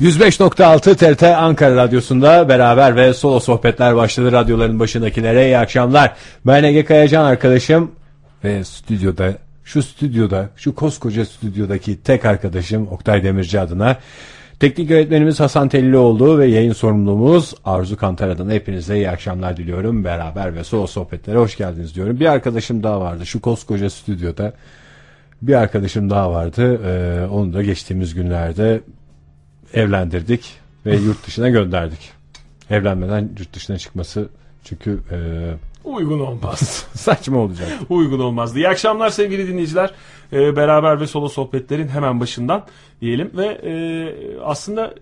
105.6 TRT Ankara Radyosu'nda beraber ve solo sohbetler başladı radyoların başındakilere iyi akşamlar. Ben Ege Kayacan arkadaşım ve stüdyoda şu stüdyoda şu koskoca stüdyodaki tek arkadaşım Oktay Demirci adına teknik yönetmenimiz Hasan Tellioğlu ve yayın sorumlumuz Arzu Kantara'dan hepinize iyi akşamlar diliyorum. Beraber ve solo sohbetlere hoş geldiniz diyorum. Bir arkadaşım daha vardı şu koskoca stüdyoda. Bir arkadaşım daha vardı. Ee, onu da geçtiğimiz günlerde evlendirdik ve yurt dışına gönderdik. Evlenmeden yurt dışına çıkması çünkü e, Uygun olmaz. saçma olacak. Uygun olmazdı. İyi akşamlar sevgili dinleyiciler. Ee, beraber ve solo sohbetlerin hemen başından diyelim. Ve e, aslında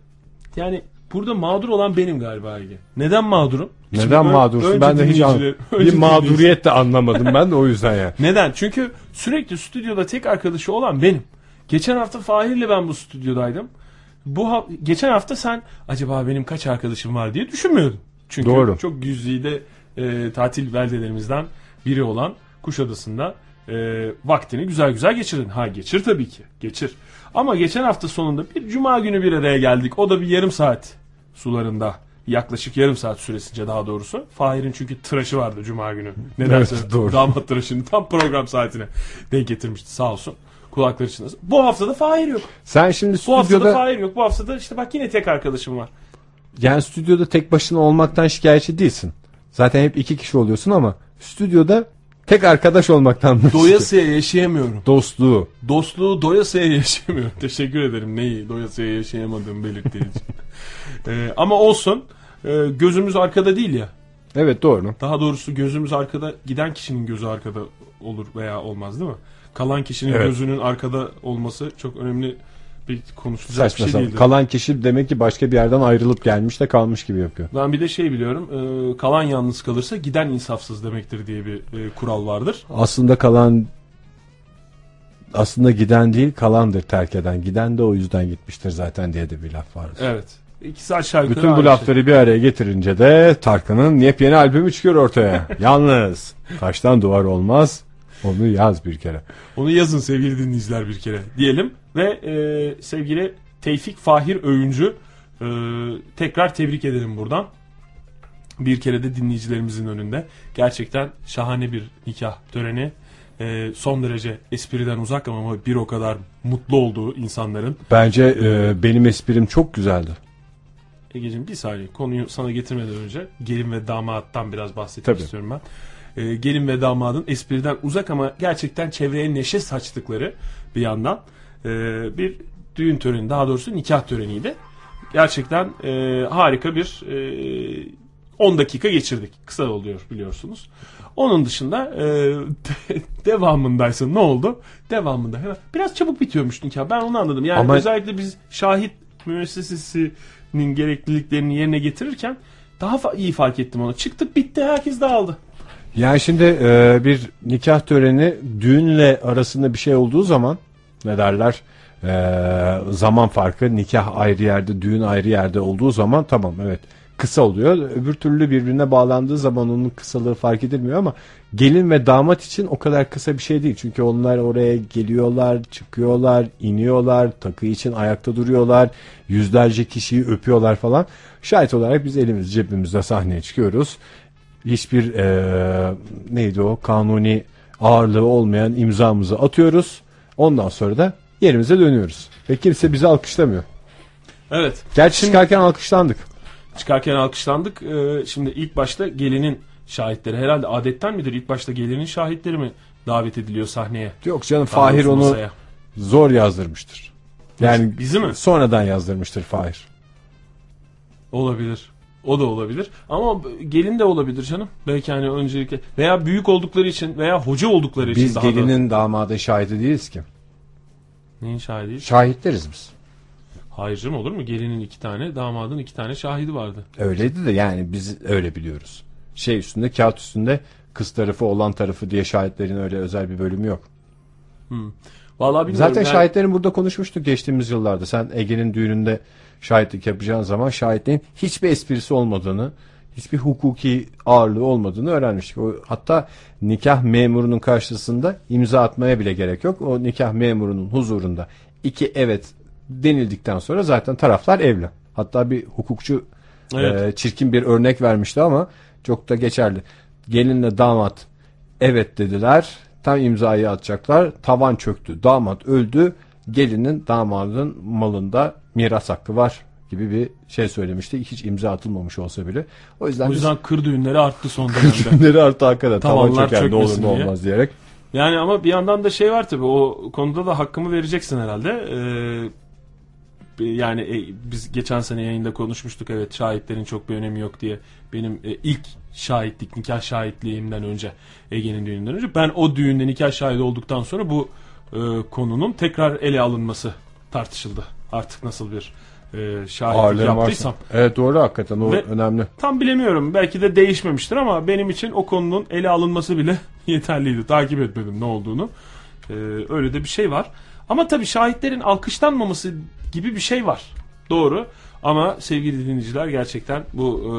yani burada mağdur olan benim galiba Ege. Neden mağdurum? Şimdi Neden ön- mağdursun? önce Ben de hiç an- bir mağduriyet de anlamadım ben de o yüzden yani. Neden? Çünkü sürekli stüdyoda tek arkadaşı olan benim. Geçen hafta Fahir'le ben bu stüdyodaydım. Bu ha- geçen hafta sen acaba benim kaç arkadaşım var diye düşünmüyordun. Çünkü Doğru. çok güzide e, tatil beldelerimizden biri olan Kuşadası'nda e, vaktini güzel güzel geçirdin. Ha geçir tabii ki. Geçir. Ama geçen hafta sonunda bir cuma günü bir araya geldik. O da bir yarım saat sularında. Yaklaşık yarım saat süresince daha doğrusu. Fahir'in çünkü tıraşı vardı cuma günü. Nedense Evet, doğru. damat tıraşını tam program saatine denk getirmişti sağ olsun. Kulakları çınlasın. Bu hafta da Fahir yok. Sen şimdi Bu hafta da stüdyoda Fahir yok. Bu hafta da işte bak yine tek arkadaşım var. yani stüdyoda tek başına olmaktan şikayetçi değilsin. Zaten hep iki kişi oluyorsun ama stüdyoda tek arkadaş olmaktan mı? Doyasıya yaşayamıyorum. dostluğu. Dostluğu doyasıya yaşayamıyorum. Teşekkür ederim. Neyi doyasıya yaşayamadığımı belirttiğin için. Ee, ama olsun. Ee, gözümüz arkada değil ya. Evet doğru. Daha doğrusu gözümüz arkada giden kişinin gözü arkada olur veya olmaz değil mi? Kalan kişinin Evet. gözünün arkada olması çok önemli bir konuşulacak bir Saçma şey sapan. değildir. Kalan kişi demek ki başka bir yerden ayrılıp gelmiş de kalmış gibi yapıyor. Ben bir de şey biliyorum. e, kalan yalnız kalırsa giden insafsız demektir diye bir e, kural vardır. Aslında kalan aslında giden değil kalandır terk eden. Giden de o yüzden gitmiştir zaten diye de bir laf var. Evet. İkisi aşağı yukarı Bütün bu aynı şey. lafları bir araya getirince de Tarkan'ın yepyeni albümü çıkıyor ortaya. Yalnız taştan duvar olmaz. Onu yaz bir kere. Onu yazın sevgili dinleyiciler bir kere diyelim. Ve e, sevgili Tevfik Fahir Övüncü e, tekrar tebrik ederim buradan. Bir kere de dinleyicilerimizin önünde. Gerçekten şahane bir nikah töreni. E, son derece espriden uzak ama bir o kadar mutlu olduğu insanların. Bence e, benim esprim çok güzeldi. Egeciğim bir saniye konuyu sana getirmeden önce gelin ve damattan biraz bahsetmek Tabii. istiyorum ben. Ee, gelin ve damadın espriden uzak ama gerçekten çevreye neşe saçtıkları bir yandan ee, bir düğün töreni daha doğrusu nikah töreniydi. Gerçekten e, harika bir e, 10 dakika geçirdik. Kısa oluyor biliyorsunuz. Onun dışında e, de- devamındaysa ne oldu? Devamında hemen biraz çabuk bitiyormuş nikah. Ben onu anladım. Yani Ama- özellikle biz şahit müessesesinin gerekliliklerini yerine getirirken daha fa- iyi fark ettim onu. Çıktık bitti herkes dağıldı. Yani şimdi e, bir nikah töreni düğünle arasında bir şey olduğu zaman ne derler e, zaman farkı nikah ayrı yerde düğün ayrı yerde olduğu zaman tamam evet kısa oluyor. Öbür türlü birbirine bağlandığı zaman onun kısalığı fark edilmiyor ama gelin ve damat için o kadar kısa bir şey değil. Çünkü onlar oraya geliyorlar, çıkıyorlar, iniyorlar, takı için ayakta duruyorlar, yüzlerce kişiyi öpüyorlar falan. Şahit olarak biz elimiz cebimizde sahneye çıkıyoruz hiçbir eee, neydi o kanuni ağırlığı olmayan imzamızı atıyoruz. Ondan sonra da yerimize dönüyoruz. Ve kimse bizi alkışlamıyor. Evet. Gerçi çıkarken alkışlandık. Çıkarken alkışlandık. Ee, şimdi ilk başta gelinin şahitleri herhalde adetten midir? İlk başta gelinin şahitleri mi davet ediliyor sahneye? Yok canım Daha Fahir onu masaya. zor yazdırmıştır. Yani Bizi mi? sonradan yazdırmıştır Fahir. Olabilir. O da olabilir. Ama gelin de olabilir canım. Belki hani öncelikle veya büyük oldukları için veya hoca oldukları için Biz daha da- gelinin damadın şahidi değiliz ki. Neyin şahidi? Şahitleriz biz. Hayır canım olur mu? Gelinin iki tane, damadın iki tane şahidi vardı. Öyleydi de yani biz öyle biliyoruz. Şey üstünde kağıt üstünde kız tarafı olan tarafı diye şahitlerin öyle özel bir bölümü yok. Vallahi bilmiyorum. Zaten yani- şahitlerin burada konuşmuştuk geçtiğimiz yıllarda. Sen Ege'nin düğününde şahitlik yapacağın zaman şahitliğin hiçbir esprisi olmadığını, hiçbir hukuki ağırlığı olmadığını öğrenmiştik. O, hatta nikah memurunun karşısında imza atmaya bile gerek yok. O nikah memurunun huzurunda iki evet denildikten sonra zaten taraflar evli. Hatta bir hukukçu Evet. e, çirkin bir örnek vermişti ama çok da geçerli. Gelinle damat evet dediler. Tam imzayı atacaklar. Tavan çöktü. Damat öldü. Gelinin damadın malında miras hakkı var gibi bir şey söylemişti. Hiç imza atılmamış olsa bile. O yüzden, O yüzden kır düğünleri arttı son dönemde. biz günleri artı hakikaten tavan çöker ne olur ne diye. olmaz diyerek. Yani ama bir yandan da şey var tabii o konuda da hakkımı vereceksin herhalde. Ee, yani e, biz geçen sene yayında konuşmuştuk evet şahitlerin çok bir önemi yok diye. Benim e, ilk şahitlik nikah şahitliğimden önce Ege'nin düğününden önce ben o düğünde nikah şahidi olduktan sonra bu e, konunun tekrar ele alınması tartışıldı. Artık nasıl bir e, şahitlik Ağırlığın yaptıysam. varsa. Evet doğru hakikaten o Ve- önemli. Tam bilemiyorum. Belki de değişmemiştir ama benim için o konunun ele alınması bile yeterliydi. Takip etmedim ne olduğunu. Ee, öyle de bir şey var. Ama tabii şahitlerin alkışlanmaması gibi bir şey var. Doğru. Ama sevgili dinleyiciler gerçekten bu e,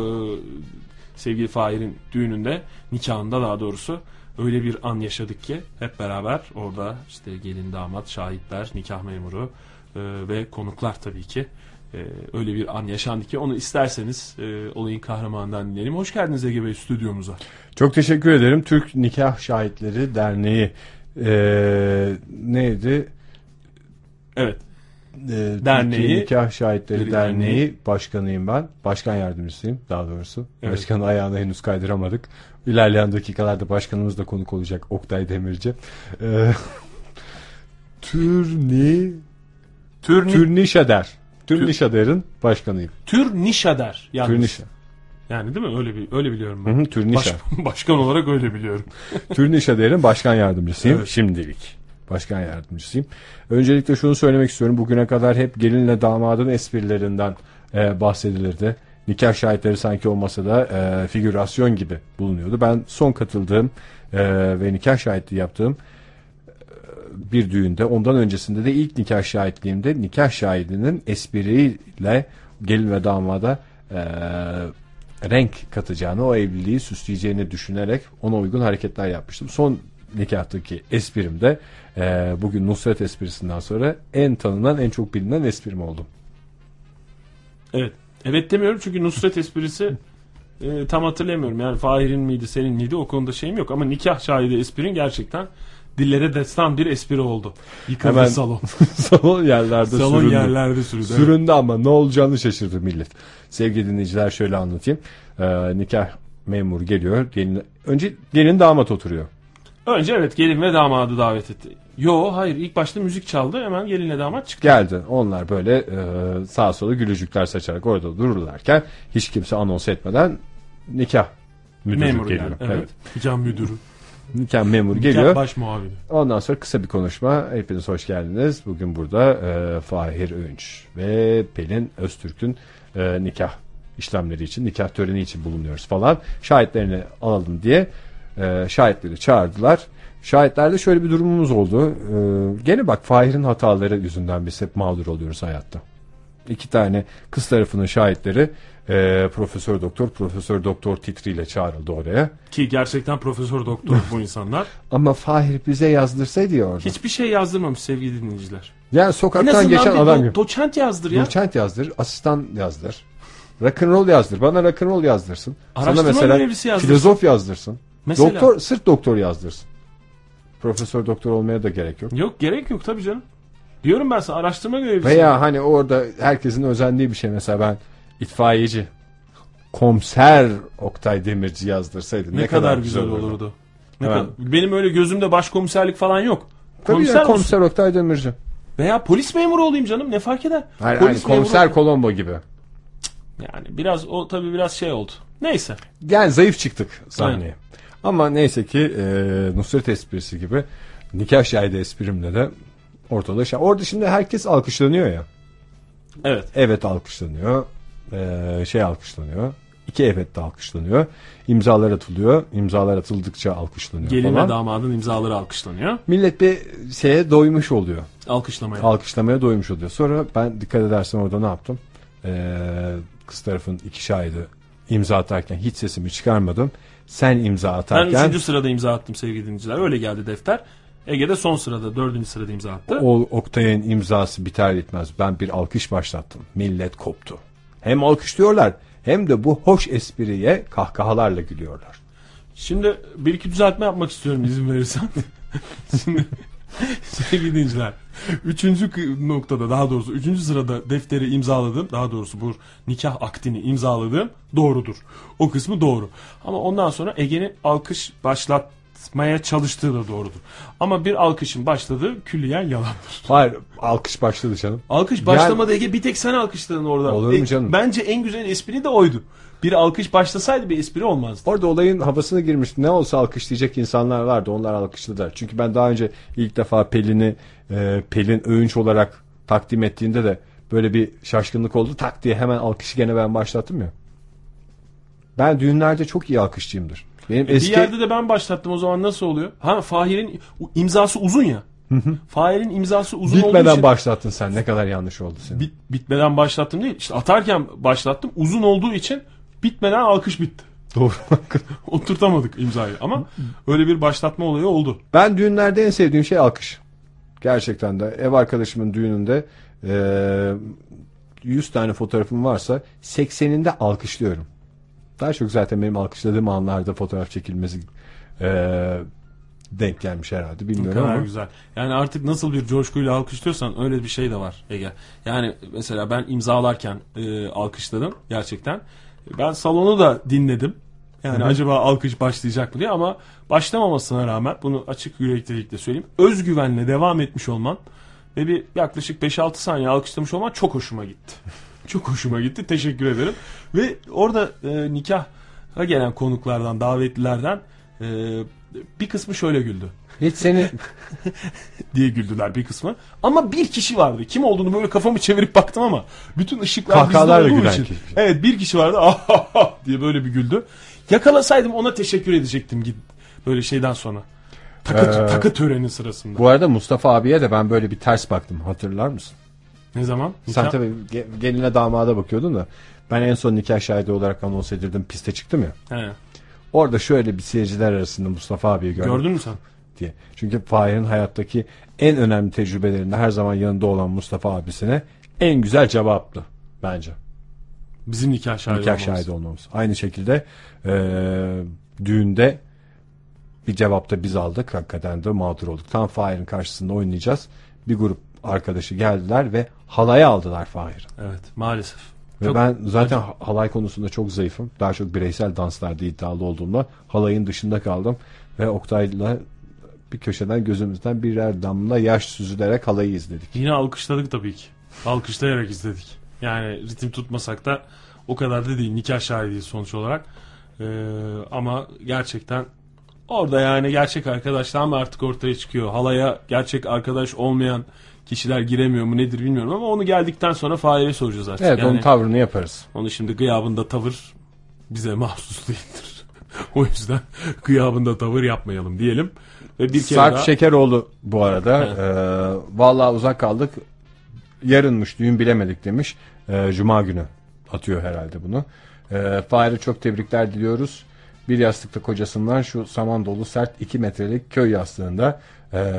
sevgili Fahir'in düğününde, nikahında daha doğrusu öyle bir an yaşadık ki hep beraber orada işte gelin damat, şahitler, nikah memuru e, ve konuklar tabii ki e, öyle bir an yaşandı ki onu isterseniz e, olayın kahramanından dinleyelim. Hoş geldiniz Ege Bey stüdyomuza. Çok teşekkür ederim. Türk Nikah Şahitleri Derneği eee, neydi? Evet. Eee, Derneği- Türkiye Nikah Şahitleri Derneği. Derneği başkanıyım ben. Başkan yardımcısıyım daha doğrusu. Evet. Başkanın ayağına henüz kaydıramadık. İlerleyen dakikalarda başkanımız da konuk olacak Oktay Demirci. Eee Türni Tür, Tür, Türnişader. Tür- Türnişader'in başkanıyım. Nişader. Yalnız. Türnişa. Yani değil mi? Öyle bir öyle biliyorum Hı ben. hı, Türnişa. Baş- başkan olarak öyle biliyorum. Türnişader'in başkan yardımcısıyım Evet. şimdilik. Başkan yardımcısıyım. Öncelikle şunu söylemek istiyorum. Bugüne kadar hep gelinle damadın esprilerinden e, bahsedilirdi. Nikah şahitleri sanki olmasa da e, figürasyon gibi bulunuyordu. Ben son katıldığım e, ve nikah şahitliği yaptığım e, bir düğünde ondan öncesinde de ilk nikah şahitliğimde nikah şahidinin espriyle gelin ve damada e, renk katacağını o evliliği süsleyeceğini düşünerek ona uygun hareketler yapmıştım. Son nikahtaki esprim de e, bugün Nusret esprisinden sonra en tanınan en çok bilinen esprim oldu. Evet. Evet demiyorum çünkü Nusret esprisi e, tam hatırlamıyorum. Yani Fahir'in miydi senin miydi o konuda şeyim yok. Ama nikah şahidi esprin gerçekten dillere destan bir espri oldu. Yıkıldı Hemen salon. Salon yerlerde salon süründü. yerlerde sürüldü. evet. Süründü ama ne olacağını şaşırdı millet. Sevgili dinleyiciler şöyle anlatayım. E, nikah memuru geliyor. Gelin, önce gelin damat oturuyor. Önce evet gelin ve damadı davet etti. Yo hayır ilk başta müzik çaldı hemen gelinle damat çıktı. Geldi. Onlar böyle e, sağa sola gülücükler saçarak orada dururlarken hiç kimse anons etmeden nikah müdürü Memur geliyor. yani. Evet. Evet. Nikah müdürü. Nikah memuru Nikah geliyor. baş muavini. Ondan sonra kısa bir konuşma. Hepiniz hoş geldiniz. Bugün burada e, Fahir Öğünç ve Pelin Öztürk'ün e, nikah işlemleri için, nikah töreni için bulunuyoruz falan. Şahitlerini alalım diye e, şahitleri çağırdılar. Şahitlerde şöyle bir durumumuz oldu. E, gene bak Fahir'in hataları yüzünden biz hep mağdur oluyoruz hayatta. İki tane kız tarafının şahitleri e, Profesör Doktor, Profesör Doktor titriyle çağrıldı oraya. Ki gerçekten profesör doktor bu insanlar. Ama Fahir bize yazdırsaydı ya orada. Hiçbir şey yazdırmamış sevgili dinleyiciler. Yani sokaktan geçen bir adam do- gibi. doçent yazdır ya. Doçent yazdır, asistan yazdır. Rock'n'roll yazdır. Bana rock'n'roll yazdırsın. Sana Araştırma mesela görevlisi yazdırsın. filozof yazdırsın. Mesela. Doktor, sırf doktor yazdırsın. Profesör doktor olmaya da gerek yok. Yok gerek yok tabii canım. Diyorum ben sana araştırma görevlisi. Veya hani orada herkesin özendiği bir şey mesela ben itfaiyeci komiser Oktay Demirci yazdırsaydı ne, kadar, güzel olurdu. Ne Evet. kadar- Benim öyle gözümde başkomiserlik falan yok. Tabii Komiser ya komiser Oktay Demirci. Veya polis memuru olayım canım ne fark eder? Hayır, polis hani komiser memuru- Colombo gibi. Yani biraz o tabii biraz şey oldu. Neyse. Yani zayıf çıktık sahneye. Ama neyse ki e, Nusret esprisi gibi nikah şahidi esprimle de ortada şey. Orada şimdi herkes alkışlanıyor ya. Evet. Evet alkışlanıyor. e, şey alkışlanıyor. İki evet de alkışlanıyor. İmzalar atılıyor. İmzalar atıldıkça alkışlanıyor Gelin falan. ve damadın imzaları alkışlanıyor. Millet bir şeye doymuş oluyor. Alkışlamaya. Alkışlamaya doymuş oluyor. Sonra ben dikkat edersen orada ne yaptım? E, kız tarafın iki şahidi imza atarken hiç sesimi çıkarmadım. Sen imza ben atarken üçüncü sırada imza attım sevgili dinleyiciler. Öyle geldi defter. Ege'de son sırada dördüncü sırada imza attı. O Oktay'ın imzası biter bitmez. Ben bir alkış başlattım. Millet koptu. Hem alkışlıyorlar hem de bu hoş espriye kahkahalarla gülüyorlar. Şimdi bir iki düzeltme yapmak istiyorum izin verirsen. Şimdi sevgili dinleyiciler. Üçüncü noktada daha doğrusu üçüncü sırada defteri imzaladım. Daha doğrusu bu nikah akdini imzaladım. Doğrudur. O kısmı doğru. Ama ondan sonra Ege'nin alkış başlatmaya çalıştığı da doğrudur. Ama bir alkışın başladığı külliyen yalandır. Hayır alkış başladı canım. Alkış başlamadı Ege bir tek sen alkışladın orada. Olur mu E, canım? Bence en güzel espri de oydu. Bir alkış başlasaydı bir espri olmazdı. Orada olayın havasına girmiş. Ne olsa alkışlayacak insanlar vardı. Onlar alkışladılar. Çünkü ben daha önce ilk defa Pelin'i e, Pelin Öğünç olarak takdim ettiğinde de böyle bir şaşkınlık oldu. Tak diye hemen alkışı gene ben başlattım ya. Ben düğünlerde çok iyi alkışçıyımdır. Benim eski Bir yerde de ben başlattım o zaman nasıl oluyor? Ha Fahir'in imzası uzun ya. Fahir'in imzası uzun olduğu bitmeden için başlattın sen. Ne kadar yanlış oldu senin. bit, bitmeden başlattım değil. İşte atarken başlattım. Uzun olduğu için bitmeden alkış bitti. Doğru. Oturtamadık imzayı ama öyle bir başlatma olayı oldu. Ben düğünlerde en sevdiğim şey alkış. Gerçekten de ev arkadaşımın düğününde e, 100 tane fotoğrafım varsa 80'inde alkışlıyorum. Daha çok zaten benim alkışladığım anlarda fotoğraf çekilmesi e, denk gelmiş herhalde bilmiyorum ama. güzel. Yani artık nasıl bir coşkuyla alkışlıyorsan öyle bir şey de var Ege. Yani mesela ben imzalarken e, alkışladım gerçekten. Ben salonu da dinledim. Yani acaba alkış başlayacak mı diye ama başlamamasına rağmen bunu açık yüreklilikle söyleyeyim. Özgüvenle devam etmiş olman ve bir yaklaşık 5-6 saniye alkışlamış olman çok hoşuma gitti. çok hoşuma gitti. Teşekkür ederim. Ve orada e, nikaha gelen konuklardan, davetlilerden e, bir kısmı şöyle güldü Hiç seni diye güldüler bir kısmı. Ama bir kişi vardı. Kim olduğunu böyle kafamı çevirip baktım ama bütün ışıklar bizde Kahkahalarla olduğu gülen için. kişi. Evet bir kişi vardı. "Ah, diye böyle bir güldü. Yakalasaydım ona teşekkür edecektim git böyle şeyden sonra. Takı, Ee, takı töreni sırasında. bu arada Mustafa abiye de ben böyle bir ters baktım hatırlar mısın? Ne zaman? Sen Nikah? tabii ge- geline damada bakıyordun da ben en son nikah şahidi olarak anons edildim piste çıktım ya. He. Orada şöyle bir seyirciler arasında Mustafa abiyi gördüm. Gördün mü sen? Diye. Çünkü Fahir'in hayattaki en önemli tecrübelerinde her zaman yanında olan Mustafa abisine en güzel cevaptı bence. Bizim nikah şahidi Nikah olmamız. şahidi olmamız. Aynı şekilde eee, düğünde bir cevapta biz aldık. Hakikaten de mağdur olduk. Tam Fahir'in karşısında oynayacağız. Bir grup arkadaşı geldiler ve halaya aldılar Fahir'i. Evet maalesef. Ve Çok ben zaten halay konusunda çok zayıfım. Daha çok bireysel danslarda iddialı olduğumda halayın dışında kaldım. Ve Oktay'la bir köşeden gözümüzden birer damla yaş süzülerek halayı izledik. Yine alkışladık tabii ki. Alkışlayarak izledik. Yani ritim tutmasak da o kadar da değil. Nikah şahidiyiz sonuç olarak. Ee, ama gerçekten orada yani gerçek arkadaşlar mı artık ortaya çıkıyor. Halaya gerçek arkadaş olmayan kişiler giremiyor mu nedir bilmiyorum ama onu geldikten sonra Fahir'e soracağız artık. Evet yani, onun tavrını yaparız. onu şimdi gıyabında tavır bize mahsus değildir. o yüzden gıyabında tavır yapmayalım diyelim. Ve bir kere Sarp daha... Şekeroğlu bu arada e, vallahi uzak kaldık. Yarınmış düğün bilemedik demiş. E, Cuma günü atıyor herhalde bunu. E, Fahir'e çok tebrikler diliyoruz. Bir yastıkta kocasından şu saman dolu sert 2 metrelik köy yastığında e,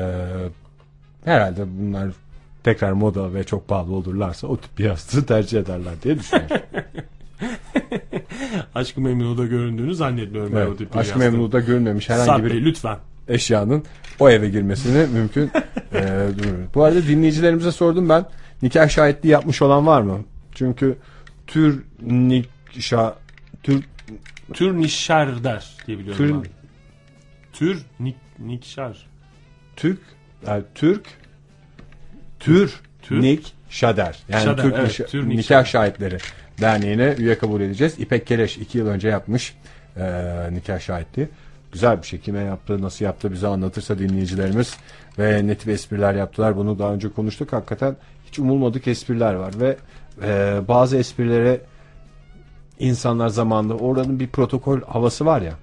herhalde bunlar tekrar moda ve çok pahalı olurlarsa o tip bir yastığı tercih ederler diye düşünüyorum. Aşkı Memnu'da göründüğünü zannetmiyorum. evet, tip bir Aşk yastığı. Memnu'da görülmemiş herhangi Sarp bir Bey lütfen. Eşyanın o eve girmesini mümkün e. Bu arada dinleyicilerimize sordum ben. Nikah şahitliği yapmış olan var mı? Çünkü tür nikşa tür Tür nişer der diye biliyorum Tür- ben. Tür nik, nikşer. Türk yani Türk tür, Tür? nik şader. Yani Şader, Türk evet, Nişa- tür nik nikah şader. şahitleri derneğine üye kabul edeceğiz. İpek Keleş iki yıl önce yapmış e, nikah şahitliği. Güzel bir şey. Kime yaptı, nasıl yaptı bize anlatırsa dinleyicilerimiz ve ne tip espriler yaptılar. Bunu daha önce konuştuk. Hakikaten hiç umulmadık espriler var ve e, bazı esprilere insanlar zamanında oranın bir protokol havası var ya.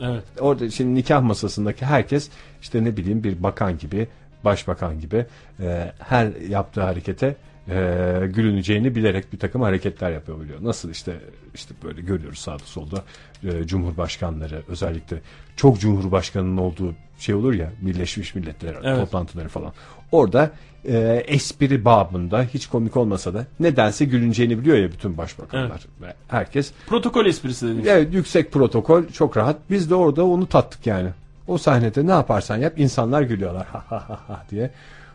Evet. Orada şimdi nikah masasındaki herkes işte ne bileyim bir bakan gibi, başbakan gibi e, her yaptığı harekete e, gülüneceğini bilerek bir takım hareketler yapabiliyor. Nasıl işte işte böyle görüyoruz sağda solda e, cumhurbaşkanları özellikle çok cumhurbaşkanının olduğu şey olur ya Birleşmiş Milletler Evet. toplantıları falan. Orada e, espri babında hiç komik olmasa da nedense gülüneceğini biliyor ya bütün başbakanlar ve herkes. Protokol esprisi dediğimiz. Evet yüksek protokol çok rahat. Biz de orada onu tattık yani. O sahnede ne yaparsan yap insanlar gülüyorlar ha ha ha ha diye.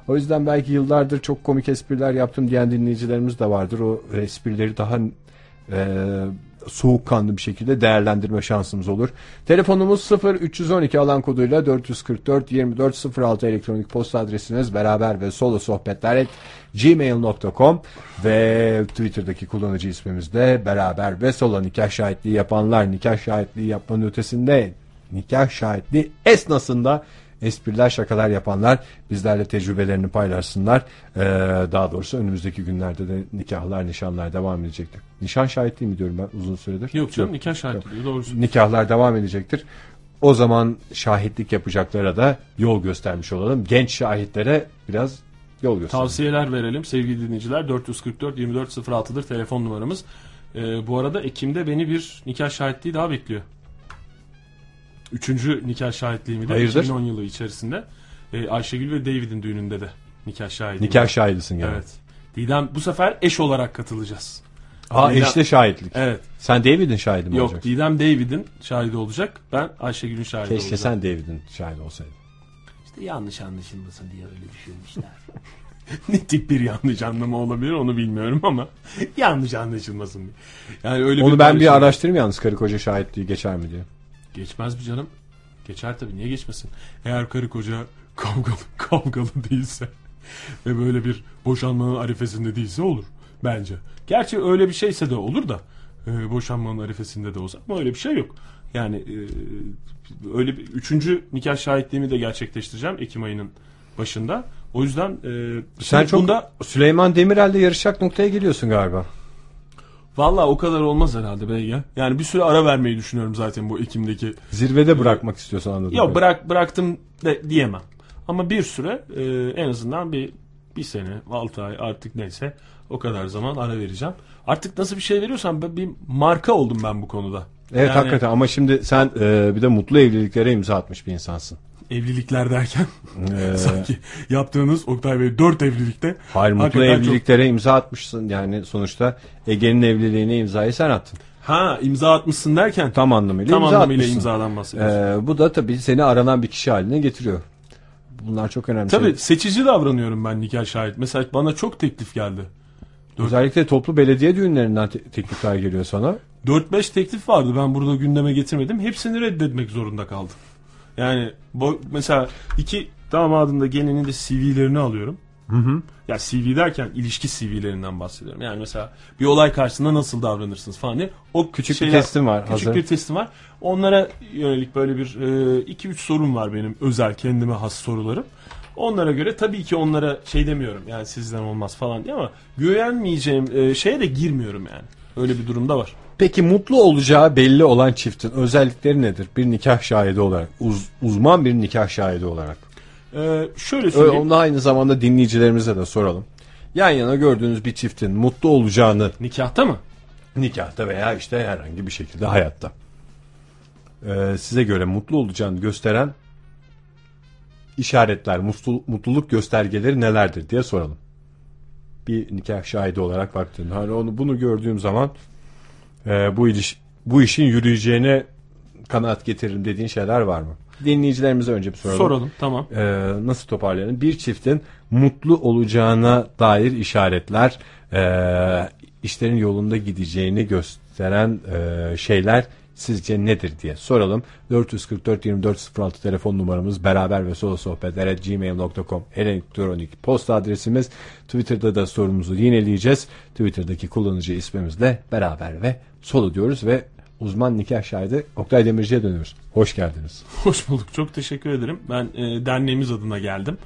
O yüzden belki yıllardır çok komik espriler yaptım diyen dinleyicilerimiz de vardır. O esprileri daha e, soğukkanlı bir şekilde değerlendirme şansımız olur. Telefonumuz 0 312 alan koduyla 444 24 06 elektronik posta adresiniz beraber ve solo sohbetler et gmail.com ve Twitter'daki kullanıcı ismimiz de beraber ve solo nikah şahitliği yapanlar nikah şahitliği yapmanın ötesinde nikah şahitliği esnasında espriler şakalar yapanlar bizlerle tecrübelerini paylaşsınlar. Ee, daha doğrusu önümüzdeki günlerde de nikahlar nişanlar devam edecektir. Nişan şahitliği mi diyorum ben uzun süredir? Yok canım nikah şahitliği doğrusu. nikahlar devam edecektir. O zaman şahitlik yapacaklara da yol göstermiş olalım. Genç şahitlere biraz yol gösterelim. Tavsiyeler verelim sevgili dinleyiciler. 444 2406'dır telefon numaramız. Ee, bu arada Ekim'de beni bir nikah şahitliği daha bekliyor. Üçüncü nikah şahitliğimi de Hayırdır? 2010 yılı içerisinde. Ee, Ayşegül ve David'in düğününde de nikah şahidiyim. Nikah şahidisin yani. Evet. Didem bu sefer eş olarak katılacağız. Aa Didem- eşte şahitlik. Evet. Sen David'in şahidi mi Yok olacaksın? Didem David'in şahidi olacak. Ben Ayşegül'ün şahidi Keşke olacağım. sen David'in şahidi olsaydın. İşte yanlış anlaşılmasın diye öyle düşünmüşler. ne tip bir yanlış anlama olabilir onu bilmiyorum ama yanlış anlaşılmasın diye. Yani öyle Onu ben bir araştırayım yalnız karı koca şahitliği geçer mi diye. Geçmez mi canım? Geçer tabii niye geçmesin? Eğer karı koca kavgalı, kavgalı değilse ve böyle bir boşanmanın arifesinde değilse olur bence. Gerçi öyle bir şeyse de olur da e, boşanmanın arifesinde de olsa ama öyle bir şey yok. Yani e, öyle bir üçüncü nikah şahitliğimi de gerçekleştireceğim Ekim ayının başında. O yüzden e, Sen çok bunda Süleyman Demirel'le yarışacak noktaya geliyorsun galiba. Valla o kadar olmaz herhalde bey ya. Yani bir süre ara vermeyi düşünüyorum zaten bu Ekim'deki Zirvede bırakmak istiyorsan anladım. Yok bırak bıraktım de diyemem. Ama bir süre e, en azından bir bir sene, altı ay artık neyse o kadar zaman ara vereceğim. Artık nasıl bir şey veriyorsam ben bir marka oldum ben bu konuda. Evet Yani hakikaten ama şimdi sen e, bir de mutlu evliliklere imza atmış bir insansın. Evlilikler derken Ee, sanki yaptığınız Oktay Bey dört evlilikte hayır mutlu hakikaten çok- evliliklere imza atmışsın yani sonuçta Ege'nin evliliğine imzayı sen attın. Ha imza atmışsın derken Tam anlamıyla tam imza anlamıyla atmışsın. imzadan bahsediyorsun. Ee, bu da tabii seni aranan bir kişi haline getiriyor. Bunlar çok önemli Tabii şeyler. seçici davranıyorum ben nikah şahit. Mesela bana çok teklif geldi. Özellikle toplu belediye düğünlerinden te- teklifler geliyor sana. 4-5 teklif vardı ben burada gündeme getirmedim. Hepsini reddetmek zorunda kaldım. Yani bu, mesela iki damadın da gelinin de CV'lerini alıyorum. Hı hı. Ya CV derken ilişki CV'lerinden bahsediyorum. Yani mesela bir olay karşısında nasıl davranırsınız falan diye. O Küçük şeyler- bir testim var. Küçük hazır. bir testim var. Onlara yönelik böyle bir 2-3 sorum var benim özel kendime has sorularım. Onlara göre tabii ki onlara şey demiyorum yani sizden olmaz falan diye ama güvenmeyeceğim e, şeye de girmiyorum yani. Öyle bir durumda var. Peki mutlu olacağı belli olan çiftin özellikleri nedir? Bir nikah şahidi olarak, uz- uzman bir nikah şahidi olarak. Ee, şöyle söyleyeyim. Onu aynı zamanda dinleyicilerimize de soralım. Yan yana gördüğünüz bir çiftin mutlu olacağını Nikahta mı? nikahta veya işte herhangi bir şekilde hayatta ee, size göre mutlu olacağını gösteren işaretler, mutlu, mutluluk göstergeleri nelerdir diye soralım. Bir nikah şahidi olarak baktığında hani onu bunu gördüğüm zaman e, bu iliş, bu işin yürüyeceğine kanaat getiririm dediğin şeyler var mı? Dinleyicilerimize önce bir soralım. Soralım tamam. Ee, nasıl toparlayalım? Bir çiftin mutlu olacağına dair işaretler, e, işlerin yolunda gideceğini gösteren e, şeyler sizce nedir diye soralım. 444 2406 telefon numaramız beraber ve solo sohbetler gmail.com elektronik posta adresimiz. Twitter'da da sorumuzu yineleyeceğiz. Twitter'daki kullanıcı ismimizle beraber ve solo diyoruz ve uzman nikah şahidi Oktay Demirci'ye dönüyoruz. Hoş geldiniz. Hoş bulduk. Çok teşekkür ederim. Ben e, derneğimiz adına geldim.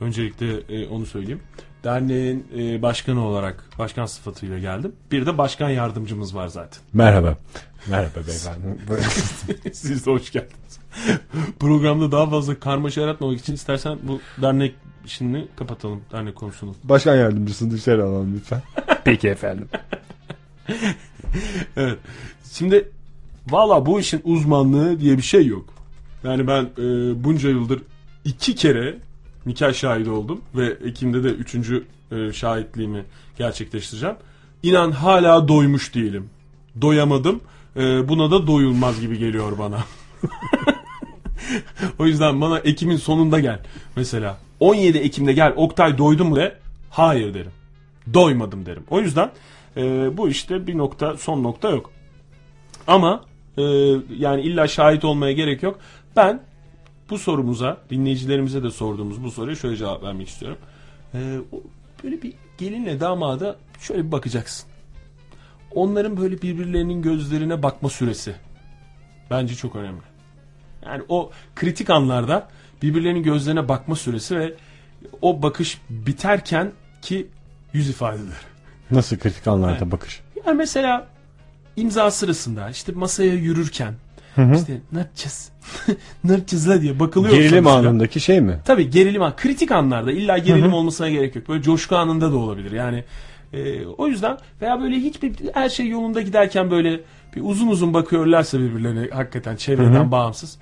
Öncelikle e, onu söyleyeyim. Derneğin e, başkanı olarak başkan sıfatıyla geldim. Bir de başkan yardımcımız var zaten. Merhaba. Merhaba beyefendi. Siz de hoş geldiniz. Programda daha fazla karmaşa yaratmamak için istersen bu dernek işini kapatalım. Dernek konusunu. Başkan yardımcısını dışarı alalım lütfen. Peki efendim. Evet. Şimdi valla bu işin uzmanlığı diye bir şey yok. Yani ben e, bunca yıldır iki kere nikah şahidi oldum ve Ekim'de de üçüncü e, şahitliğimi gerçekleştireceğim. İnan hala doymuş değilim. Doyamadım. E, buna da doyulmaz gibi geliyor bana. o yüzden bana Ekim'in sonunda gel. Mesela 17 Ekim'de gel Oktay doydun mu de. Hayır derim. Doymadım derim. O yüzden e, bu işte bir nokta son nokta yok. Ama e, yani illa şahit olmaya gerek yok. Ben bu sorumuza dinleyicilerimize de sorduğumuz bu soruya şöyle cevap vermek istiyorum. E, o- böyle bir gelinle damada şöyle bir bakacaksın. Onların böyle birbirlerinin gözlerine bakma süresi bence çok önemli. Yani o kritik anlarda birbirlerinin gözlerine bakma süresi ve o bakış biterken ki yüz ifadeleri. Nasıl kritik anlarda Evet. bakış? Yani mesela imza sırasında işte masaya yürürken işte ne yapacağız? ne yapacağız la diye bakılıyor. Gerilim sonuçta. anındaki şey mi? Tabii gerilim an. Kritik anlarda illa gerilim olmasına gerek yok. Böyle coşku anında da olabilir. Yani e, o yüzden veya böyle hiçbir her şey yolunda giderken böyle bir uzun uzun bakıyorlarsa birbirlerine hakikaten çevreden bağımsız.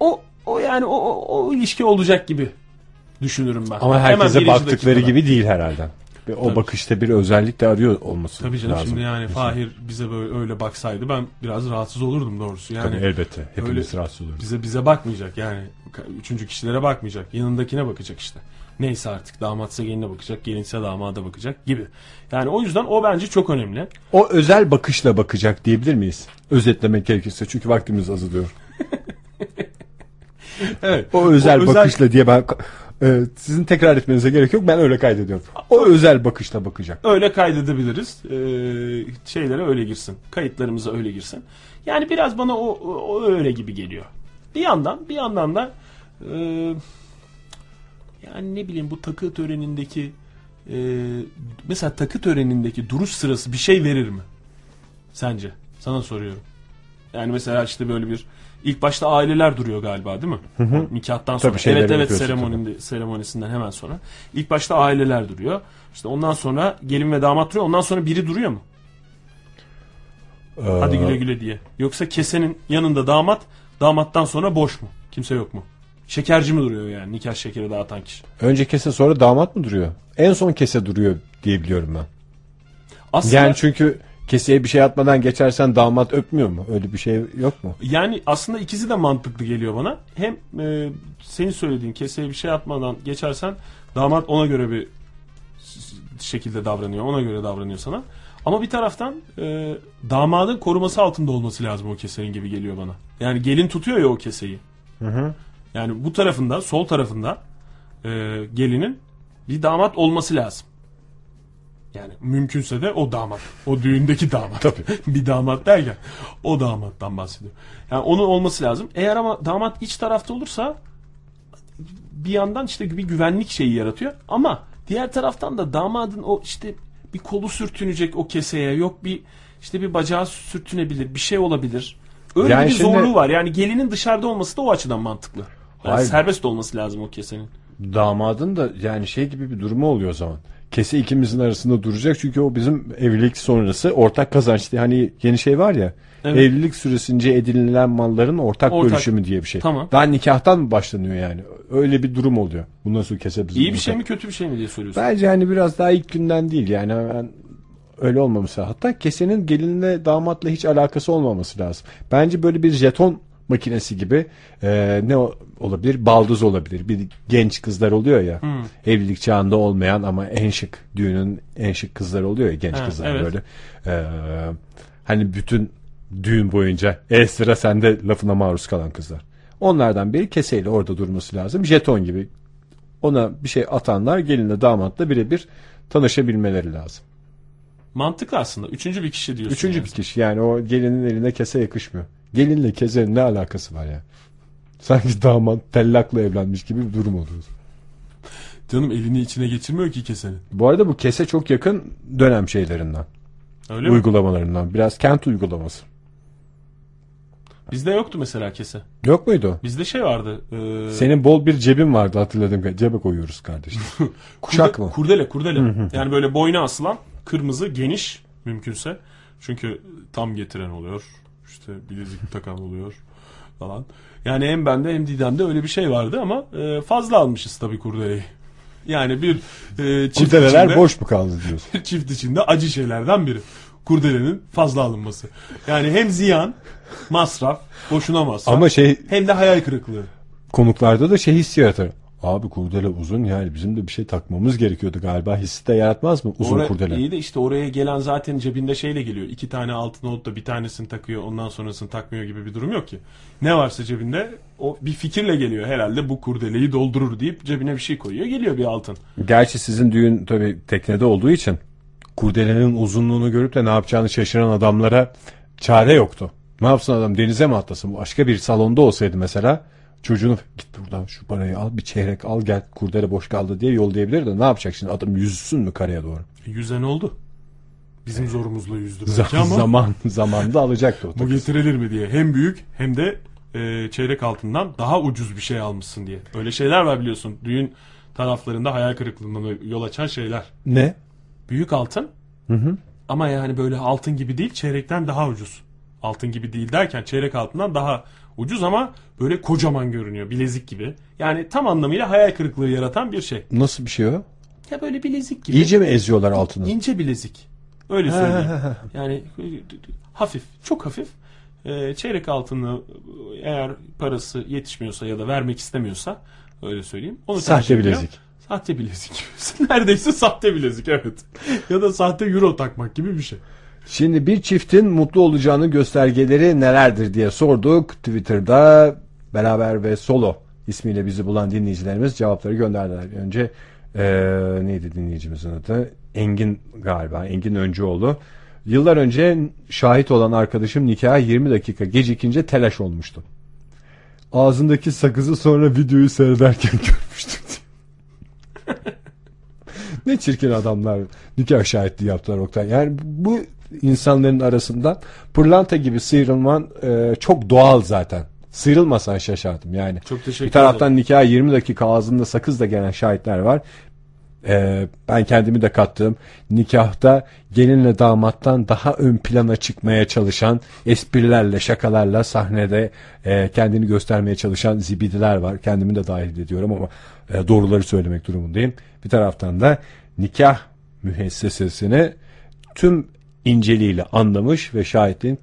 O o yani o, o, o ilişki olacak gibi düşünürüm ben. Ama Hemen herkese birinci baktıkları dakikada. gibi değil herhalde. Ve o Tabii. bakışta bir özellik de arıyor olması Tabii canım lazım. şimdi yani Mesela. Fahir bize böyle öyle baksaydı ben biraz rahatsız olurdum doğrusu. Yani Tabii elbette. Hepimiz öyle- rahatsız oluruz. bize bize bakmayacak yani üçüncü kişilere bakmayacak yanındakine bakacak işte neyse artık damatsa geline bakacak gelinse damada bakacak gibi yani o yüzden o bence çok önemli O özel bakışla bakacak diyebilir miyiz? Özetlemek gerekirse çünkü vaktimiz azalıyor. evet O özel O özel- bakışla diye ben e, sizin tekrar etmenize gerek yok. Ben öyle kaydediyorum. O özel bakışla bakacak. öyle kaydedebiliriz. Ee, şeylere öyle girsin. Kayıtlarımıza öyle girsin. Yani biraz bana o, o, o öyle gibi geliyor. Bir yandan bir yandan da e, yani ne bileyim bu takı törenindeki e, mesela takı törenindeki duruş sırası bir şey verir mi? Sence? Sana soruyorum. Yani mesela işte böyle bir ilk başta aileler duruyor galiba değil mi? O nikahtan sonra. Tabii evet evet seremoninde, seremonisinden hemen sonra. İlk başta aileler duruyor. İşte ondan sonra gelin ve damat duruyor. Ondan sonra biri duruyor mu? Hadi Ee, güle güle diye. Yoksa kesenin yanında damat, damattan sonra boş mu? Kimse yok mu? Şekerci mi duruyor yani nikah şekeri dağıtan kişi? Önce kese sonra damat mı duruyor? En son kese duruyor diye biliyorum ben. Aslında Yani çünkü keseye bir şey atmadan geçersen damat öpmüyor mu? Öyle bir şey yok mu? Yani aslında ikisi de mantıklı geliyor bana. Hem e, senin söylediğin keseye bir şey atmadan geçersen damat ona göre bir şekilde davranıyor. Ona göre davranıyor sana. Ama bir taraftan e, damadın koruması altında olması lazım o kesenin gibi geliyor bana. Yani gelin tutuyor ya o keseyi. Yani bu tarafında, sol tarafında e, gelinin bir damat olması lazım. Yani mümkünse de o damat. O düğündeki damat. Tabii. bir damat derken o damattan bahsediyor. Yani onun olması lazım. Eğer ama damat iç tarafta olursa bir yandan işte bir güvenlik şeyi yaratıyor. Ama diğer taraftan da damadın o işte bir kolu sürtünecek o keseye yok bir işte bir bacağı sürtünebilir bir şey olabilir. Öyle Yani bir şimdi- zorluğu var. Yani gelinin dışarıda olması da o açıdan mantıklı. Yani Hayır. serbest olması lazım o kesenin. Damadın da yani şey gibi bir durumu oluyor o zaman. Kese ikimizin arasında duracak çünkü o bizim evlilik sonrası ortak kazanç diye hani yeni şey var ya. Evet. Evlilik süresince edinilen malların ortak, Ortak. bölüşümü diye bir şey. Tamam. Daha nikahtan mı başlanıyor yani? Öyle bir durum oluyor. Bu nasıl kese bizim? İyi bir şey mi kötü bir şey mi diye soruyorsun. Bence hani biraz daha ilk günden değil yani hemen öyle olmaması. Hatta kesenin gelinle damatla hiç alakası olmaması lazım. Bence böyle bir jeton makinesi gibi e, ne olabilir? Baldız olabilir. Bir genç kızlar oluyor ya. Evlilik çağında olmayan ama en şık düğünün en şık kızlar oluyor ya genç Ha, kızlar evet. böyle. E, hani bütün düğün boyunca e sıra sende lafına maruz kalan kızlar. Onlardan biri keseyle orada durması lazım. Jeton gibi ona bir şey atanlar gelinle damatla birebir tanışabilmeleri lazım. Mantıklı aslında. Üçüncü bir kişi diyorsun. Üçüncü yani. bir kişi yani o gelinin eline kese yakışmıyor. Gelinle kesenin ne alakası var ya? Sanki damat tellakla evlenmiş gibi bir durum oluyor. Canım elini içine geçirmiyor ki kesenin. Bu arada bu kese çok yakın dönem şeylerinden, Öyle mi? uygulamalarından. Biraz kent uygulaması. Bizde yoktu mesela kese. Yok muydu? Bizde şey vardı. E, Senin bol bir cebin vardı kadarıyla. Cebe koyuyoruz kardeşim. Kuşak Kurde- mı? Kurdele kurdele. yani böyle boyna asılan kırmızı geniş mümkünse. Çünkü tam getiren oluyor. İşte bilezik takan oluyor. falan. Yani hem bende hem Didem'de öyle bir şey vardı ama e, fazla almışız tabii kurdeleyi. Yani bir e, çift Kurdeleler içinde, boş mu kaldı diyorsun? çift içinde acı şeylerden biri. Kurdelenin fazla alınması. Yani hem ziyan, masraf, boşuna masraf. Ama şey hem de hayal kırıklığı. konuklarda da şey hissi yaratır. Abi kurdele uzun yani bizim de bir şey takmamız gerekiyordu galiba hissi de yaratmaz mı uzun Oraya- kurdele? İyi de işte oraya gelen zaten cebinde şeyle geliyor. İki tane altın olup da bir tanesini takıyor ondan sonrasını takmıyor gibi bir durum yok ki. Ne varsa cebinde o bir fikirle geliyor herhalde bu kurdeleyi doldurur deyip cebine bir şey koyuyor geliyor bir altın. Gerçi sizin düğün tabii teknede olduğu için kurdelenin uzunluğunu görüp de ne yapacağını şaşıran adamlara çare yoktu. Ne yapsın adam denize mi atlasın? Başka bir salonda olsaydı mesela çocuğunu git buradan şu parayı al bir çeyrek al gel kurdele boş kaldı diye yollayabilir de ne yapacak şimdi adam yüzsün mü karaya doğru? Yüzen oldu. Bizim zorumuzla yüzdü Z- belki ama zaman zamanda alacaktı o bu getirilir mi diye. Hem büyük hem de e, çeyrek altından daha ucuz bir şey almışsın diye. Öyle şeyler var biliyorsun. Düğün taraflarında hayal kırıklığına yol açan şeyler. Ne? Büyük altın ama yani böyle altın gibi değil çeyrekten daha ucuz. Altın gibi değil derken çeyrek altından daha ucuz ama böyle kocaman görünüyor bilezik gibi. Yani tam anlamıyla hayal kırıklığı yaratan bir şey. Nasıl bir şey o? Ya böyle bilezik gibi. İyice mi eziyorlar altını? İnce bilezik. Öyle söyleyeyim. yani hafif, çok hafif. E, çeyrek altını eğer parası yetişmiyorsa ya da vermek istemiyorsa öyle söyleyeyim. Onu Sahte bilezik. Sahte bilezik. Neredeyse sahte bilezik evet. ya da sahte euro takmak gibi bir şey. Şimdi bir çiftin mutlu olacağının göstergeleri nelerdir diye sorduk. Twitter'da beraber ve solo ismiyle bizi bulan dinleyicilerimiz cevapları gönderdiler. Önce eee, neydi dinleyicimizin adı? Engin galiba. Engin Öncüoğlu. Yıllar önce şahit olan arkadaşım nikaha 20 dakika gecikince telaş olmuştu. Ağzındaki sakızı sonra videoyu seyrederken görmüştüm ne çirkin adamlar nikah şahitliği yaptılar Oktay. Yani bu insanların arasından pırlanta gibi sıyrılman e, çok doğal zaten. Sıyrılmasan şaşardım yani. Çok teşekkür Bir taraftan nikah 20 dakika ağzında sakızla gelen şahitler var. E, ben kendimi de kattım. Nikahta gelinle damattan daha ön plana çıkmaya çalışan esprilerle, şakalarla sahnede e, kendini göstermeye çalışan zibidiler var. Kendimi de dahil ediyorum ama e, doğruları söylemek durumundayım. Bir taraftan da nikah müessesesini tüm inceliğiyle anlamış ve şahitliğin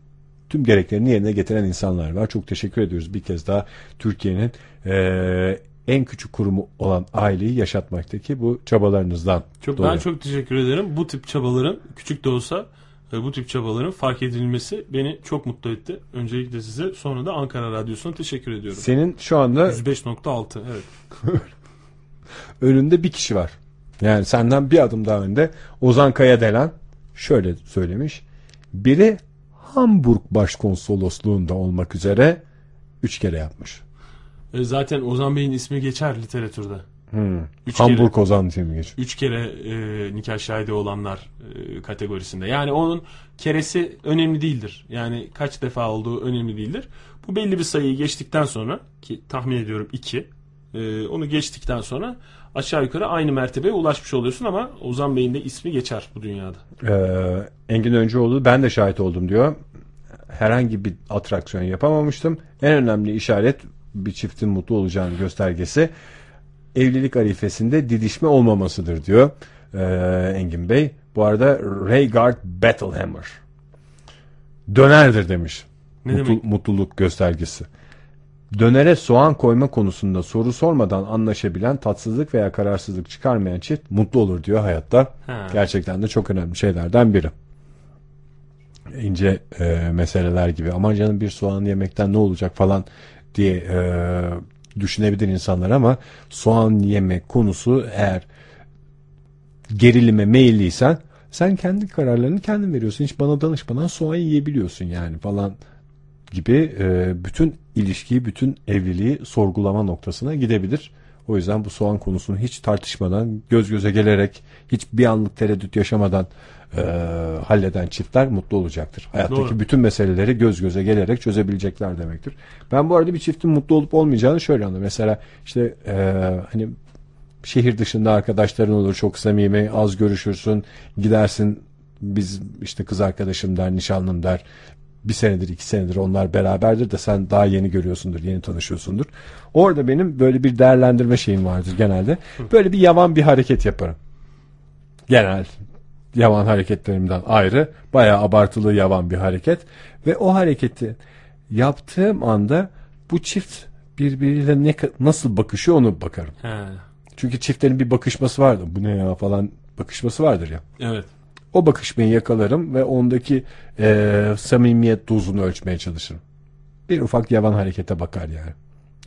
tüm gereklerini yerine getiren insanlar var. Çok teşekkür ediyoruz bir kez daha Türkiye'nin e, en küçük kurumu olan aileyi yaşatmaktaki bu çabalarınızdan. Çok, dolayı. ben çok teşekkür ederim. Bu tip çabaların küçük de olsa e, bu tip çabaların fark edilmesi beni çok mutlu etti. Öncelikle size sonra da Ankara Radyosu'na teşekkür ediyorum. Senin şu anda 105.6 evet. önünde bir kişi var. Yani senden bir adım daha önde Ozan Kaya Delen şöyle söylemiş. Biri Hamburg Başkonsolosluğunda olmak üzere üç kere yapmış. E, zaten Ozan Bey'in ismi geçer literatürde. Hmm. Üç Hamburg kere, Ozan diye mi geçiyor? üç kere e, nikah şahidi olanlar e, kategorisinde. Yani onun keresi önemli değildir. Yani kaç defa olduğu önemli değildir. Bu belli bir sayıyı geçtikten sonra ki tahmin ediyorum iki. e, onu geçtikten sonra aşağı yukarı aynı mertebeye ulaşmış oluyorsun ama Ozan Bey'in de ismi geçer bu dünyada. Ee, Engin Öncüoğlu ben de şahit oldum diyor. Herhangi bir atraksiyon yapamamıştım. En önemli işaret bir çiftin mutlu olacağını göstergesi evlilik arifesinde didişme olmamasıdır diyor ee, Engin Bey. Bu arada Raygard Battlehammer dönerdir demiş. Ne Mutlu- demek? Mutluluk göstergesi. Dönere soğan koyma konusunda soru sormadan anlaşabilen tatsızlık veya kararsızlık çıkarmayan çift mutlu olur diyor hayatta. Ha. Gerçekten de çok önemli şeylerden biri. İnce e, meseleler gibi. Aman canım bir soğan yemekten ne olacak falan diye e, düşünebilir insanlar ama soğan yemek konusu eğer gerilime meyilliysen sen kendi kararlarını kendin veriyorsun. Hiç bana danışmadan soğan yiyebiliyorsun yani falan gibi e, bütün ilişkiyi, bütün evliliği sorgulama noktasına gidebilir. O yüzden bu soğan konusunu hiç tartışmadan, göz göze gelerek, hiç bir anlık tereddüt yaşamadan e, halleden çiftler mutlu olacaktır. Hayattaki Doğru. bütün meseleleri göz göze gelerek çözebilecekler demektir. Ben bu arada bir çiftin mutlu olup olmayacağını şöyle anlıyorum. Mesela işte e, hani şehir dışında arkadaşların olur çok samimi az görüşürsün gidersin biz işte kız arkadaşım der nişanlım der bir senedir iki senedir onlar beraberdir de sen daha yeni görüyorsundur yeni tanışıyorsundur. Orada benim böyle bir değerlendirme şeyim vardır genelde. Böyle bir yavan bir hareket yaparım. Genel yavan hareketlerimden ayrı bayağı abartılı yavan bir hareket ve o hareketi yaptığım anda bu çift birbiriyle ne nasıl bakışıyor onu bakarım. He. Çünkü çiftlerin bir bakışması vardır. Bu ne ya falan bakışması vardır ya. Evet. O bakışmayı yakalarım ve ondaki e, samimiyet dozunu ölçmeye çalışırım. Bir ufak yavan harekete bakar yani.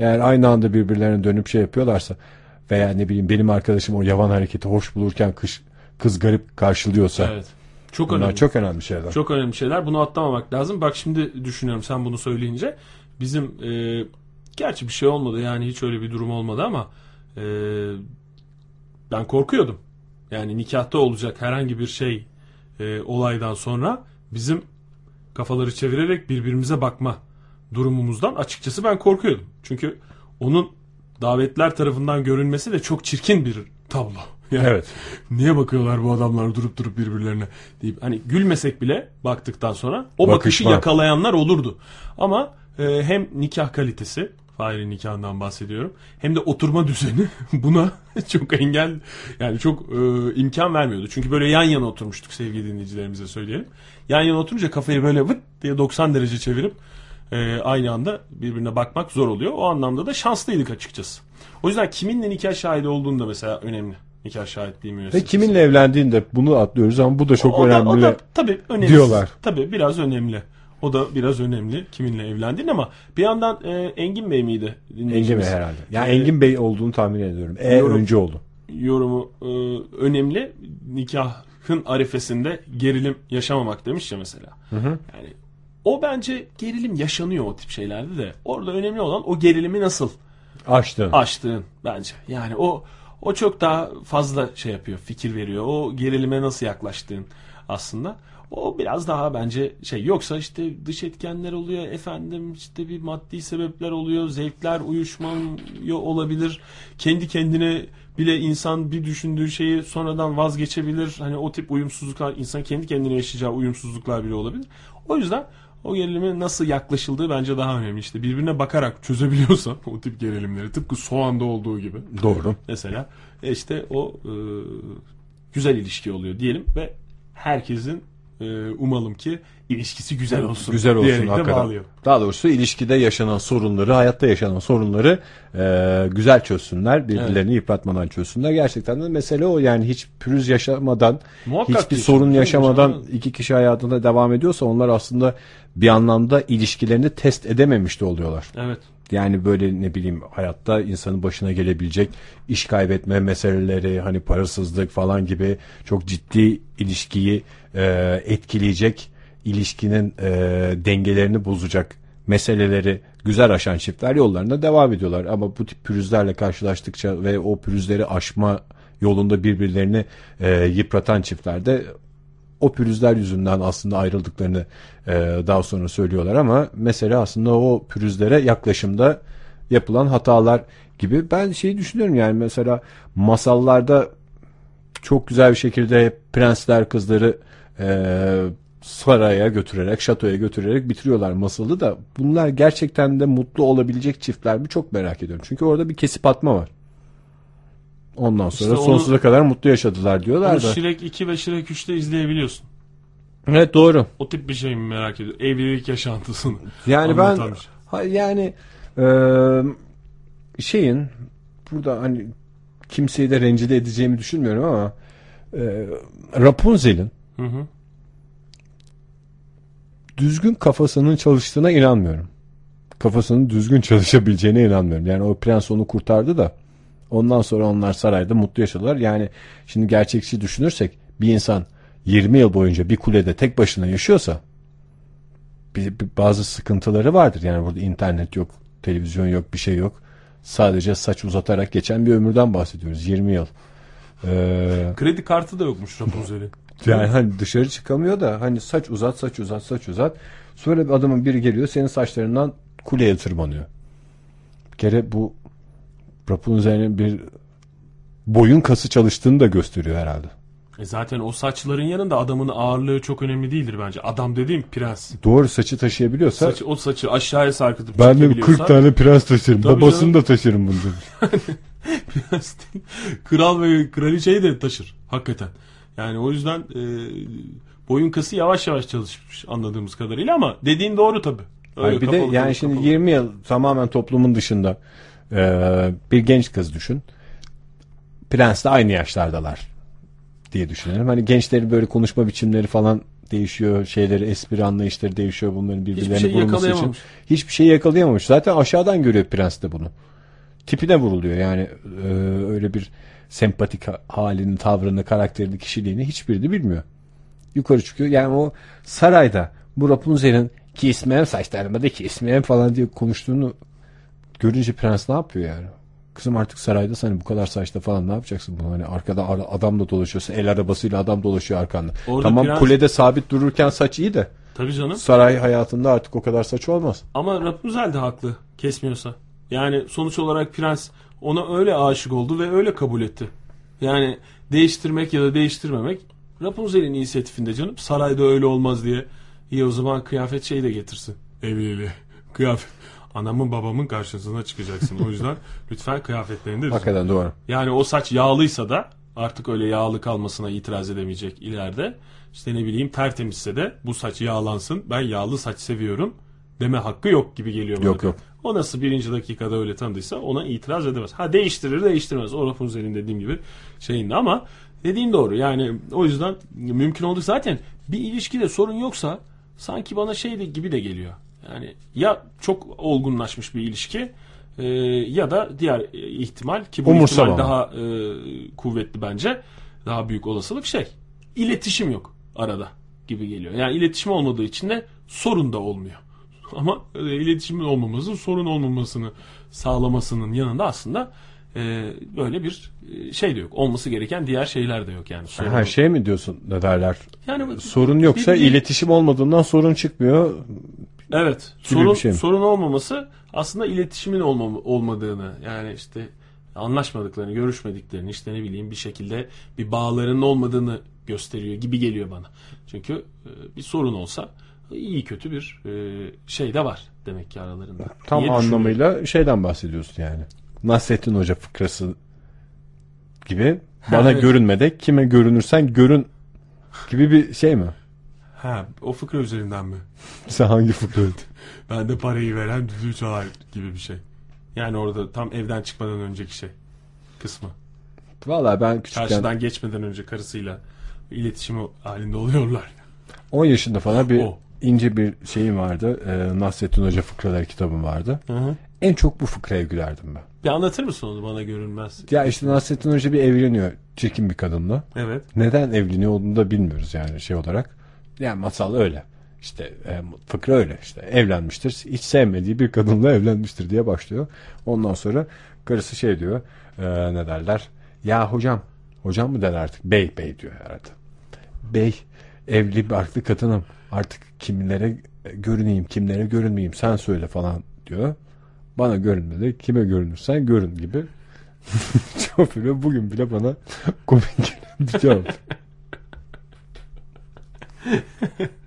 Eğer aynı anda birbirlerine dönüp şey yapıyorlarsa veya ne bileyim benim arkadaşım o yavan hareketi hoş bulurken kız, kız garip karşılıyorsa Evet. Çok bunlar önemli. çok önemli şeyler. Çok önemli şeyler. Bunu atlamamak lazım. Bak şimdi düşünüyorum sen bunu söyleyince. Bizim e, gerçi bir şey olmadı yani hiç öyle bir durum olmadı ama e, ben korkuyordum. Yani nikahta olacak herhangi bir şey e, olaydan sonra bizim kafaları çevirerek birbirimize bakma durumumuzdan açıkçası ben korkuyordum. Çünkü onun davetler tarafından görünmesi de çok çirkin bir tablo. Yani Evet. Niye bakıyorlar bu adamlar durup durup birbirlerine deyip hani gülmesek bile baktıktan sonra o bakışı Bakışma. yakalayanlar olurdu. Ama e, hem nikah kalitesi Fahri nikahından bahsediyorum. Hem de oturma düzeni buna çok engel yani çok e, imkan vermiyordu. Çünkü böyle yan yana oturmuştuk sevgili dinleyicilerimize söyleyelim. Yan yana oturunca kafayı böyle vıt diye 90 derece çevirip e, aynı anda birbirine bakmak zor oluyor. O anlamda da şanslıydık açıkçası. O yüzden kiminle nikah şahidi olduğunda mesela önemli. Nikah şahitliği Ve müessesesi. kiminle evlendiğinde bunu atlıyoruz ama bu da çok o da, önemli. o da tabii önemli. diyorlar. Tabii biraz önemli. O da biraz önemli kiminle evlendiğin ama bir yandan e, Engin Bey miydi? Engin? Bey herhalde. Yani Ee, Engin Bey olduğunu tahmin ediyorum. E Yorum- önce oldu. yorumu e, önemli. Nikahın arifesinde gerilim yaşamamak demiş ya mesela. Yani o bence gerilim yaşanıyor o tip şeylerde de. Orada önemli olan o gerilimi nasıl Açtın. aştığın bence. Yani o o çok daha fazla şey yapıyor, fikir veriyor. O gerilime nasıl yaklaştığın aslında. O biraz daha bence şey yoksa işte dış etkenler oluyor efendim işte bir maddi sebepler oluyor zevkler uyuşmıyor olabilir. Kendi kendine bile insan bir düşündüğü şeyi sonradan vazgeçebilir. Hani o tip uyumsuzluklar insan kendi kendine yaşayacağı uyumsuzluklar bile olabilir. O yüzden o gerilime nasıl yaklaşıldığı bence daha önemli. İşte birbirine bakarak çözebiliyorsan o tip gerilimleri tıpkı soğanda olduğu gibi. Doğru. mesela e işte o e, güzel ilişki oluyor diyelim ve herkesin e, umalım ki ilişkisi güzel olsun. Güzel olsun diyerek de hakikaten. bağlıyor. Daha doğrusu ilişkide yaşanan sorunları, hayatta yaşanan sorunları e, güzel çözsünler. Birbirlerini yıpratmadan çözsünler. Gerçekten de mesele o. Yani hiç pürüz yaşamadan, Muhakkak hiçbir ki sorun yaşamadan canım. iki kişi hayatında devam ediyorsa onlar aslında bir anlamda ilişkilerini test edememiş de oluyorlar. Evet. Yani böyle ne bileyim hayatta insanın başına gelebilecek iş kaybetme meseleleri hani parasızlık falan gibi çok ciddi ilişkiyi e, etkileyecek ilişkinin e, dengelerini bozacak meseleleri güzel aşan çiftler yollarına devam ediyorlar. Ama bu tip pürüzlerle karşılaştıkça ve o pürüzleri aşma yolunda birbirlerini e, yıpratan çiftlerde o pürüzler yüzünden aslında ayrıldıklarını e, daha sonra söylüyorlar ama mesele aslında o pürüzlere yaklaşımda yapılan hatalar gibi. Ben şeyi düşünüyorum yani mesela masallarda çok güzel bir şekilde prensler kızları e, saraya götürerek, şatoya götürerek bitiriyorlar masalı da bunlar gerçekten de mutlu olabilecek çiftler mi çok merak ediyorum. Çünkü orada bir kesip atma var. Ondan sonra İşte onu- sonsuza kadar mutlu yaşadılar diyorlar Onu da. Shrek 2 ve Shrek 3'te izleyebiliyorsun. Evet doğru. O tip bir şey mi merak ediyorum. Evlilik yaşantısını. Yani ben ha, yani e, şeyin burada hani kimseyi de rencide edeceğimi düşünmüyorum ama e, Rapunzel'in Hı hı. düzgün kafasının çalıştığına inanmıyorum. Kafasının düzgün çalışabileceğine inanmıyorum. Yani o prens onu kurtardı da ondan sonra onlar sarayda mutlu yaşadılar. Yani şimdi gerçekçi düşünürsek bir insan 20 yıl boyunca bir kulede tek başına yaşıyorsa bir, bir- bazı sıkıntıları vardır. Yani burada internet yok, televizyon yok, bir şey yok. Sadece saç uzatarak geçen bir ömürden bahsediyoruz. 20 yıl. Ee, Kredi kartı da yokmuş Rapunzel'in. yani hani dışarı çıkamıyor da hani saç uzat saç uzat saç uzat. Sonra bir adamın biri geliyor senin saçlarından kuleye tırmanıyor. Bir kere bu Rapunzel'in bir boyun kası çalıştığını da gösteriyor herhalde. E zaten o saçların yanında adamın ağırlığı çok önemli değildir bence. Adam dediğim prens. Doğru saçı taşıyabiliyorsa Saç, o saçı aşağıya sarkıtıp ben de çekebiliyorsa 40 tane prens taşırım. Tabii Babasını canım. da taşırım bunu. demiş. prens değil, kral ve kraliçeyi de taşır. Hakikaten. Yani o yüzden e, boyun kası yavaş yavaş çalışmış anladığımız kadarıyla ama dediğin doğru tabii. Öyle Hayır, bir de yani şimdi kapalı. 20 yıl tamamen toplumun dışında e, bir genç kız düşün. Prensle aynı yaşlardalar diye düşünelim. Hani gençlerin böyle konuşma biçimleri falan değişiyor. Şeyleri, espri anlayışları değişiyor. Bunların birbirlerine şey vurması için. Hiçbir şey yakalayamamış. Zaten aşağıdan görüyor prens de bunu. Tipine vuruluyor. Yani e, öyle bir sempatik ha- halini, tavrını, karakterini, kişiliğini hiçbirini bilmiyor. Yukarı çıkıyor. Yani o sarayda bu Rapunzel'in kesmeyen saçlarıma da kesmeyen falan diye konuştuğunu görünce prens ne yapıyor yani? Kızım artık sarayda hani bu kadar saçta falan ne yapacaksın bunu hani arkada adamla dolaşıyorsun el arabasıyla adam dolaşıyor arkanda. Orada tamam prens- kulede sabit dururken saç iyi de Tabii canım. saray hayatında artık o kadar saç olmaz. Ama Rapunzel de haklı kesmiyorsa. Yani sonuç olarak prens ona öyle aşık oldu ve öyle kabul etti. Yani değiştirmek ya da değiştirmemek Rapunzel'in inisiyatifinde canım. Sarayda öyle olmaz diye. İyi o zaman kıyafet şeyi de getirsin. Evliliği. Kıyafet. Anamın babamın karşısına çıkacaksın. O yüzden lütfen kıyafetlerini de düzelt. Hakikaten doğru. Yani o saç yağlıysa da artık öyle yağlı kalmasına itiraz edemeyecek ileride. İşte ne bileyim tertemizse de bu saç yağlansın ben yağlı saç seviyorum deme hakkı yok gibi geliyor bana. Yok, yok. O nasıl birinci dakikada öyle tanıdıysa ona itiraz edemez. Ha değiştirir değiştirmez. O Rapunzel'in dediğim gibi şeyinde ama dediğin doğru. Yani o yüzden mümkün olduğu zaten bir ilişkide sorun yoksa sanki bana şey de, gibi de geliyor. Yani ya çok olgunlaşmış bir ilişki e, ya da diğer ihtimal ki bu Umursama ihtimal ama. daha e, kuvvetli bence. Daha büyük olasılık şey. İletişim yok arada gibi geliyor. Yani iletişim olmadığı için de sorun da olmuyor. Ama e, iletişimin olmaması sorun olmamasını sağlamasının yanında aslında e, böyle bir e, şey de yok. Olması gereken diğer şeyler de yok yani. Sorun Her şey mi diyorsun ne derler? Yani Sorun yoksa bir- bir- iletişim olmadığından sorun çıkmıyor. Evet. Sorun şey mi? sorun olmaması aslında iletişimin olmama, olmadığını yani işte anlaşmadıklarını, görüşmediklerini işte ne bileyim bir şekilde bir bağlarının olmadığını gösteriyor gibi geliyor bana. Çünkü e, bir sorun olsa iyi kötü bir e, şey de var demek ki aralarında. Tam düşünüyorum. anlamıyla şeyden bahsediyorsun yani. Nasrettin Hoca fıkrası gibi bana Evet. görünmede kime görünürsen görün gibi bir şey mi? Ha, o fıkra üzerinden mi? Sen hangi fıkra? Ben de parayı veren düdüğü çalar gibi bir şey. Yani orada tam evden çıkmadan önceki şey kısmı. Valla ben küçükken Karşıdan geçmeden önce karısıyla iletişim halinde oluyorlar. 10 yaşında falan bir O. ince bir şeyim vardı. Ee, Nasrettin Hoca fıkraları kitabım vardı. Hı hı. En çok bu fıkraya gülerdim ben. Bir anlatır mısın onu bana görünmez. Ya işte Nasrettin Hoca bir evleniyor çirkin bir kadınla. Evet. Neden evleniyor olduğunu da bilmiyoruz yani şey olarak. Yani masal öyle. İşte e, fıkra öyle işte evlenmiştir. Hiç sevmediği bir kadınla evlenmiştir diye başlıyor. Ondan sonra karısı şey diyor. e, ne derler? Ya hocam. Hocam mı der artık? Bey bey diyor herhalde. Bey evli barklı kadınım. Artık kimlere görüneyim kimlere görünmeyeyim sen söyle falan diyor. Bana görünmedi. Kime görünürsen görün gibi. Çok bugün bile bana komik bir cevap.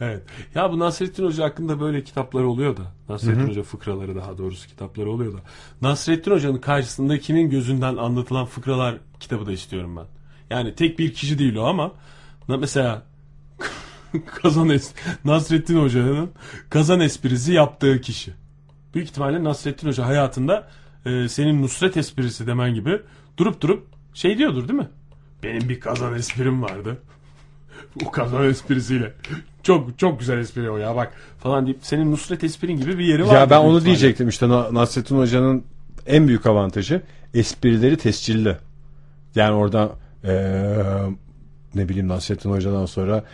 Evet. Ya bu Nasrettin Hoca hakkında böyle kitaplar oluyor da. Nasrettin Hoca fıkraları daha doğrusu kitapları oluyor da. Nasrettin Hoca'nın karşısındakinin gözünden anlatılan fıkralar kitabı da istiyorum ben. Yani tek bir kişi değil o ama mesela kazan es Nasrettin Hoca'nın kazan esprisi yaptığı kişi. Büyük ihtimalle Nasrettin Hoca hayatında e, senin Nusret esprisi demen gibi durup durup şey diyordur değil mi? Benim bir kazan esprim vardı. O kazan esprisiyle. Çok çok güzel espri o ya bak falan deyip senin Nusret esprin gibi bir yeri var. Ya ben onu diyecektim işte Na- Nasrettin Hoca'nın en büyük avantajı esprileri tescilli. Yani orada eee, ne bileyim Nasrettin Hoca'dan sonra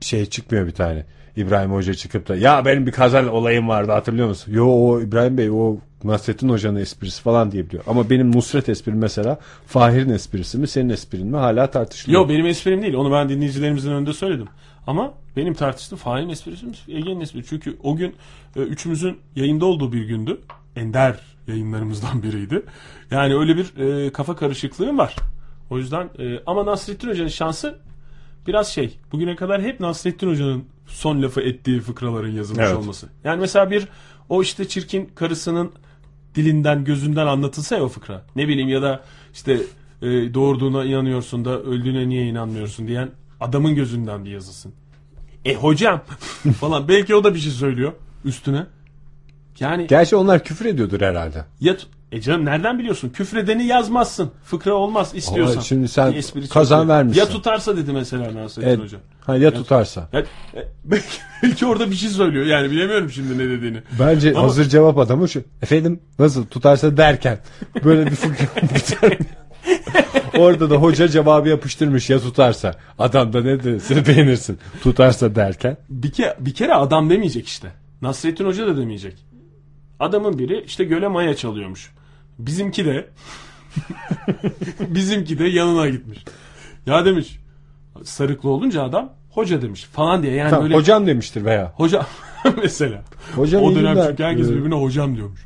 şey çıkmıyor bir tane. İbrahim Hoca çıkıp da ya benim bir kazan olayım vardı hatırlıyor musun? Yo o İbrahim Bey o Nasrettin Hoca'nın esprisi falan diyebiliyor. Ama benim Nusret esprim mesela Fahir'in esprisi mi senin esprin mi hala tartışılıyor. Yo benim esprim değil. Onu ben dinleyicilerimizin önünde söyledim. Ama benim tartıştığım Fahir'in esprisi mi? Ege'nin esprisi. Çünkü o gün e, üçümüzün yayında olduğu bir gündü. Ender yayınlarımızdan biriydi. Yani öyle bir e, kafa karışıklığı var. O yüzden e, ama Nasrettin Hoca'nın şansı biraz şey. Bugüne kadar hep Nasrettin Hoca'nın son lafı ettiği fıkraların yazılmış Evet. olması. Yani mesela bir o işte çirkin karısının dilinden gözünden anlatılsa ya o fıkra. Ne bileyim ya da işte e, doğurduğuna inanıyorsun da öldüğüne niye inanmıyorsun diyen adamın gözünden bir yazılsın. E hocam falan belki o da bir şey söylüyor üstüne. Yani Gerçi onlar küfür ediyordur herhalde. ya e canım nereden biliyorsun? Küfredeni yazmazsın. Fıkra olmaz istiyorsan. Ama şimdi sen espri kazan çekiyor. vermişsin. Ya tutarsa dedi mesela Nasrettin Evet. Hoca. Ha, ya tutarsa. Ya, e, belki, belki orada bir şey söylüyor. Yani bilemiyorum şimdi ne dediğini. Bence Ama- hazır cevap adamı şu. Efendim nasıl tutarsa derken böyle bir fıkra. Orada da hoca cevabı yapıştırmış ya tutarsa. Adam da ne derse beğenirsin. Tutarsa derken. Bir, ke- bir kere adam demeyecek işte. Nasrettin Hoca da demeyecek. Adamın biri işte göle maya çalıyormuş. Bizimki de bizimki de yanına gitmiş. Ya demiş sarıklı olunca adam hoca demiş falan diye yani Tamam, böyle hocam demiştir veya. hoca mesela. Hocam o iyi dönem günler. çünkü herkes Ee, birbirine hocam diyormuş.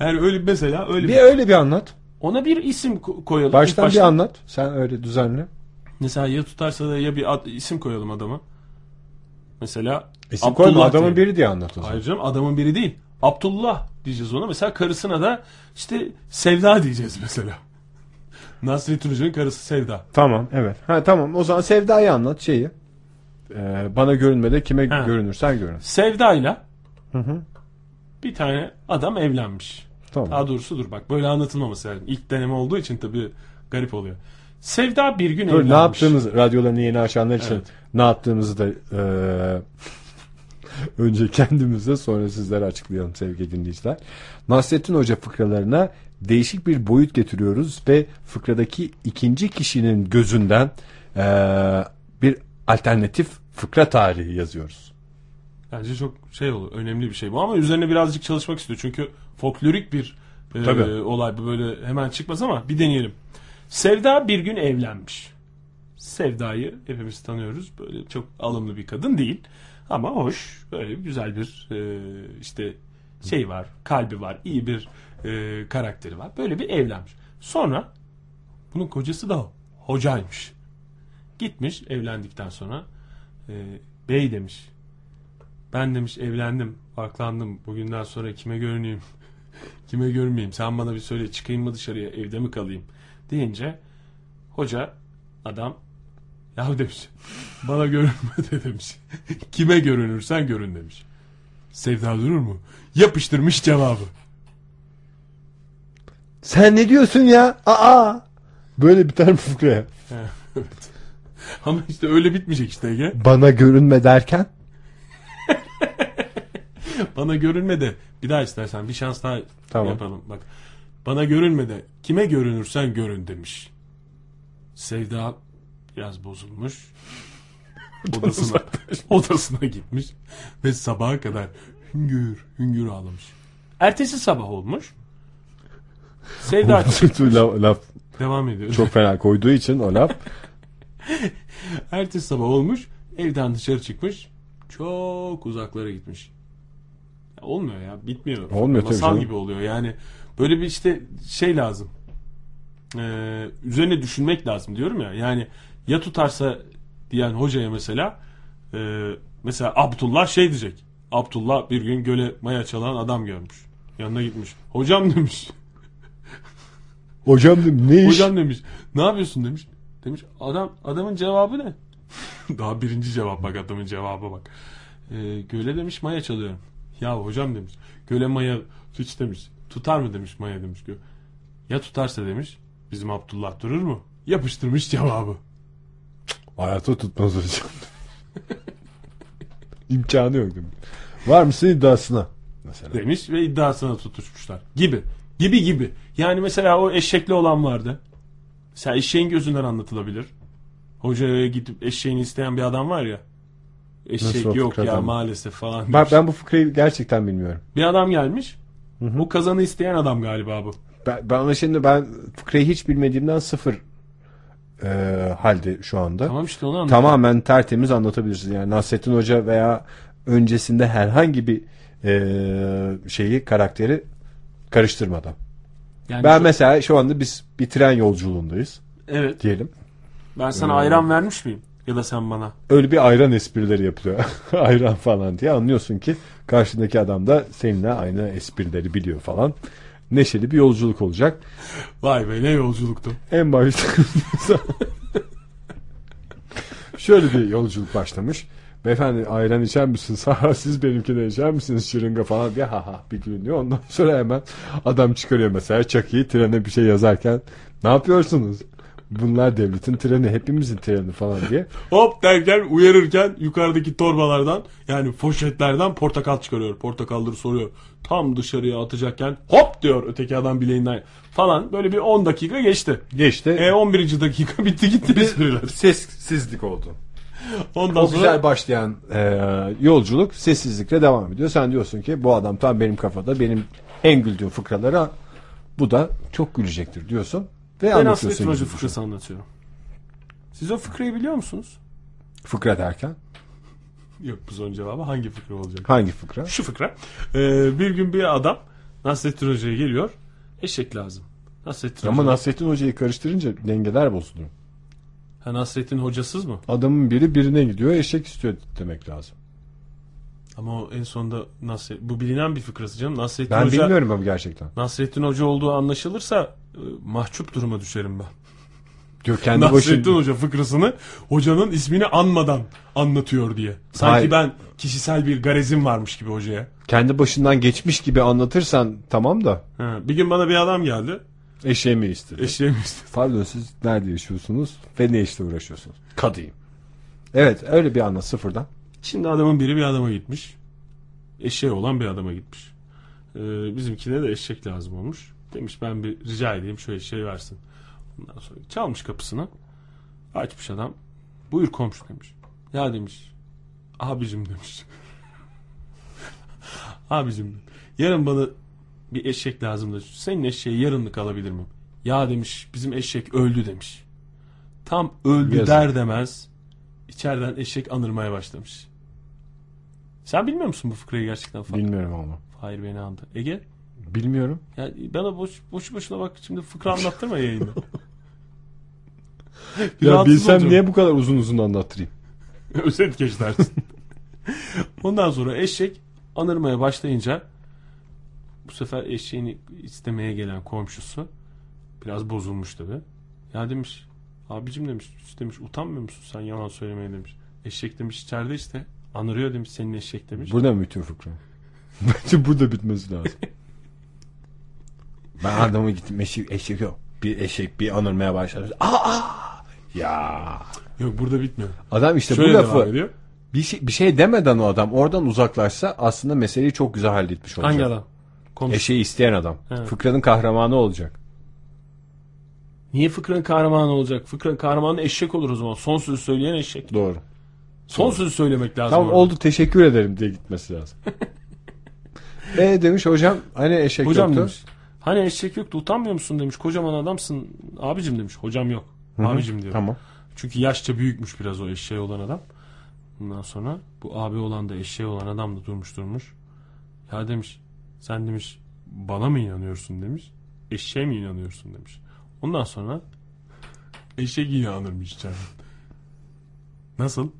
Yani öyle mesela öyle Bir bir, öyle bir anlat. ona bir isim ko- koyalım. Baştan İlk bir anlat. Sen öyle düzenle. Mesela ya tutarsa da ya bir ad, isim koyalım adama. Mesela İsim Abdullah koyma adamın diyelim. biri diye anlat o zaman. Hayır canım adamın biri değil. Abdullah diyeceğiz ona. Mesela karısına da işte Sevda diyeceğiz mesela. Nasrettin Hoca'nın karısı Sevda. Tamam evet. Ha tamam o zaman Sevda'yı anlat şeyi. Ee, bana görünmede kime Ha. görünürsen görün. Sevda'yla bir tane adam evlenmiş. Tamam. Daha doğrusu dur bak böyle anlatılmaması lazım. İlk deneme olduğu için tabii garip oluyor. Sevda bir gün Dur, evlenmiş. ne yaptığımız radyolarını yeni açanlar için Evet. ne yaptığımızı da eee, önce kendimize sonra sizlere açıklayalım sevgili dinleyiciler. Nasrettin Hoca fıkralarına değişik bir boyut getiriyoruz ve fıkradaki ikinci kişinin gözünden eee, bir alternatif fıkra tarihi yazıyoruz. Bence çok şey olur. Önemli bir şey bu ama üzerine birazcık çalışmak istiyor. Çünkü folklorik bir e, Tabii. olay bu böyle hemen çıkmaz ama bir deneyelim. Sevda bir gün evlenmiş. Sevda'yı hepimiz tanıyoruz. Böyle çok alımlı bir kadın değil. Ama hoş. Böyle güzel bir e, işte şey var. Kalbi var. iyi bir e, karakteri var. Böyle bir evlenmiş. Sonra bunun kocası da hocaymış. Gitmiş evlendikten sonra e, bey demiş. Ben demiş evlendim, aklandım. Bugünden sonra kime görüneyim, kime görünmeyeyim. Sen bana bir söyle çıkayım mı dışarıya, evde mi kalayım? Deyince hoca adam ya demiş bana görünme de demiş. kime görünürsen görün demiş. Sevda durur mu? Yapıştırmış cevabı. Sen ne diyorsun ya? Aa! Böyle biter mi fıkra? evet. Ama işte öyle bitmeyecek işte Ege. Bana görünme derken? Bana görünme de bir daha istersen bir şans daha Tamam. yapalım. Bak bana görünme de kime görünürsen görün demiş. Sevda biraz bozulmuş. Odasına, odasına gitmiş ve sabaha kadar hüngür hüngür ağlamış. Ertesi sabah olmuş. Sevda laf, laf devam ediyor. çok fena koyduğu için o laf. Ertesi sabah olmuş. Evden dışarı çıkmış. Çok uzaklara gitmiş. Ya olmuyor ya. Bitmiyor. Olmuyor tabii Masal canım. gibi oluyor. Yani böyle bir işte şey lazım. Ee, üzerine düşünmek lazım diyorum ya. Yani ya tutarsa diyen hocaya mesela e, mesela Abdullah şey diyecek. Abdullah bir gün göle maya çalan adam görmüş. Yanına gitmiş. Hocam demiş. Hocam dedim ne iş? Hocam demiş. Ne yapıyorsun demiş. Demiş adam adamın cevabı ne? Daha birinci cevap bak adamın cevabı bak. Ee, göle demiş maya çalıyorum. Ya hocam demiş. Göle maya hiç demiş. Tutar mı demiş maya demiş. Ya tutarsa demiş. Bizim Abdullah durur mu? Yapıştırmış cevabı. Hayata tutmaz hocam. İmkanı yok demiş. Var mısın iddiasına? Mesela. Demiş ve iddiasına tutuşmuşlar. Gibi. Gibi gibi. Yani mesela o eşekli olan vardı. Mesela eşeğin gözünden anlatılabilir. Hocaya gidip eşeğini isteyen bir adam var ya. Eşek Nasıl yok ya fıkradan? maalesef falan. Bak ben bu fıkrayı gerçekten bilmiyorum. Bir adam gelmiş. Bu kazanı isteyen adam galiba bu. Ben, ben şimdi ben fıkrayı hiç bilmediğimden sıfır e, halde şu anda. Tamam işte onu. Tamamen tertemiz anlatabilirsiniz. Yani Nasrettin Hoca veya öncesinde herhangi bir e, şeyi karakteri karıştırmadan. Yani Ben şu- mesela şu anda biz bir tren yolculuğundayız. Evet. diyelim. Ben sana Ee, ayran vermiş miyim? Ya da sen bana. Öyle bir ayran esprileri yapıyor. ayran falan diye anlıyorsun ki karşındaki adam da seninle aynı esprileri biliyor falan. Neşeli bir yolculuk olacak. Vay be ne yolculuktu. En başta şöyle bir yolculuk başlamış. Beyefendi ayran içer misiniz? Ha siz benimkine içer misiniz? Şırınga falan diye ha ha bir gülünüyor. Ondan sonra hemen adam çıkarıyor mesela çakıyı trene bir şey yazarken ne yapıyorsunuz? Bunlar devletin treni hepimizin treni falan diye. Hop derken uyarırken yukarıdaki torbalardan yani poşetlerden portakal çıkarıyor. Portakalları soruyor. Tam dışarıya atacakken hop diyor öteki adam bileğinden falan. Böyle bir 10 dakika geçti. Geçti. E 11. dakika bitti gitti espriler. Sessizlik oldu. Ondan O sonra güzel başlayan e, yolculuk sessizlikle devam ediyor. Sen diyorsun ki bu adam tam benim kafada benim en güldüğüm fıkralara bu da çok gülecektir diyorsun. Ve ben Hoca gibi bir şey. fıkrası anlatıyorum. Siz o fıkrayı biliyor musunuz? Fıkra derken Yok bu son cevabı hangi fıkra olacak? hangi fıkra? Şu fıkra. Ee, bir gün bir adam Nasrettin Hoca'ya geliyor. Eşek lazım. Nasrettin Ama Hoca. Nasrettin Hoca'yı karıştırınca dengeler bozuluyor. Ha, Nasrettin hocasız mı? Adamın biri birine gidiyor eşek istiyor demek lazım. Ama o en sonunda Nasret, bu bilinen bir fıkrası canım. Nasrettin Ben Hoca bilmiyorum ama gerçekten. Nasrettin Hoca olduğu anlaşılırsa mahcup duruma düşerim ben. Diyor kendi Nasrettin başına Hoca fıkrasını hocanın ismini anmadan anlatıyor diye. Sanki Hayır. ben kişisel bir garezim varmış gibi hocaya. kendi başından geçmiş gibi anlatırsan tamam da Ha, bir gün bana bir adam geldi. eşeğimi istedi. Eşeğimi istedi. Pardon siz nerede yaşıyorsunuz ve ne işle uğraşıyorsunuz? Kadıyım. Evet öyle bir anlat sıfırdan. Şimdi adamın biri bir adama gitmiş. Eşeği olan bir adama gitmiş. Ee, bizimkine de eşek lazım olmuş. Demiş ben bir rica edeyim şu eşeği versin. Ondan sonra çalmış kapısına. Açmış adam. Buyur komşu demiş. Ya demiş. Abicim demiş. Abicim yarın bana bir eşek lazım da senin eşeği yarınlık alabilir miyim? Ya demiş bizim eşek öldü demiş. Tam öldü Yazık. der demez içeriden eşek anırmaya başlamış. Sen bilmiyor musun bu fıkrayı gerçekten falan? Bilmiyorum ama. Hayır beni andı. Ege? Bilmiyorum. Ya bana boş, boşu boşuna bak şimdi fıkra anlattırma yayında. Ya bilsem olacağım. niye bu kadar uzun uzun anlattırayım? Özet geç dersin. Ondan sonra eşek anırmaya başlayınca bu sefer eşeğini istemeye gelen komşusu biraz bozulmuş tabi. Ya demiş abicim demiş, demiş utanmıyor musun sen yalan söylemeye demiş. Eşek demiş içeride işte anırıyor demiş senin eşek demiş. Burada mı bitiyor fıkra? Bence burada bitmesi lazım. Ben adamı gittim eşek, eşek yok. Bir eşek bir anırmaya başladı. Aa, aa! Ya. Yok burada bitmiyor. Adam işte Şöyle bu lafı bir şey, bir şey demeden o adam oradan uzaklaşsa aslında meseleyi çok güzel halletmiş olacak. Hangi adam? Komşu. Eşeği isteyen adam. Evet. Fıkranın kahramanı olacak. Niye fıkranın kahramanı olacak? Fıkranın kahramanı eşek olur o zaman. Son sözü söyleyen eşek. Doğru. Son sözü söylemek lazım. Tamam orada. oldu teşekkür ederim diye gitmesi lazım. e demiş hocam hani eşek Hocam yoktu. demiş. Hani eşek yoktu utanmıyor musun demiş. Kocaman adamsın. Abicim demiş. Hocam yok. Abicim diyor. Tamam. Çünkü yaşça büyükmüş biraz o eşeği olan adam. Bundan sonra bu abi olan da eşeği olan adam da durmuş durmuş. Ya demiş sen demiş bana mı inanıyorsun demiş. Eşeğe mi inanıyorsun demiş. Ondan sonra eşek yine anırmış içeriden. Nasıl?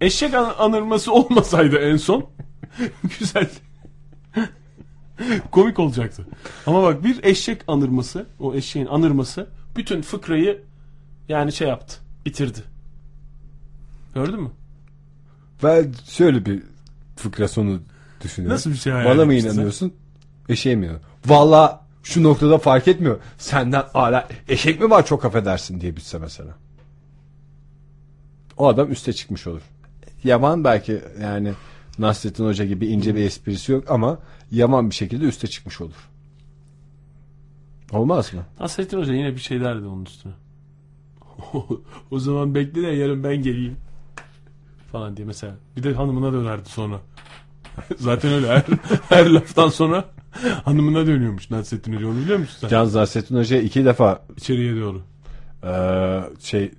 Eşek an- anırması olmasaydı en son güzel komik olacaktı. Ama bak bir eşek anırması, o eşeğin anırması bütün fıkrayı yani şey yaptı, bitirdi. Gördün mü? Ben şöyle bir fıkra sonu düşünüyorum. Nasıl bir şey hayal Bana mı inanıyorsun? Eşeğe mi inanıyorsun? Valla şu noktada fark etmiyor. Senden hala eşek mi var çok affedersin diye bitse mesela. O adam üste çıkmış olur. Yaman belki yani Nasrettin Hoca gibi ince bir esprisi yok ama yaman bir şekilde üste çıkmış olur. Olmaz mı? Nasrettin Hoca yine bir şey derdi onun üstüne. o zaman bekle de yarın ben geleyim. Falan diye mesela. Bir de hanımına dönerdi sonra. Zaten öyle her, her laftan sonra hanımına dönüyormuş Nasrettin Hoca onu biliyor musun sen? Yalnız Nasrettin Hoca'ya iki defa İçeriye doğru. eee, şey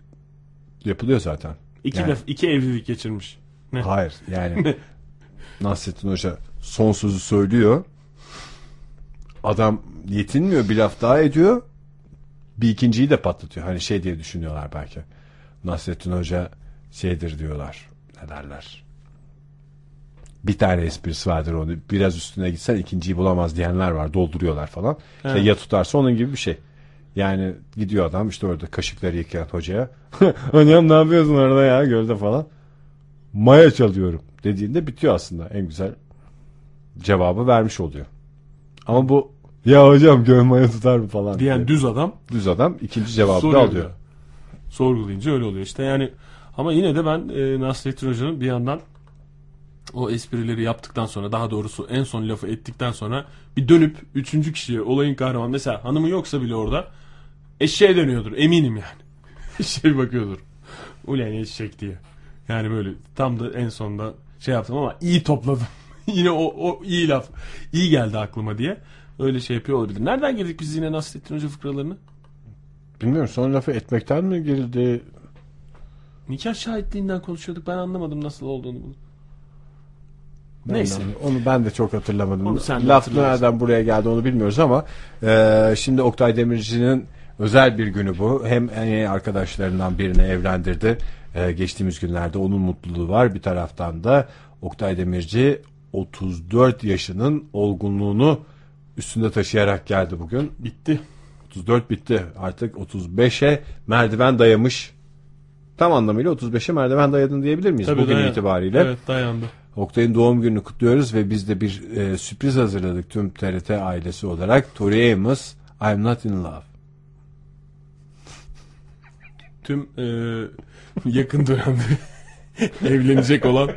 yapılıyor zaten. İki, Yani- def- iki evlilik geçirmiş. Ne? Hayır yani Nasrettin Hoca son sözü söylüyor. Adam yetinmiyor bir laf daha ediyor. bir ikinciyi de patlatıyor. Hani şey diye düşünüyorlar belki. Nasrettin Hoca şeydir diyorlar. Ne derler? Bir tane esprisi vardır onu. Biraz üstüne gitsen ikinciyi bulamaz diyenler var. Dolduruyorlar falan. İşte ya tutarsa onun gibi bir şey. Yani gidiyor adam işte orada kaşıkları yıkayan hocaya. Hocam ne yapıyorsun orada ya gölde falan. Maya çalıyorum dediğinde bitiyor aslında. En güzel cevabı vermiş oluyor. Ama bu ya hocam göl maya tutar mı falan Diyen diye. düz adam düz adam ikinci cevabı da alıyor. Sorgulayınca öyle oluyor işte yani ama yine de ben e, Nasrettin Hoca'nın bir yandan o esprileri yaptıktan sonra daha doğrusu en son lafı ettikten sonra bir dönüp üçüncü kişiye olayın kahramanı mesela hanımı yoksa bile orada eşeğe dönüyordur eminim yani. şey bakıyordur. Ulan eşek diye. Yani böyle tam da en sonunda şey yaptım ama iyi topladım. yine o, o iyi laf. iyi geldi aklıma diye. Öyle şey yapıyor olabilir. Nereden girdik biz yine Nasrettin Hoca fıkralarını? Bilmiyorum son lafı etmekten mi girildi? Nikah şahitliğinden konuşuyorduk. Ben anlamadım nasıl olduğunu. bunun. Ben Neyse. de- Onu ben de çok hatırlamadım. Onu sen Laf nereden buraya geldi onu bilmiyoruz ama e, şimdi Oktay Demirci'nin özel bir günü bu. Hem en iyi arkadaşlarından birini evlendirdi. E, geçtiğimiz günlerde onun mutluluğu var. Bir taraftan da Oktay Demirci 34 yaşının olgunluğunu üstünde taşıyarak geldi bugün. Bitti. 34 bitti. Artık 35'e merdiven dayamış. Tam anlamıyla 35'e merdiven dayadın diyebilir miyiz bugün dayan- itibariyle? Evet dayandı. Oktay'ın doğum gününü kutluyoruz ve biz de bir e, sürpriz hazırladık tüm TRT ailesi olarak. Tori Amos, I'm Not In Love. Tüm e, yakın dönemde evlenecek olan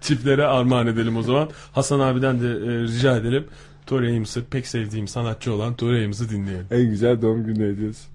çiftlere armağan edelim o zaman. Hasan abiden de e, rica edelim. Tori pek sevdiğim sanatçı olan Tori dinleyelim. En güzel doğum günü hediyesi.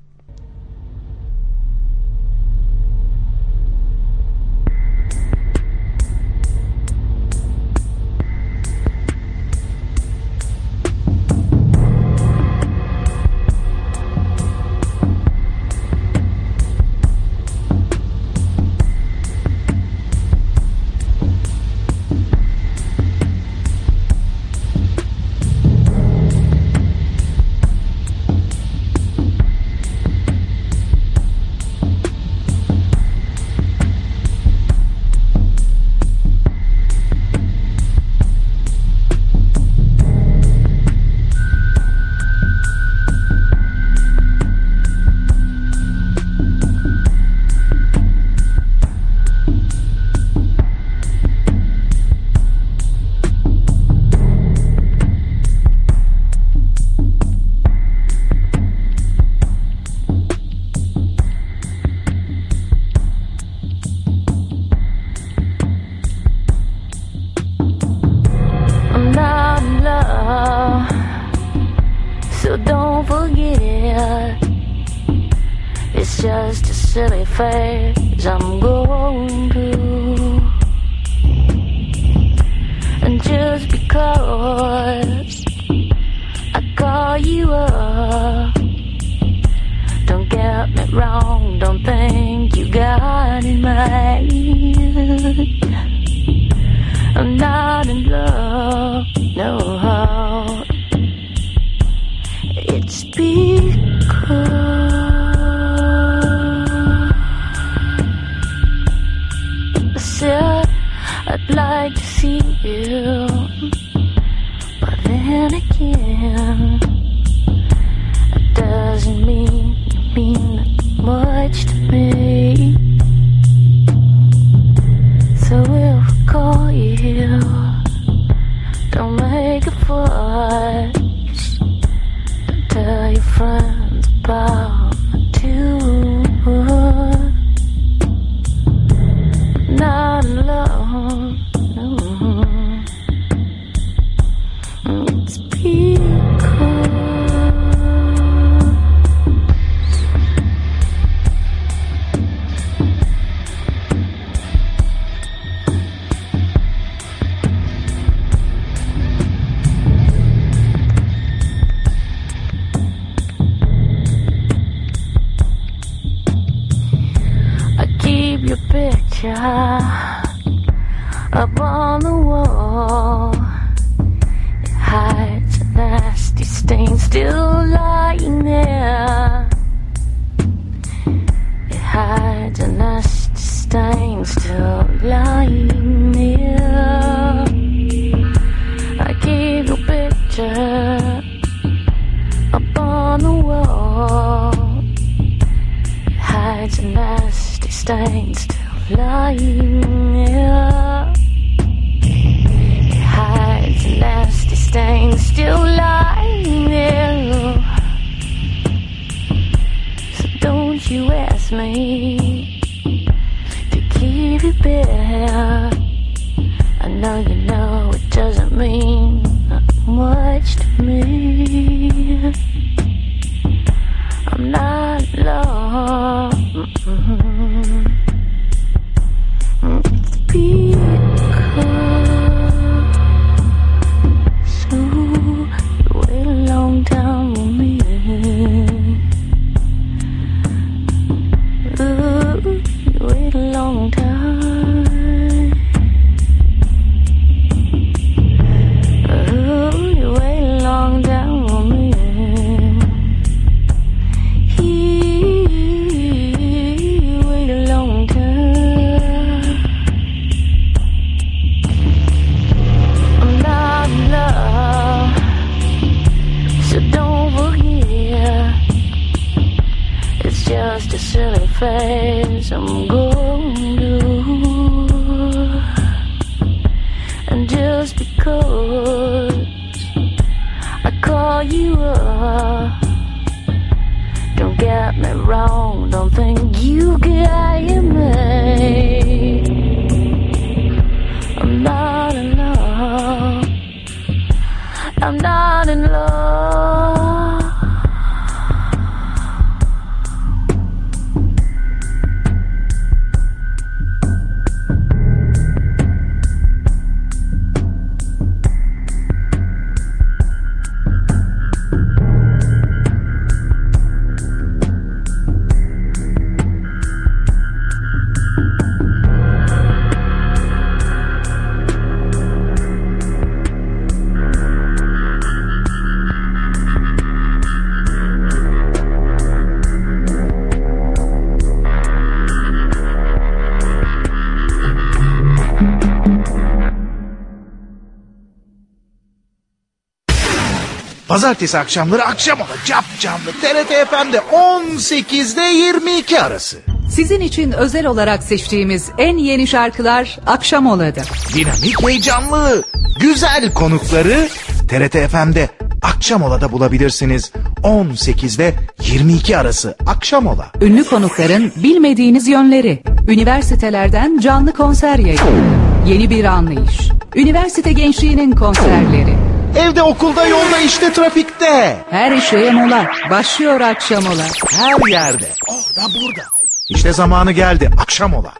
Pazartesi akşamları akşam ola cap canlı TRT FM'de 18'de 22 arası. Sizin için özel olarak seçtiğimiz en yeni şarkılar Akşam Ola'da. Dinamik heyecanlı, güzel konukları TRT FM'de akşam olada bulabilirsiniz. 18'de 22 arası akşam ola. Ünlü konukların bilmediğiniz yönleri. Üniversitelerden canlı konser yayını. Yeni bir anlayış. Üniversite gençliğinin konserleri. Evde okulda yolda işte trafikte. Her şeye mola. Başlıyor Akşam Ola. Her yerde. Orada burada. İşte zamanı geldi akşam ola.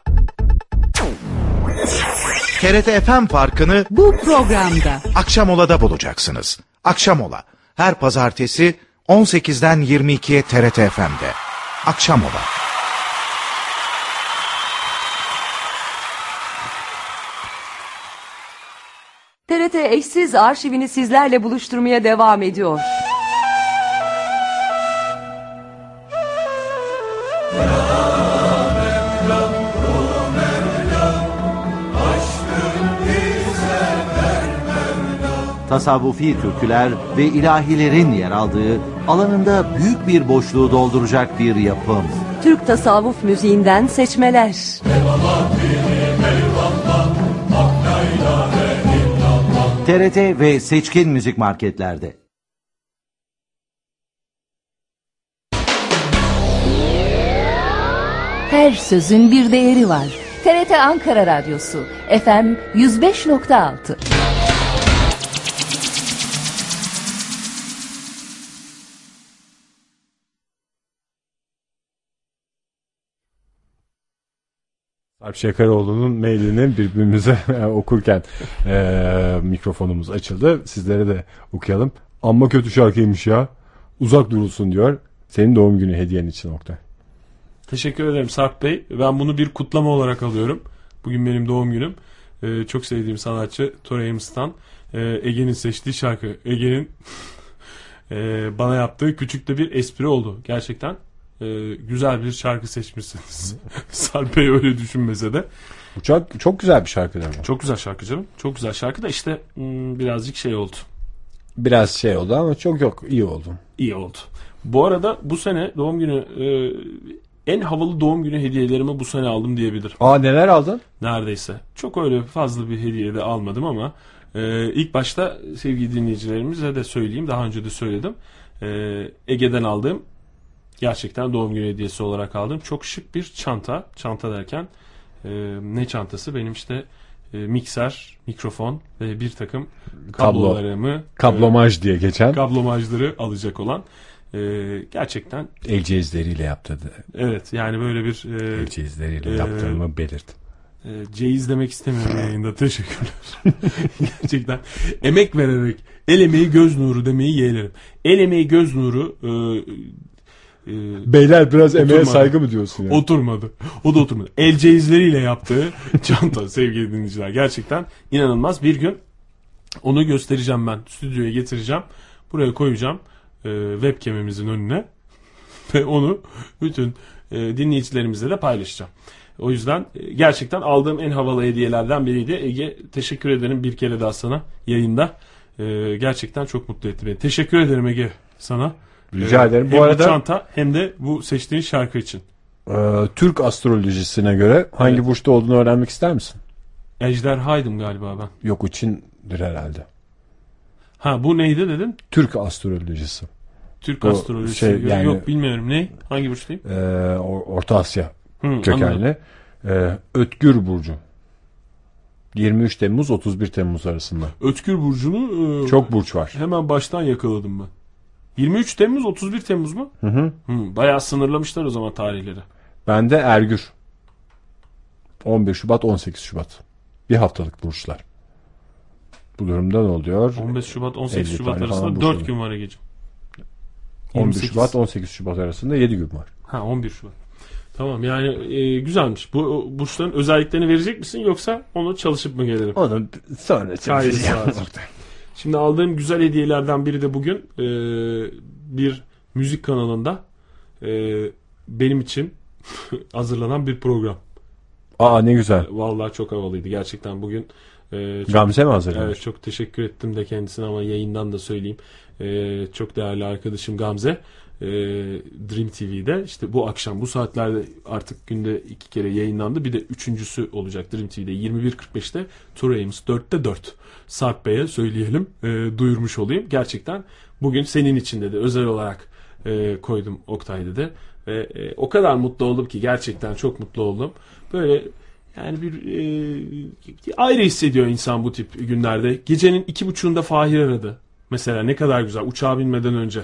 TRT FM farkını Bu programda akşam olada bulacaksınız. Akşam ola. Her pazartesi 18'den 22'ye TRT FM'de. Akşam ola. TRT eşsiz arşivini sizlerle buluşturmaya devam ediyor. tasavvufi türküler ve ilahilerin yer aldığı alanında büyük bir boşluğu dolduracak bir yapım. Türk tasavvuf müziğinden seçmeler. TRT ve seçkin müzik marketlerde. Her sözün bir değeri var. TRT Ankara Radyosu FM 105.6 Sarp Şekaroğlu'nun mailini birbirimize okurken eee, mikrofonumuz açıldı. Sizlere de okuyalım. Amma kötü şarkıymış ya. Uzak durulsun diyor. Senin doğum günü hediyen için Oktay. Teşekkür ederim Sarp Bey. Ben bunu bir kutlama olarak alıyorum. Bugün benim doğum günüm. Ee, çok sevdiğim sanatçı Tori Amos'tan e, Ege'nin seçtiği şarkı. Ege'nin e, bana yaptığı küçük de bir espri oldu. Gerçekten e, güzel bir şarkı seçmişsiniz. Sarp Bey öyle düşünmese de. Bu çok, çok güzel bir şarkı değil mi? Çok güzel şarkı canım. Çok güzel şarkı da işte hmm, birazcık şey oldu. Biraz şey oldu ama çok yok. iyi oldu. İyi oldu. Bu arada bu sene doğum günü e, en havalı doğum günü hediyelerimi bu sene aldım diyebilirim. Aa neler aldın? Neredeyse. Çok öyle fazla bir hediye de almadım ama e, ilk başta sevgili dinleyicilerimize de söyleyeyim. Daha önce de söyledim. E, Ege'den aldığım gerçekten doğum günü hediyesi olarak aldım. Çok şık bir çanta. Çanta derken e, ne çantası? Benim işte e, mikser, mikrofon ve bir takım Kablo. kablolarımı Kablomaj diye geçen e, kablomajları alacak olan e, gerçekten el cihazlarıyla yaptırdı. evet yani böyle bir e, El cihazlarıyla Ee, yaptığımı belirt. E, ceyiz demek istemiyorum yayında. Teşekkürler. Gerçekten emek vererek el emeği göz nuru demeyi yeğlerim. El emeği göz nuru e, e, Beyler biraz emeğe emeğe saygı mı diyorsun ya? oturmadı. O da oturmadı. El ceyizleriyle yaptığı çanta sevgili dinleyiciler. Gerçekten inanılmaz. Bir gün onu göstereceğim ben. Stüdyoya getireceğim. Buraya koyacağım. E, webcam'imizin önüne. Ve onu bütün e, dinleyicilerimizle de paylaşacağım. O yüzden e, gerçekten aldığım en havalı hediyelerden biriydi. Ege teşekkür ederim bir kere daha sana yayında. E, gerçekten çok mutlu etti beni. Teşekkür ederim Ege sana. Rica E, ederim. Hem Bu arada çanta hem de bu seçtiğin şarkı için. e, Türk astrolojisine göre hangi Evet. burçta olduğunu öğrenmek ister misin? Ejderhaydım galiba ben. Yok içindir herhalde. Ha bu neydi dedin? Türk astrolojisi. Türk Bu astrolojisi. şey, Yok, yani- Yok bilmiyorum ne? Hangi burçtayım? E, Or- Orta Asya Hı, kökenli. E, Ötkür Burcu. 23 Temmuz 31 Temmuz arasında. Ötkür Burcu'nu e, Çok burç var. hemen baştan yakaladım ben. 23 Temmuz 31 Temmuz mu? Hı hı. Hı, bayağı sınırlamışlar o zaman tarihleri. Ben de Ergür. 11 Şubat 18 Şubat. Bir haftalık burçlar. Bu durumda ne oluyor? 15 Şubat 18 50 Şubat arasında burç 4 oluyor. gün var Ege'ciğim. 11 28. Şubat 18 Şubat arasında 7 gün var. Ha 11 Şubat. Tamam yani e, güzelmiş. Bu burçların özelliklerini verecek misin yoksa onu çalışıp mı gelelim? Onu sonra lazım. Şimdi aldığım güzel hediyelerden biri de bugün e, bir müzik kanalında e, benim için hazırlanan bir program. Aa ne güzel. Vallahi çok havalıydı gerçekten bugün. e, çok, Gamze mi hazırlamış? evet, çok teşekkür ettim de kendisine ama yayından da söyleyeyim. E, çok değerli arkadaşım Gamze. E, Dream TV'de işte bu akşam bu saatlerde artık günde iki kere yayınlandı. Bir de üçüncüsü olacak Dream TV'de 21.45'te Tour Ames 4'te 4. Sarp Bey'e söyleyelim e, duyurmuş olayım. Gerçekten bugün senin için dedi özel olarak e, koydum Oktay dedi. Ve e, o kadar mutlu oldum ki gerçekten çok mutlu oldum. Böyle yani bir e, ayrı hissediyor insan bu tip günlerde. Gecenin iki buçuğunda Fahir aradı. Mesela ne kadar güzel uçağa binmeden önce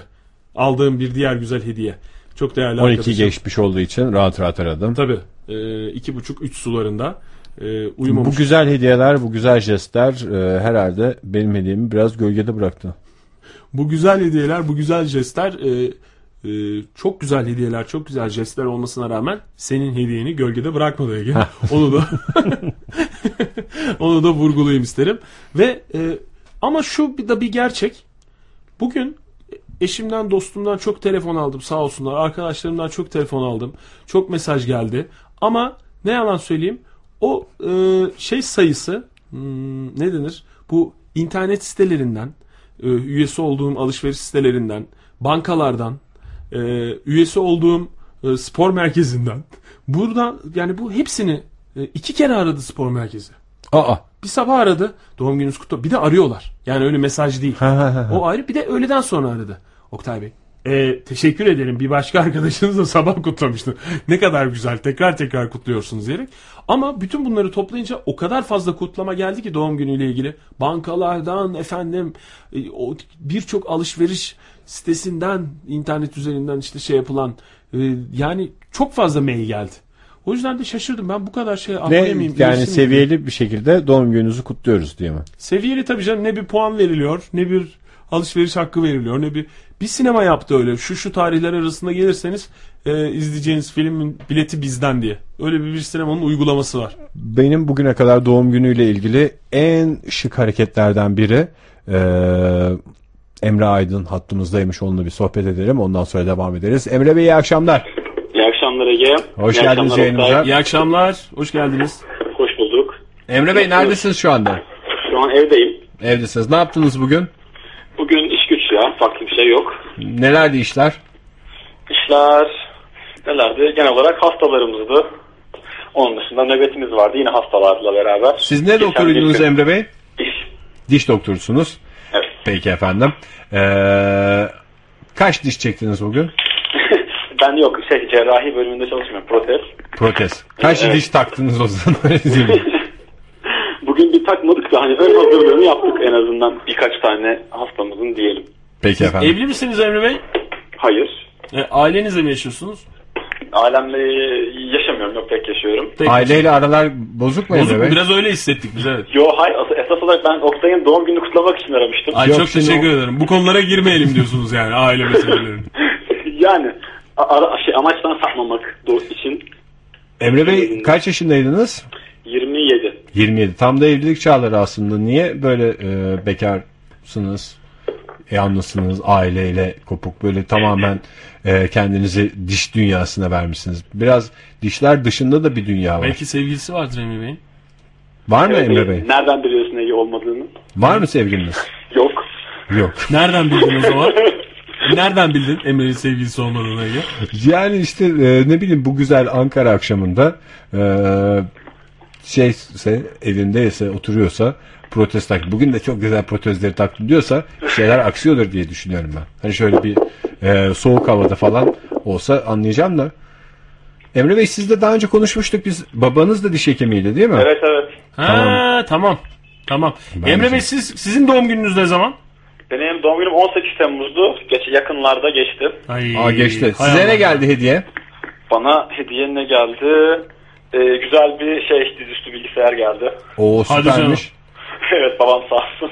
aldığım bir diğer güzel hediye. Çok değerli 12 arkadaşım. geçmiş olduğu için rahat rahat aradım. Tabii. E, iki buçuk üç sularında e, uyumamış. Bu güzel hediyeler, bu güzel jestler e, herhalde benim hediyemi biraz gölgede bıraktı. Bu güzel hediyeler, bu güzel jestler e, e, çok güzel hediyeler, çok güzel jestler olmasına rağmen senin hediyeni gölgede bırakmadı Ege. onu da onu da vurgulayayım isterim. Ve e, ama şu bir da bir gerçek. Bugün eşimden, dostumdan çok telefon aldım sağ olsunlar. Arkadaşlarımdan çok telefon aldım. Çok mesaj geldi. Ama ne yalan söyleyeyim o e, şey sayısı hmm, ne denir? Bu internet sitelerinden e, üyesi olduğum alışveriş sitelerinden, bankalardan, e, üyesi olduğum e, spor merkezinden. Buradan yani bu hepsini e, iki kere aradı spor merkezi. Aa. Bir sabah aradı. Doğum gününüz kutlu. Bir de arıyorlar. Yani öyle mesaj değil. O ayrı. Bir de öğleden sonra aradı. Oktay Bey. E, teşekkür ederim. Bir başka arkadaşınız da sabah kutlamıştı. ne kadar güzel. Tekrar tekrar kutluyorsunuz diyerek. Ama bütün bunları toplayınca o kadar fazla kutlama geldi ki doğum günüyle ilgili. Bankalardan efendim e, birçok alışveriş sitesinden internet üzerinden işte şey yapılan e, yani çok fazla mail geldi. O yüzden de şaşırdım. Ben bu kadar şey Ne anlayamayayım. yani seviyeli bir şekilde doğum gününüzü kutluyoruz diye mi? Seviyeli tabii canım ne bir puan veriliyor ne bir alışveriş hakkı veriliyor ne bir bir sinema yaptı öyle şu şu tarihler arasında gelirseniz e, izleyeceğiniz filmin bileti bizden diye öyle bir, bir sinemanın uygulaması var. Benim bugüne kadar doğum günüyle ilgili en şık hareketlerden biri eee, Emre Aydın hattımızdaymış onunla bir sohbet edelim ondan sonra devam ederiz. Emre Bey iyi akşamlar. Akşamlar Ege. Hoş İyi geldiniz yayınımıza. İyi akşamlar hoş geldiniz. Hoş bulduk. Emre Bey neredesiniz şu anda? Şu an evdeyim. Evdesiniz. Ne yaptınız bugün? Bugün iş güç ya. Farklı bir şey yok. Nelerdi işler? dişler nelerdi? Genel olarak hastalarımızdı. Onun dışında nöbetimiz vardı yine hastalarla beraber. Siz ne Geçen doktoruydunuz bir- Emre Bey? Diş. Diş doktorusunuz. Evet. Peki efendim. Ee, kaç diş çektiniz bugün? Ben yok şey cerrahi bölümünde çalışmıyorum. Protez. Protez. Kaç Evet. diş taktınız o zaman? Bugün bir takmadık da hani ön hazırlığını yaptık en azından birkaç tane hastamızın diyelim. Peki efendim. Evli misiniz Emre Bey? Hayır. E, ailenizle mi yaşıyorsunuz? Alemle yaşamıyorum yok tek yaşıyorum. Tek Aileyle aralar bozuk mu Bozuk Emre mu? Bey? Biraz öyle hissettik biz evet. Yo hayır as- esas olarak ben Oktay'ın doğum gününü kutlamak için aramıştım. Ay Yok, çok teşekkür o- ederim. Bu konulara girmeyelim diyorsunuz yani aile meselelerini. yani ara, şey, amaçtan sapmamak için Emre Bey kaç yaşındaydınız? 27. 27. Tam da evlilik çağları aslında. Niye böyle e, bekarsınız? Yalnızsınız, aileyle kopuk böyle tamamen e, kendinizi diş dünyasına vermişsiniz. Biraz dişler dışında da bir dünya var. Belki sevgilisi vardır Emre Bey'in. Var mı Evet, Emre Bey? Nereden biliyorsun Ege olmadığını? Var mı sevgiliniz? Yok. Yok. Nereden bildin o zaman? Nereden bildin Emre'nin sevgilisi olmadığını Ege? Yani işte e, ne bileyim bu güzel Ankara akşamında e, şeyse evindeyse oturuyorsa protez tak. Bugün de çok güzel protezleri taktım diyorsa şeyler aksıyordur diye düşünüyorum ben. Hani şöyle bir e, soğuk havada falan olsa anlayacağım da. Emre Bey sizle daha önce konuşmuştuk biz. Babanız da diş hekimiydi değil mi? Evet evet. Ha tamam. Tamam. Ben Emre Bey siz sizin doğum gününüz ne zaman? Benim doğum günüm 18 Temmuz'du. Geç, yakınlarda geçti. Ay, Aa geçti. hay Size Allah. ne geldi hediye? Bana hediye ne geldi? Ee, güzel bir şey dizüstü bilgisayar geldi. O Hadi süpermiş. evet babam sağ olsun.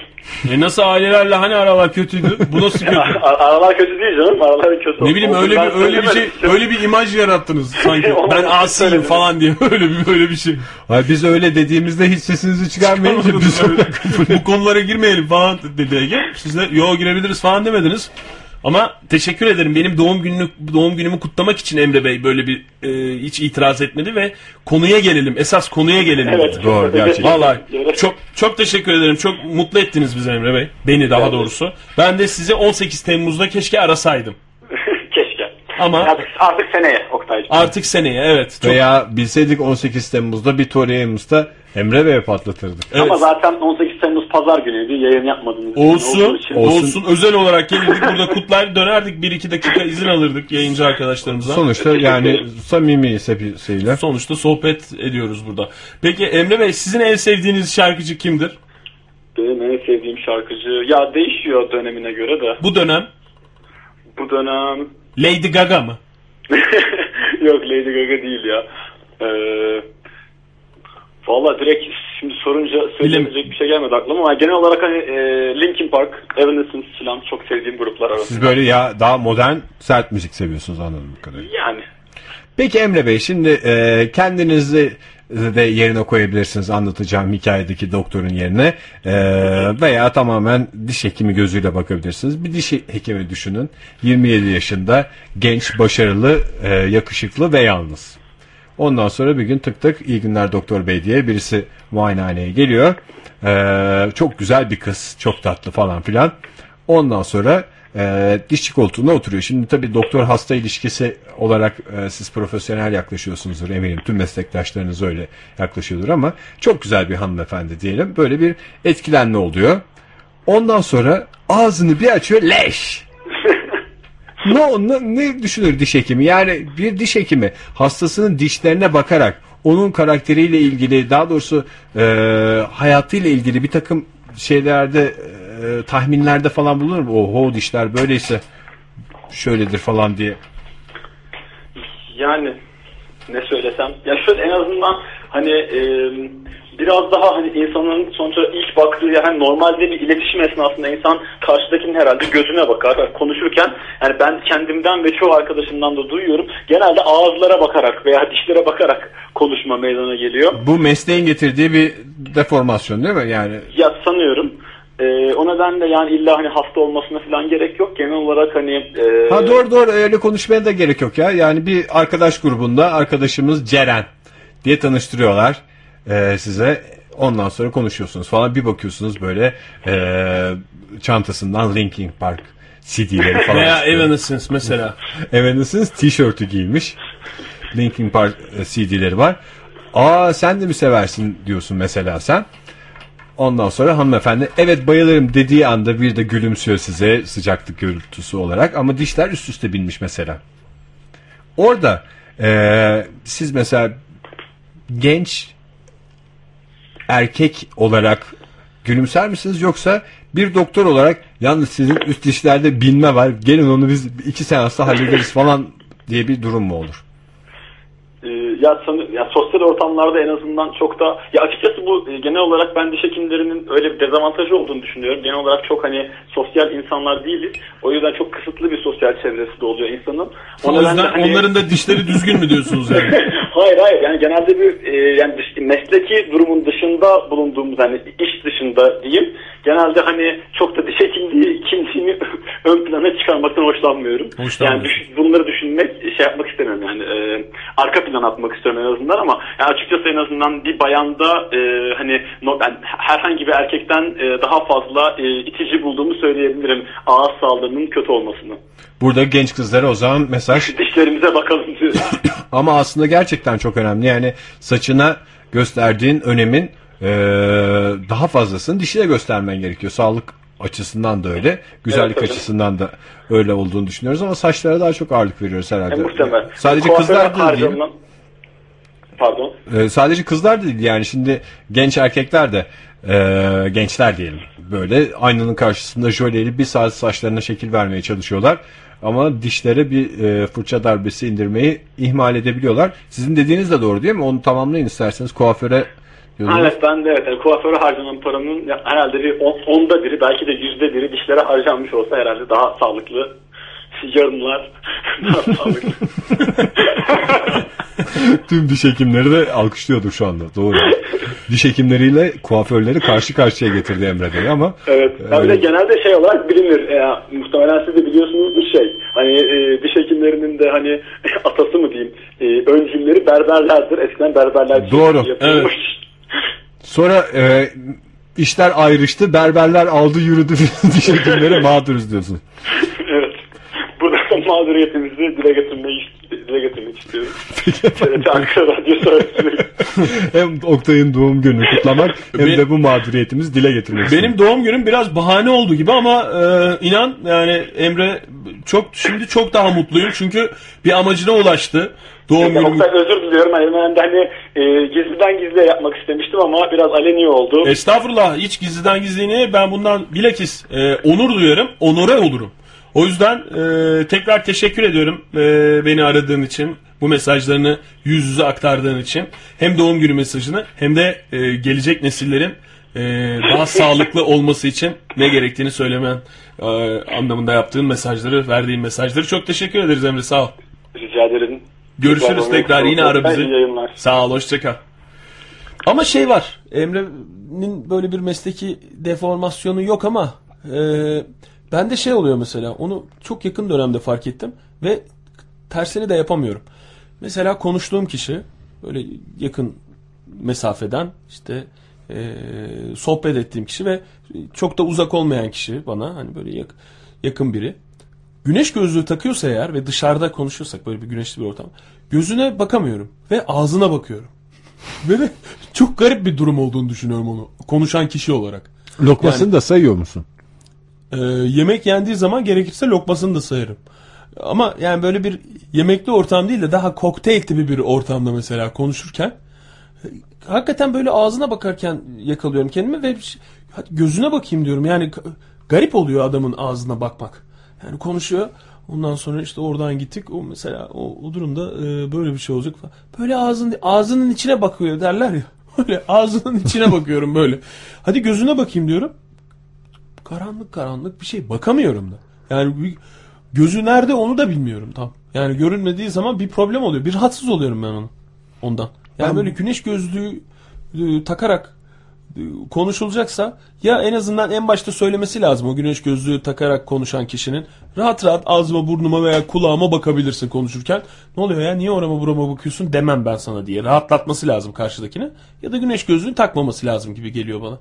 E nasıl ailelerle hani aralar kötüydü? Bu nasıl kötü? Ar- Aralar kötü değil canım. Aralar kötü. Ne bileyim öyle bir öyle bir şey öyle bir imaj yarattınız sanki. Ben asiyim falan diye öyle bir böyle bir şey. Ay biz öyle dediğimizde hiç sesinizi çıkarmayınca biz Bu konulara girmeyelim falan dedi Ege. Siz de yo girebiliriz falan demediniz. Ama teşekkür ederim. Benim doğum gününü doğum günümü kutlamak için Emre Bey böyle bir e, hiç itiraz etmedi ve konuya gelelim. Esas konuya gelelim. Evet. dedi. Doğru, gerçekten. Vallahi çok çok teşekkür ederim. Çok mutlu ettiniz bizi Emre Bey. Beni daha Evet. doğrusu. Ben de size 18 Temmuz'da keşke arasaydım. Keşke. Ama Artık, artık seneye Oktay'cığım. artık seneye evet. Çok, Veya bilseydik 18 Temmuz'da bir Torium'da Emre Bey'e patlatırdık. evet. Ama zaten 18 Temmuz pazar günüydü. Yayın yapmadığınız için Olsun, için. olsun, Özel olarak gelirdik burada kutlar dönerdik. Bir iki dakika izin alırdık yayıncı arkadaşlarımızdan. Sonuçta yani samimi sebebiyle. Sonuçta sohbet ediyoruz burada. Peki Emre Bey sizin en sevdiğiniz şarkıcı kimdir? Benim en sevdiğim şarkıcı. Ya değişiyor dönemine göre de. Bu dönem Bu dönem... Lady Gaga mı? Yok Lady Gaga değil ya. Ee, Valla direkt şimdi sorunca söyleyebilecek bir şey gelmedi aklıma ama genel olarak hani e, Linkin Park, Evanescence falan çok sevdiğim gruplar arasında. Siz böyle ya daha modern sert müzik seviyorsunuz anladığım kadarıyla. Yani Peki Emre Bey şimdi e, kendinizi de yerine koyabilirsiniz anlatacağım hikayedeki doktorun yerine E, veya tamamen diş hekimi gözüyle bakabilirsiniz. Bir diş hekimi düşünün 27 yaşında genç başarılı e, yakışıklı ve yalnız. Ondan sonra bir gün tık tık iyi günler doktor bey diye birisi muayenehaneye geliyor. E, çok güzel bir kız çok tatlı falan filan. Ondan sonra e, dişçi koltuğuna oturuyor. Şimdi tabii doktor hasta ilişkisi olarak e, siz profesyonel yaklaşıyorsunuzdur eminim. Tüm meslektaşlarınız öyle yaklaşıyordur ama çok güzel bir hanımefendi diyelim. Böyle bir etkilenme oluyor. Ondan sonra ağzını bir açıyor leş. Ne, ne, ne düşünür diş hekimi? Yani bir diş hekimi hastasının dişlerine bakarak onun karakteriyle ilgili daha doğrusu e, hayatıyla ilgili bir takım şeylerde e, tahminlerde falan bulunur mu? Oho dişler böyleyse şöyledir falan diye. yani ne söylesem ya şöyle en azından hani e, biraz daha hani insanın sonuçta ilk baktığı yani normalde bir iletişim esnasında insan karşıdakinin herhalde gözüne bakar Yani konuşurken yani ben kendimden ve çoğu arkadaşımdan da duyuyorum genelde ağızlara bakarak veya dişlere bakarak konuşma meydana geliyor. Bu mesleğin getirdiği bir deformasyon değil mi? Yani Ya sanıyorum. E, o nedenle yani illa hani hasta olmasına falan gerek yok. Genel olarak hani e, Ha doğru doğru öyle konuşmaya da gerek yok ya. Yani bir arkadaş grubunda arkadaşımız Ceren diye tanıştırıyorlar e, size. Ondan sonra konuşuyorsunuz falan. Bir bakıyorsunuz böyle e, çantasından Linkin Park CD'leri falan. Veya. Evanescence mesela. Evanescence tişörtü giymiş. Linkin Park e, CD'leri var. Aa sen de mi seversin diyorsun mesela sen. Ondan sonra hanımefendi evet bayılırım dediği anda bir de gülümsüyor size sıcaklık görüntüsü olarak ama dişler üst üste binmiş mesela. Orada eee, siz mesela genç erkek olarak gülümser misiniz yoksa bir doktor olarak yalnız sizin üst dişlerde binme var gelin onu biz iki seansta hallederiz falan diye bir durum mu olur? Ee, ya, sanı, ya sosyal ortamlarda en azından çok da ya açıkçası bu e, genel olarak ben diş hekimlerinin öyle bir dezavantajı olduğunu düşünüyorum. Genel olarak çok hani sosyal insanlar değiliz. O yüzden çok kısıtlı bir sosyal çevresi de oluyor insanın. O nedenle yüzden hani- onların da dişleri düzgün mü diyorsunuz yani? hayır hayır yani genelde bir e, yani dış- mesleki durumun dışında bulunduğumuz hani iş dışında diyeyim genelde hani çok da diş hekimliği kimliğini ön plana çıkarmaktan hoşlanmıyorum. Yani düş- bunları düşünmek şey yapmak istemiyorum yani e, arka plana atmak istiyorum en azından ama yani açıkçası en azından bir bayanda e, hani no, ben herhangi bir erkekten e, daha fazla e, itici bulduğumu söyleyebilirim ağız sağlığının kötü olmasını. Burada genç kızlara o zaman mesaj Dişlerimize bakalım diyor. ama aslında gerçekten çok önemli yani saçına gösterdiğin önemin eee, daha fazlasını dişine göstermen gerekiyor. Sağlık açısından da öyle, güzellik Evet, açısından da öyle olduğunu düşünüyoruz ama saçlara daha çok ağırlık veriyoruz herhalde. E, muhtemel. Sadece Kuaföre kızlar da değil. Pardon. Sadece kızlar da değil yani şimdi genç erkekler de e, gençler diyelim böyle aynanın karşısında jöleli bir saat saçlarına şekil vermeye çalışıyorlar ama dişlere bir e, fırça darbesi indirmeyi ihmal edebiliyorlar. Sizin dediğiniz de doğru değil mi? Onu tamamlayın isterseniz kuaföre diyordunuz. Evet ben de evet. Yani kuaföre harcanan paranın herhalde bir on, onda biri belki de yüzde biri dişlere harcanmış olsa herhalde daha sağlıklı yarımlar daha sağlıklı. Tüm diş hekimleri de alkışlıyordur şu anda. Doğru. diş hekimleriyle kuaförleri karşı karşıya getirdi Emre Bey ama Evet. Bir de genelde şey olarak bilinir. Ya, muhtemelen siz de biliyorsunuz bir şey. Hani e, diş hekimlerinin de hani atası mı diyeyim. E, öncülleri berberlerdir. Eskiden berberler Doğru, yapılmış. Sonra e, işler ayrıştı. Berberler aldı yürüdü diş hekimlere mağduruz diyorsun. evet. Burada mağduriyetimizi dile getirmeyi dile getirmek istiyorum. TRT Ankara öğretmeni. hem Oktay'ın doğum gününü kutlamak hem Be- de bu mağduriyetimizi dile getirmek Benim doğum günüm biraz bahane oldu gibi ama e, inan yani Emre çok şimdi çok daha mutluyum çünkü bir amacına ulaştı. Doğum Ya, günüm. Oktay özür diliyorum. De hani e, gizliden gizliye yapmak istemiştim ama biraz aleni oldu. Estağfurullah hiç gizliden gizliliğine ben bundan bilakis e, onur duyarım, onore olurum. O yüzden e, tekrar teşekkür ediyorum e, beni aradığın için, bu mesajlarını yüz yüze aktardığın için. Hem doğum günü mesajını hem de e, gelecek nesillerin e, daha sağlıklı olması için ne gerektiğini söylemen e, anlamında yaptığın mesajları, verdiğin mesajları çok teşekkür ederiz Emre sağ ol. Rica ederim. Görüşürüz tekrar yine ara bizi. Sağ ol hoşça kal. Ama şey var. Emre'nin böyle bir mesleki deformasyonu yok ama e, bende şey oluyor mesela. Onu çok yakın dönemde fark ettim ve tersini de yapamıyorum. Mesela konuştuğum kişi böyle yakın mesafeden işte e, sohbet ettiğim kişi ve çok da uzak olmayan kişi bana hani böyle yak- yakın biri. Güneş gözlüğü takıyorsa eğer ve dışarıda konuşuyorsak böyle bir güneşli bir ortam gözüne bakamıyorum ve ağzına bakıyorum. Ve de çok garip bir durum olduğunu düşünüyorum onu konuşan kişi olarak. Lokmasını da sayıyor musun? Ee, yemek yendiği zaman gerekirse lokmasını da sayarım. Ama yani böyle bir yemekli ortam değil de daha kokteyl tipi bir ortamda mesela konuşurken e, hakikaten böyle ağzına bakarken yakalıyorum kendimi ve ş- hadi gözüne bakayım diyorum. Yani garip oluyor adamın ağzına bakmak. Yani konuşuyor. Ondan sonra işte oradan gittik. O mesela o, o durumda e, böyle bir şey olacak falan. Böyle ağzın ağzının içine bakıyor derler ya. Böyle ağzının içine bakıyorum böyle. Hadi gözüne bakayım diyorum karanlık karanlık bir şey bakamıyorum da. Yani bir- gözü nerede onu da bilmiyorum tam. Yani görünmediği zaman bir problem oluyor. Bir rahatsız oluyorum ben onu. Ondan. Yani böyle güneş gözlüğü e, takarak konuşulacaksa ya en azından en başta söylemesi lazım o güneş gözlüğü takarak konuşan kişinin rahat rahat ağzıma burnuma veya kulağıma bakabilirsin konuşurken ne oluyor ya niye orama burama bakıyorsun demem ben sana diye rahatlatması lazım karşıdakine ya da güneş gözlüğünü takmaması lazım gibi geliyor bana.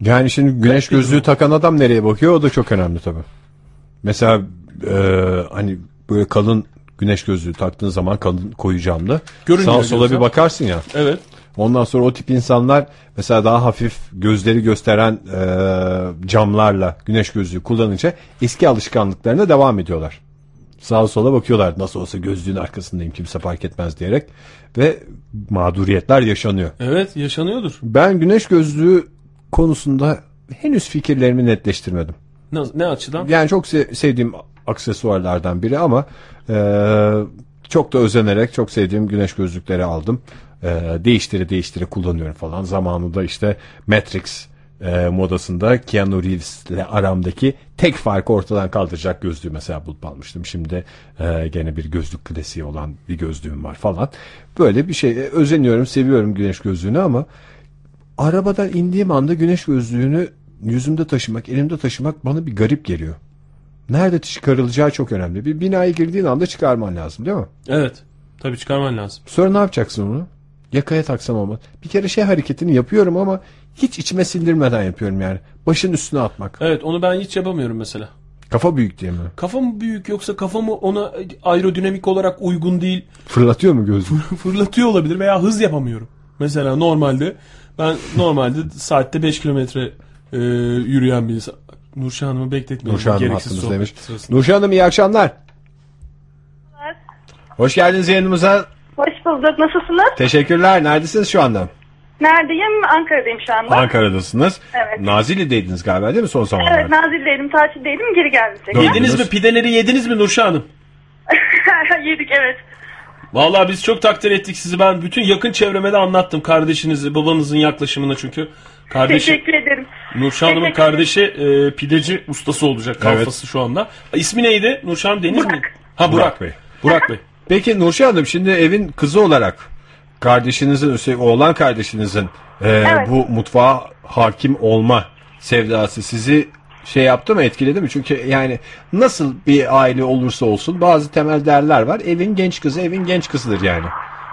Yani şimdi güneş gözlüğü takan adam nereye bakıyor o da çok önemli tabii. Mesela e, hani böyle kalın güneş gözlüğü taktığın zaman kalın koyu camlı. Görünmüyor Sağa sola bir bakarsın ya. Evet. Ondan sonra o tip insanlar mesela daha hafif gözleri gösteren e, camlarla güneş gözlüğü kullanınca eski alışkanlıklarına devam ediyorlar. Sağa sola bakıyorlar nasıl olsa gözlüğün arkasındayım kimse fark etmez diyerek ve mağduriyetler yaşanıyor. Evet yaşanıyordur. Ben güneş gözlüğü konusunda henüz fikirlerimi netleştirmedim. Ne, ne açıdan? Yani çok se- sevdiğim aksesuarlardan biri ama e, çok da özenerek çok sevdiğim güneş gözlükleri aldım. E, değiştire değiştire kullanıyorum falan. Zamanında işte Matrix e, modasında Keanu Reeves ile aramdaki tek farkı ortadan kaldıracak gözlüğü mesela bulup almıştım. Şimdi e, gene bir gözlük klasiği olan bir gözlüğüm var falan. Böyle bir şey E, özeniyorum, seviyorum güneş gözlüğünü ama arabadan indiğim anda güneş gözlüğünü yüzümde taşımak, elimde taşımak bana bir garip geliyor. Nerede çıkarılacağı çok önemli. Bir binaya girdiğin anda çıkarman lazım değil mi? Evet. Tabii çıkarman lazım. Sonra ne yapacaksın onu? Yakaya taksam olmaz. Bir kere şey hareketini yapıyorum ama hiç içime sindirmeden yapıyorum yani. Başın üstüne atmak. Evet onu ben hiç yapamıyorum mesela. Kafa büyük diye mi? Kafam mı büyük yoksa kafamı ona aerodinamik olarak uygun değil Fırlatıyor mu gözlüğü? fırlatıyor olabilir veya hız yapamıyorum. Mesela normalde ben normalde saatte 5 kilometre e, yürüyen bir insan. Nurşah Hanım'ı bekletmeyelim. Nurşah Hanım sohbet demiş. sırasında. Nurşah Hanım iyi akşamlar. Hoş geldiniz yayınımıza. Hoş bulduk. Nasılsınız? Teşekkürler. Neredesiniz şu anda? Neredeyim? Ankara'dayım şu anda. Ankara'dasınız. Evet. Nazilli'deydiniz galiba değil mi son zamanlarda? Evet Nazilli'deydim, tatildeydim, geri geldim tekrar. Yediniz mi pideleri yediniz mi Nurşah Hanım? Yedik evet. Vallahi biz çok takdir ettik sizi. Ben bütün yakın çevreme de anlattım kardeşinizi, babanızın yaklaşımını çünkü. Kardeşi Teşekkür ederim. Nurşah Hanım'ın Teşekkür kardeşi e, pideci ustası olacak kalfası şu anda. İsmi neydi? Nurşah Hanım Deniz Burak. mi? Ha Burak, Burak Bey. Burak Bey. Peki Nurşah Hanım şimdi evin kızı olarak kardeşinizin, üstelik oğlan kardeşinizin e, Evet. bu mutfağa hakim olma sevdası sizi şey yaptı mı etkiledi mi? Çünkü yani nasıl bir aile olursa olsun bazı temel değerler var. Evin genç kızı evin genç kızıdır yani.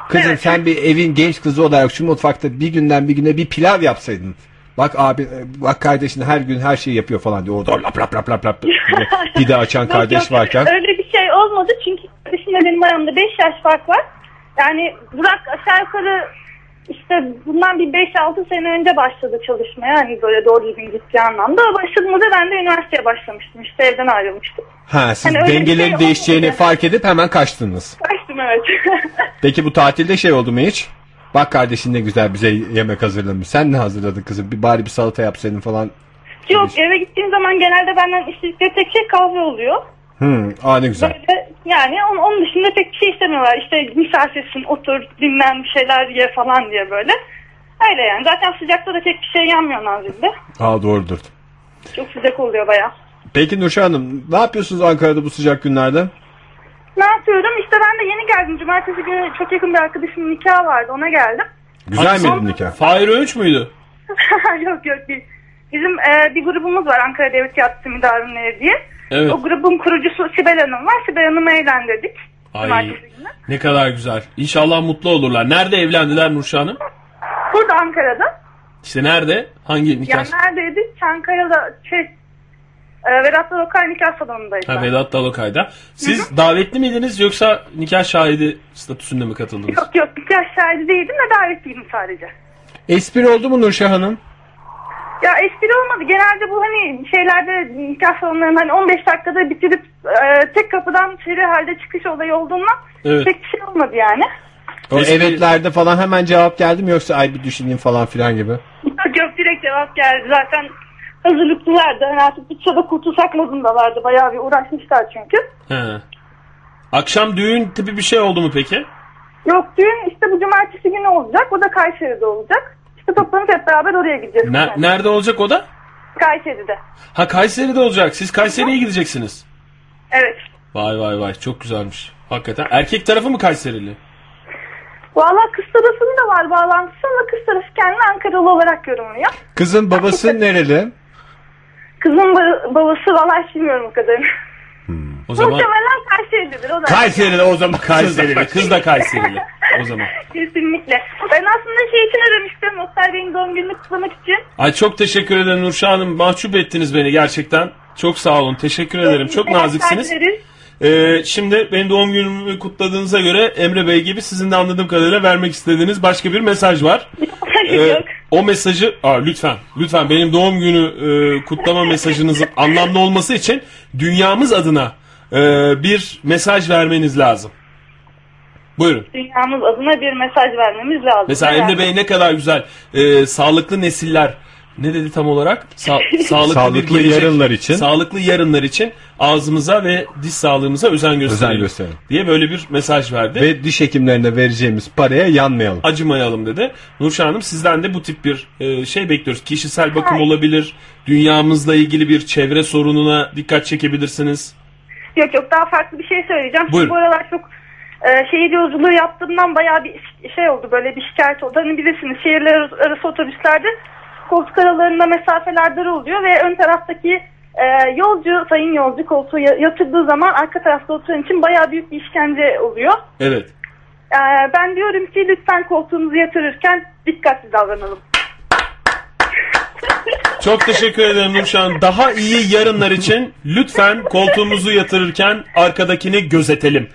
Kızım Evet. sen bir evin genç kızı olarak şu mutfakta bir günden bir güne bir pilav yapsaydın. Bak abi e, bak kardeşin her gün her şeyi yapıyor falan diyor. Orada lap lap lap lap lap diye pide açan kardeş varken. Öyle bir olmadı çünkü kardeşimle benim aramda 5 yaş fark var. Yani Burak aşağı yukarı işte bundan bir 5-6 sene önce başladı çalışmaya. Hani böyle doğru düzgün ciddi anlamda. Başladığımızda ben de üniversiteye başlamıştım. İşte evden ayrılmıştım. Ha siz Hani öyle bir dengelerin şey değişeceğini olmadı. fark edip hemen kaçtınız. Kaçtım evet. Peki bu tatilde şey oldu mu hiç? Bak kardeşin ne güzel bize yemek hazırlamış. Sen ne hazırladın kızım? Bir bari bir salata yapsaydın falan. Yok eve gittiğim zaman genelde benden istedikleri tek şey kahve oluyor. Hmm, aa ne güzel. Böyle yani onun, onun dışında pek bir şey istemiyorlar. İşte misafirsin otur dinlen bir şeyler ye falan diye böyle. Öyle yani. Zaten sıcakta da pek bir şey yanmıyor Nazilli'de. Aa doğrudur. Çok sıcak oluyor baya. Peki Nurşah Hanım ne yapıyorsunuz Ankara'da bu sıcak günlerde? Ne yapıyorum? İşte ben de yeni geldim. Cumartesi günü çok yakın bir arkadaşımın nikahı vardı. Ona geldim. Güzel miydi nikah? Fahir Öğünç müydü? yok yok değil. Bizim e, bir grubumuz var Ankara Devlet Tiyatrosu Müdavimleri diye. Evet. O grubun kurucusu Sibel Hanım var. Sibel Hanım'ı evlendirdik. Ay ne kadar güzel. İnşallah mutlu olurlar. Nerede evlendiler Nurşah Hanım? Burada Ankara'da. İşte nerede? Hangi nikah? Yani neredeydik? Çankaya'da şey e, Vedat Lokal nikah salonundayız. Ha. Vedat Dalokay'da. Siz davetli miydiniz yoksa nikah şahidi statüsünde mi katıldınız? Yok yok nikah şahidi değildim de davetliydim sadece. Espri oldu mu Nurşah Hanım? Ya espri olmadı. Genelde bu hani şeylerde nikah salonlarının hani 15 dakikada bitirip e, tek kapıdan seri halde çıkış olayı olduğundan Evet. pek bir şey olmadı yani. O evetlerde falan hemen cevap geldi mi yoksa ay bir düşüneyim falan filan gibi. Yok direkt cevap geldi. Zaten hazırlıklılardı. Hani artık tutsa da kurtulsak modundalardı. Bayağı bir uğraşmışlar çünkü. He. Akşam düğün tipi bir şey oldu mu peki? Yok düğün işte bu cumartesi günü olacak. O da Kayseri'de olacak. İşte toplanıp hep beraber oraya gideceğiz. Ne- nerede olacak o da? Kayseri'de. Ha Kayseri'de olacak. Siz Kayseri'ye gideceksiniz. Evet. Vay vay vay çok güzelmiş. Hakikaten. Erkek tarafı mı Kayserili? Valla kız tarafının da var bağlantısı ama kız tarafı kendini Ankaralı olarak yorumluyor. Kızın babası nereli? Kızın ba- babası valla hiç bilmiyorum o kadarını. O zaman Muhtemelen Kayseri'dedir o da. Kayseri'de o zaman. Kayserili. Kız da Kayserili. O zaman. Kesinlikle. Ben aslında şey için aramıştım. Oktay Bey'in doğum gününü kutlamak için. Ay çok teşekkür ederim Nurşah Hanım. Mahcup ettiniz beni gerçekten. Çok sağ olun. Teşekkür ederim. Çok naziksiniz. Ee, şimdi benim doğum günümü kutladığınıza göre Emre Bey gibi sizin de anladığım kadarıyla vermek istediğiniz başka bir mesaj var. Ee, o mesajı Aa, lütfen lütfen benim doğum günü e, kutlama mesajınızın anlamlı olması için dünyamız adına e, bir mesaj vermeniz lazım. Buyurun. Dünyamız adına bir mesaj vermemiz lazım. Mesela Herhalde. Emre Bey ne kadar güzel e, sağlıklı nesiller ne dedi tam olarak? Sa- sağlıklı, Sağlıklı bir gelecek, yarınlar için. Sağlıklı yarınlar için ağzımıza ve diş sağlığımıza özen gösterelim. gösterelim. Diye böyle bir mesaj verdi. Ve diş hekimlerine vereceğimiz paraya yanmayalım. acımayalım dedi. Nurşah Hanım sizden de bu tip bir e, şey bekliyoruz. Kişisel bakım olabilir. Dünyamızla ilgili bir çevre sorununa dikkat çekebilirsiniz. Yok yok daha farklı bir şey söyleyeceğim. Buyurun. Çünkü bu aralar çok e, şehir yolculuğu yaptığımdan bayağı bir şey oldu böyle bir şikayet oldu. Hani bilirsiniz şehirler arası, otobüslerde koltuk aralarında mesafeler dar oluyor ve ön taraftaki e, yolcu sayın yolcu koltuğu ya- yatırdığı zaman arka tarafta oturan için bayağı büyük bir işkence oluyor. Evet. E, ben diyorum ki lütfen koltuğumuzu yatırırken dikkatli davranalım. Çok teşekkür ederim Nurşah Hanım. Daha iyi yarınlar için lütfen koltuğumuzu yatırırken arkadakini gözetelim.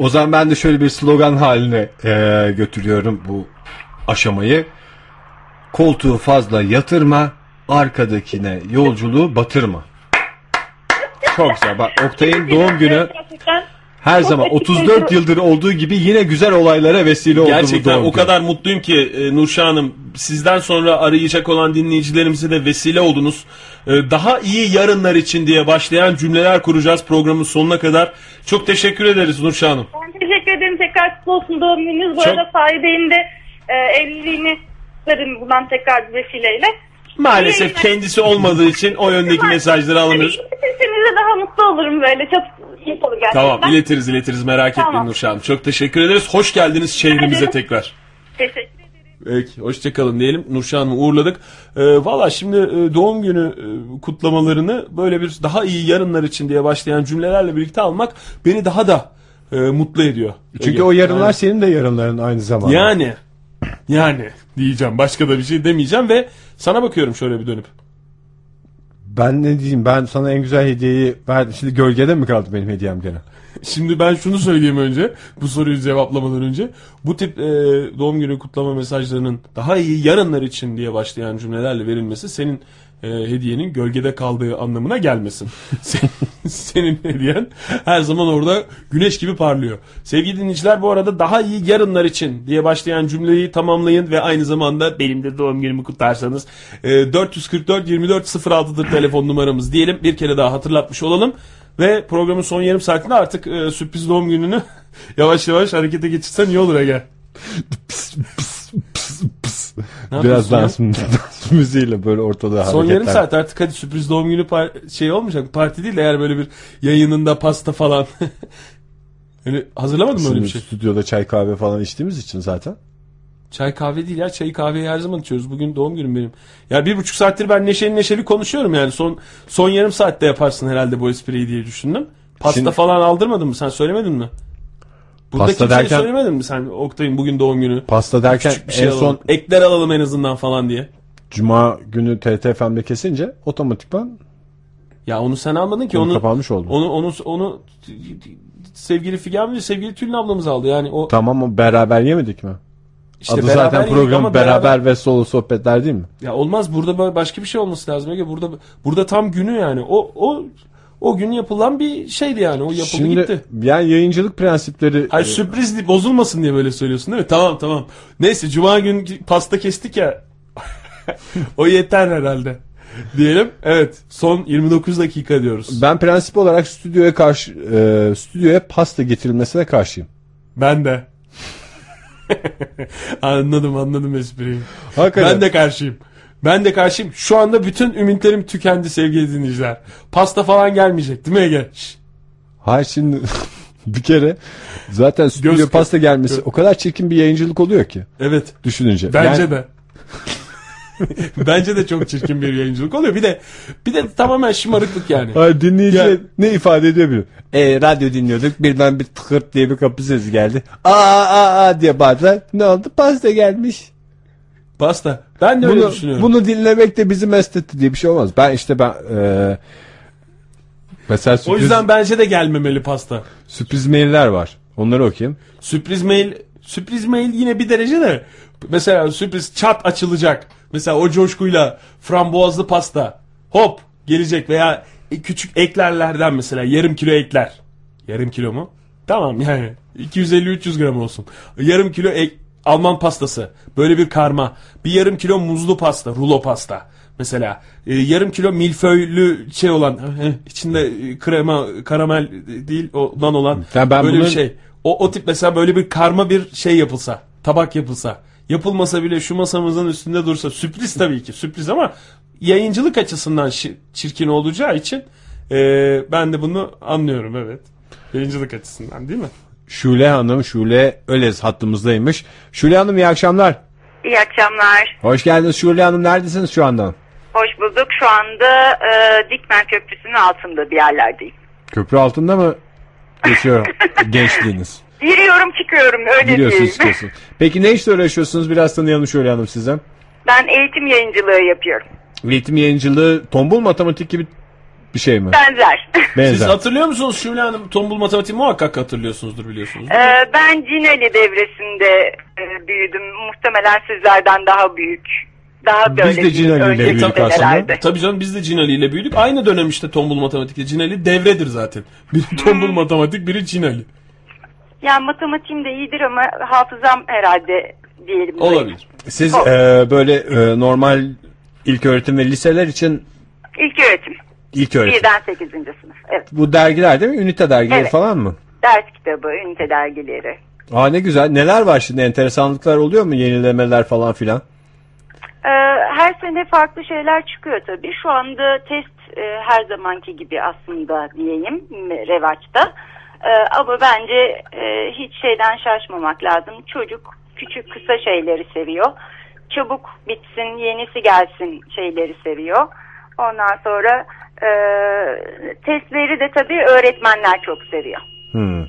O zaman ben de şöyle bir slogan haline e, götürüyorum bu aşamayı. Koltuğu fazla yatırma, arkadakine yolculuğu batırma. Çok güzel. Bak Oktay'ın doğum günü her zaman 34 yıldır olduğu gibi yine güzel olaylara vesile oldu Gerçekten doğum o günü. kadar mutluyum ki e, Nurşah Hanım. Sizden sonra arayacak olan dinleyicilerimize de vesile oldunuz. E, daha iyi yarınlar için diye başlayan cümleler kuracağız programın sonuna kadar. Çok teşekkür ederiz Nurşah Hanım. Ben teşekkür ederim. Tekrar kutlu olsun doğum gününüz. Bu Çok- arada Fahri Bey'in de e, evliliğini kutlarım bundan tekrar bir vesileyle. Maalesef kendisi olmadığı için o yöndeki mesajları alamıyoruz. Sesinizle daha mutlu olurum böyle. Çok iyi olur gerçekten. Tamam iletiriz iletiriz merak etmeyin Tamam. Nurşah Hanım. Çok teşekkür ederiz. Hoş geldiniz şehrimize tekrar. Teşekkür. Peki hoşçakalın diyelim. Nurşah Hanım'ı uğurladık. Ee, Valla şimdi e, doğum günü e, kutlamalarını böyle bir daha iyi yarınlar için diye başlayan cümlelerle birlikte almak beni daha da e, mutlu ediyor. Çünkü Ege. o yarınlar Yani- senin de yarınların aynı zamanda. Yani yani diyeceğim başka da bir şey demeyeceğim ve sana bakıyorum şöyle bir dönüp. Ben ne diyeyim ben sana en güzel hediyeyi verdim. Şimdi gölgede mi kaldı benim hediyem gene? Şimdi ben şunu söyleyeyim önce bu soruyu cevaplamadan önce. Bu tip e, doğum günü kutlama mesajlarının daha iyi yarınlar için diye başlayan cümlelerle verilmesi senin e, hediyenin gölgede kaldığı anlamına gelmesin. Senin, senin hediyen her zaman orada güneş gibi parlıyor. Sevgili dinleyiciler bu arada daha iyi yarınlar için diye başlayan cümleyi tamamlayın ve aynı zamanda benim de doğum günümü kutlarsanız e, 444 24 06'dır telefon numaramız diyelim. Bir kere daha hatırlatmış olalım. Ve programın son yarım saatinde artık e, sürpriz doğum gününü yavaş yavaş harekete geçirsen iyi olur Ege. Ne Biraz ya? dans, dans müziğiyle böyle ortada Son hareketler. yarım saat artık hadi sürpriz doğum günü par- şey olmayacak. Parti değil de eğer böyle bir yayınında pasta falan. Öyle hazırlamadın mı öyle bir şey? stüdyoda çay kahve falan içtiğimiz için zaten. Çay kahve değil ya. Çayı kahveyi her zaman içiyoruz. Bugün doğum günüm benim. Ya bir buçuk saattir ben neşeli neşeli konuşuyorum yani. Son son yarım saatte yaparsın herhalde bu espriyi diye düşündüm. Pasta Şimdi- falan aldırmadın mı? Sen söylemedin mi? Burada Pasta kimseye derken- söylemedin mi sen Oktay'ın bugün doğum günü? Pasta derken bir şey en alalım. son Ekler alalım en azından falan diye. Cuma günü TRT FM'de kesince otomatikman Ya onu sen almadın ki onu kapanmış oldu. Onu onu onu sevgili Figen ve sevgili Tülin ablamız aldı. Yani o tamam o beraber yemedik mi? işte Adı beraber zaten program ama beraber, ve solo sohbetler değil mi? Ya olmaz burada böyle başka bir şey olması lazım. Burada burada tam günü yani. O o o gün yapılan bir şeydi yani. O yapıldı Şimdi gitti. yani yayıncılık prensipleri Hayır sürpriz değil, bozulmasın diye böyle söylüyorsun değil mi? Tamam tamam. Neyse cuma gün pasta kestik ya. o yeter herhalde. Diyelim. Evet. Son 29 dakika diyoruz. ben prensip olarak stüdyoya karşı e, stüdyoya pasta getirilmesine karşıyım. Ben de. anladım anladım espriyi. Hakikaten. Ben de karşıyım. Ben de karşıyım. Şu anda bütün ümitlerim tükendi sevgili dinleyiciler. Pasta falan gelmeyecek değil mi Ege? Hayır şimdi bir kere zaten stüdyo Göz- pasta gelmesi göz- o kadar çirkin bir yayıncılık oluyor ki Evet. düşününce. Bence Yani de. Bence de çok çirkin bir yayıncılık oluyor. Bir de bir de tamamen şımarıklık yani. Hayır dinleyici Ya- ne ifade ediyor biliyor. E, radyo dinliyorduk birden bir tıkırt diye bir kapı sesi geldi. Aa aa aa diye bağırdılar. Ne oldu? Pasta gelmiş. Pasta. Ben de öyle Bunu, düşünüyorum. bunu dinlemek de bizi mest etti diye bir şey olmaz. Ben işte ben e, Mesela sürpriz, O yüzden bence de gelmemeli pasta. sürpriz mailler var. Onları okuyayım. Sürpriz mail sürpriz mail yine bir derece de mesela sürpriz çat açılacak. Mesela o coşkuyla frambuazlı pasta hop gelecek veya küçük eklerlerden mesela yarım kilo ekler. Yarım kilo mu? Tamam yani 250-300 gram olsun. Yarım kilo ek, Alman pastası. Böyle bir karma. Bir yarım kilo muzlu pasta, rulo pasta. Mesela e, yarım kilo milföylü şey olan içinde e, krema karamel değil ondan olan ben böyle bunu- bir şey. O, o tip mesela böyle bir karma bir şey yapılsa, tabak yapılsa, yapılmasa bile şu masamızın üstünde dursa sürpriz tabii ki sürpriz ama yayıncılık açısından çirkin olacağı için e, ben de bunu anlıyorum evet. Yayıncılık açısından değil mi? Şule Hanım, Şule Ölez hattımızdaymış. Şule Hanım iyi akşamlar. İyi akşamlar. Hoş geldiniz Şule Hanım. Neredesiniz şu anda? Hoş bulduk. Şu anda e, Dikmen Köprüsü'nün altında bir yerlerdeyim. Köprü altında mı geçiyor gençliğiniz? Giriyorum çıkıyorum öyle Giriyorsunuz diyeyim. çıkıyorsunuz. Peki ne işle uğraşıyorsunuz? Biraz tanıyalım Şule Hanım size. Ben eğitim yayıncılığı yapıyorum. Eğitim yayıncılığı tombul matematik gibi bir şey mi? Benzer. Siz Benzer. hatırlıyor musunuz Şule Hanım? Tombul matematiği muhakkak hatırlıyorsunuzdur biliyorsunuz. E, ben Cinali devresinde e, büyüdüm. Muhtemelen sizlerden daha büyük. Daha Biz böyle de Cinali ile büyüdük aslında. Tabii canım biz de Cinali ile büyüdük. Aynı dönem işte tombul matematikte. Cinali devredir zaten. Biri tombul matematik, biri Cinali. Yani matematiğim de iyidir ama hafızam herhalde diyelim. Olabilir. Siz Oh. e, böyle e, normal ilk öğretim ve liseler için İlk öğretim. İlk öğretim. Birden 8. sınıf. Evet. Bu dergiler değil mi? Ünite dergileri Evet. falan mı? Ders kitabı, ünite dergileri. Aa ne güzel. Neler var şimdi? Enteresanlıklar oluyor mu? Yenilemeler falan filan. Ee, her sene farklı şeyler çıkıyor tabii. Şu anda test e, her zamanki gibi aslında diyeyim revaçta. Ee, ama bence e, hiç şeyden şaşmamak lazım. Çocuk küçük kısa şeyleri seviyor. Çabuk bitsin, yenisi gelsin şeyleri seviyor. Ondan sonra e, testleri de tabii öğretmenler çok seviyor. Hmm.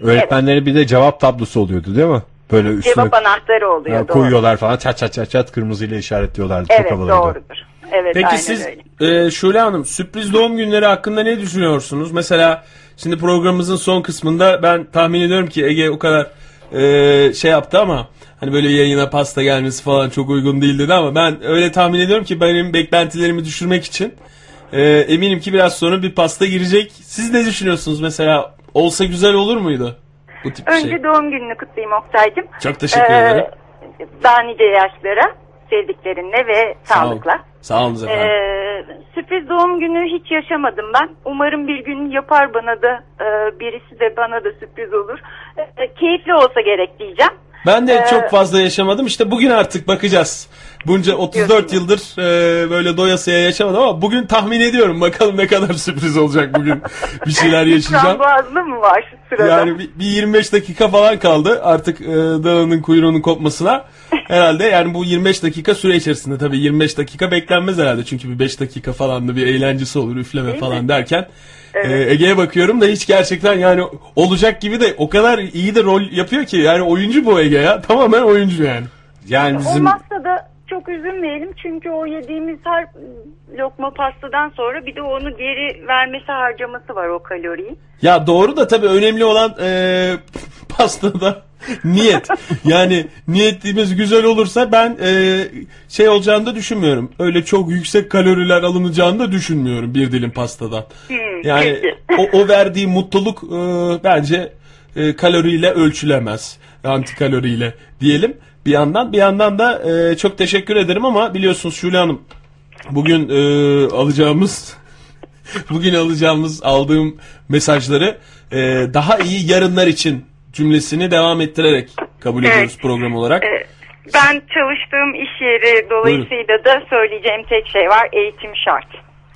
Öğretmenleri bir de cevap tablosu oluyordu değil mi? Böyle üstüne Cevap anahtarı oluyor. Ya doğru. koyuyorlar falan çat çat çat çat kırmızıyla işaretliyorlardı. Çok Evet doğrudur. Evet Peki siz öyle. e, Şule Hanım sürpriz doğum günleri hakkında ne düşünüyorsunuz? Mesela şimdi programımızın son kısmında ben tahmin ediyorum ki Ege o kadar e, şey yaptı ama hani böyle yayına pasta gelmesi falan çok uygun değil dedi ama ben öyle tahmin ediyorum ki benim beklentilerimi düşürmek için e, eminim ki biraz sonra bir pasta girecek. Siz ne düşünüyorsunuz mesela? Olsa güzel olur muydu? Bu tip bir Önce şey. doğum gününü kutlayayım Oktay'cım. Çok teşekkür Ee, ederim. Daha nice yaşlara, sevdiklerinle ve Sağ sağlıkla. Sağ olun efendim. Ee, sürpriz doğum günü hiç yaşamadım ben. Umarım bir gün yapar bana da e, birisi de bana da sürpriz olur. E, keyifli olsa gerek diyeceğim. Ben de Ee, çok fazla yaşamadım. İşte bugün artık bakacağız. Bunca 34 yıldır e, böyle doyasıya yaşamadım ama bugün tahmin ediyorum. Bakalım ne kadar sürpriz olacak bugün. bir şeyler yaşayacağım. Frambuazlı mı var sırada? Yani bir, bir 25 dakika falan kaldı artık e, dananın kuyruğunun kopmasına. Herhalde yani bu 25 dakika süre içerisinde tabii 25 dakika beklenmez herhalde. Çünkü bir 5 dakika falan da bir eğlencesi olur üfleme Değil falan mi? derken. E, Ege'ye bakıyorum da hiç gerçekten yani olacak gibi de o kadar iyi de rol yapıyor ki yani oyuncu bu Ege ya tamamen oyuncu yani. Yani bizim Olmazsa da çok üzülmeyelim çünkü o yediğimiz her lokma pastadan sonra bir de onu geri vermesi harcaması var o kaloriyi. Ya doğru da tabii önemli olan e, pastada niyet. Yani niyetimiz güzel olursa ben e, şey olacağını da düşünmüyorum. Öyle çok yüksek kaloriler alınacağını da düşünmüyorum bir dilim pastadan. Yani o, o verdiği mutluluk e, bence e, kaloriyle ölçülemez. Antikaloriyle diyelim. Bir yandan bir yandan da e, çok teşekkür ederim ama biliyorsunuz Şule Hanım bugün e, alacağımız bugün alacağımız aldığım mesajları e, daha iyi yarınlar için cümlesini devam ettirerek kabul Evet. ediyoruz program olarak. Ee, Ben çalıştığım iş yeri dolayısıyla da söyleyeceğim tek şey var eğitim şart.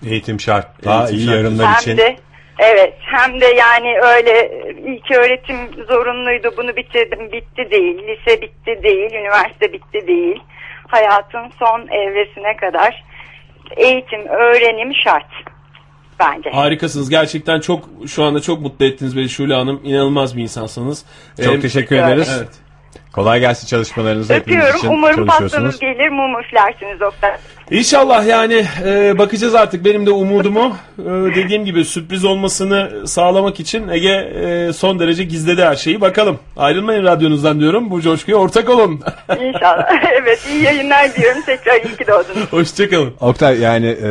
eğitim şart. Daha Eğitim iyi şart. yarınlar Hem için. de evet hem de yani öyle ilk öğretim zorunluydu bunu bitirdim bitti değil lise bitti değil üniversite bitti değil hayatın son evresine kadar eğitim öğrenim şart bence. Harikasınız. Gerçekten çok şu anda çok mutlu ettiniz beni Şule Hanım. İnanılmaz bir insansınız. Çok Hem- teşekkür ederiz. Evet. Kolay gelsin çalışmalarınızda. Hepiniz Öpüyorum. için Umarım çalışıyorsunuz. pastanız gelir mum üflersiniz Oktay. İnşallah yani e, bakacağız artık benim de umudumu e, dediğim gibi sürpriz olmasını sağlamak için Ege e, son derece gizledi her şeyi bakalım. Ayrılmayın radyonuzdan diyorum bu coşkuya ortak olun. İnşallah. evet iyi yayınlar diyorum. Tekrar iyi ki doğdunuz. Hoşçakalın. Oktay yani e,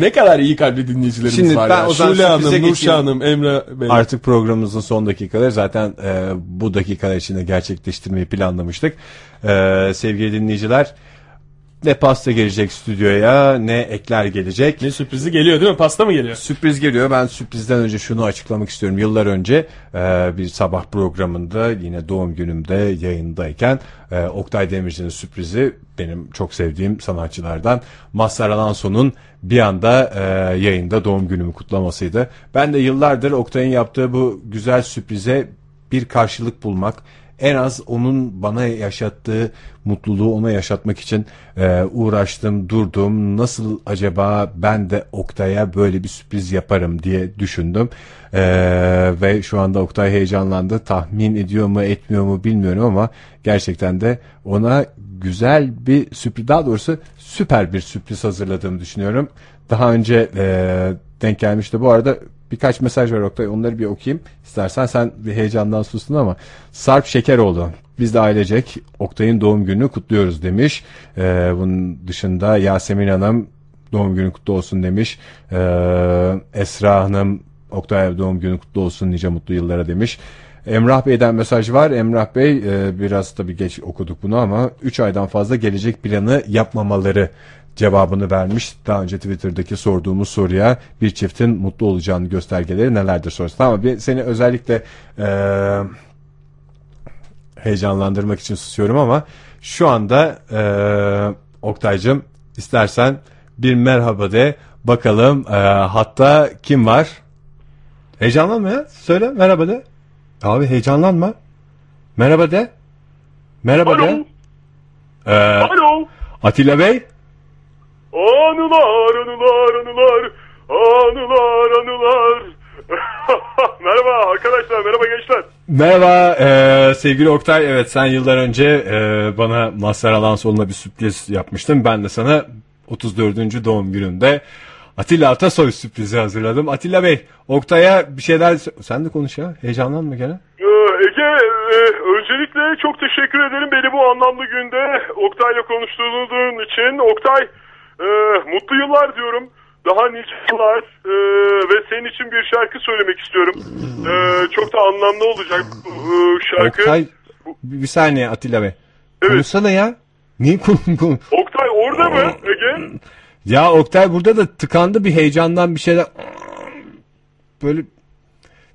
Ne kadar iyi kalpli dinleyicilerimiz Şimdi var ben ya. Şule Hanım, Nurşah. Hanım, Emre Bey. Artık programımızın son dakikaları zaten e, bu dakikalar içinde gerçekleştirmeyi planlamıştık. E, sevgili dinleyiciler ne pasta gelecek stüdyoya ne ekler gelecek. Ne sürprizi geliyor değil mi? Pasta mı geliyor? Sürpriz geliyor. Ben sürprizden önce şunu açıklamak istiyorum. Yıllar önce e, bir sabah programında yine doğum günümde yayındayken e, Oktay Demirci'nin sürprizi benim çok sevdiğim sanatçılardan Mazhar Alanso'nun bir anda e, yayında doğum günümü kutlamasıydı. Ben de yıllardır Oktay'ın yaptığı bu güzel sürprize bir karşılık bulmak en az onun bana yaşattığı mutluluğu ona yaşatmak için e, uğraştım, durdum. Nasıl acaba ben de Oktay'a böyle bir sürpriz yaparım diye düşündüm. E, ve şu anda Oktay heyecanlandı. Tahmin ediyor mu etmiyor mu bilmiyorum ama gerçekten de ona güzel bir sürpriz daha doğrusu süper bir sürpriz hazırladığımı düşünüyorum. Daha önce e, denk gelmişti. Bu arada birkaç mesaj var Oktay onları bir okuyayım. İstersen sen bir heyecandan sustun ama Sarp Şekeroğlu biz de ailecek Oktay'ın doğum gününü kutluyoruz demiş. Ee, bunun dışında Yasemin Hanım doğum günü kutlu olsun demiş. Ee, Esra Hanım Oktay doğum günü kutlu olsun nice mutlu yıllara demiş. Emrah Bey'den mesaj var. Emrah Bey e, biraz tabii geç okuduk bunu ama 3 aydan fazla gelecek planı yapmamaları cevabını vermiş. Daha önce Twitter'daki sorduğumuz soruya bir çiftin mutlu olacağını göstergeleri nelerdir sorusu. Ama bir seni özellikle e, heyecanlandırmak için susuyorum ama şu anda e, Oktay'cım istersen bir merhaba de bakalım e, hatta kim var? Heyecanlanma ya. Söyle merhaba de. Abi heyecanlanma. Merhaba de. Merhaba de. Ee, Alo. Atilla Bey. Anılar, anılar, anılar. Anılar, anılar. merhaba arkadaşlar, merhaba gençler. Merhaba e, sevgili Oktay. Evet sen yıllar önce e, bana Mazhar Alansoğlu'na bir sürpriz yapmıştın. Ben de sana 34. doğum gününde Atilla Atasoy sürprizi hazırladım. Atilla Bey Oktay'a bir şeyler... Sen de konuş ya. Heyecanlanma gene. Ee, Ege, e, öncelikle çok teşekkür ederim beni bu anlamlı günde Oktay'la konuştuğun için. Oktay, e, mutlu yıllar diyorum. Daha nice yıllar e, ve senin için bir şarkı söylemek istiyorum. E, çok da anlamlı olacak bu e, şarkı. Oktay bir saniye Atilla Bey. Konuşsana ya. Niye konu, Oktay orada mı Ege? Ya Oktay burada da tıkandı bir heyecandan bir şeyler. Böyle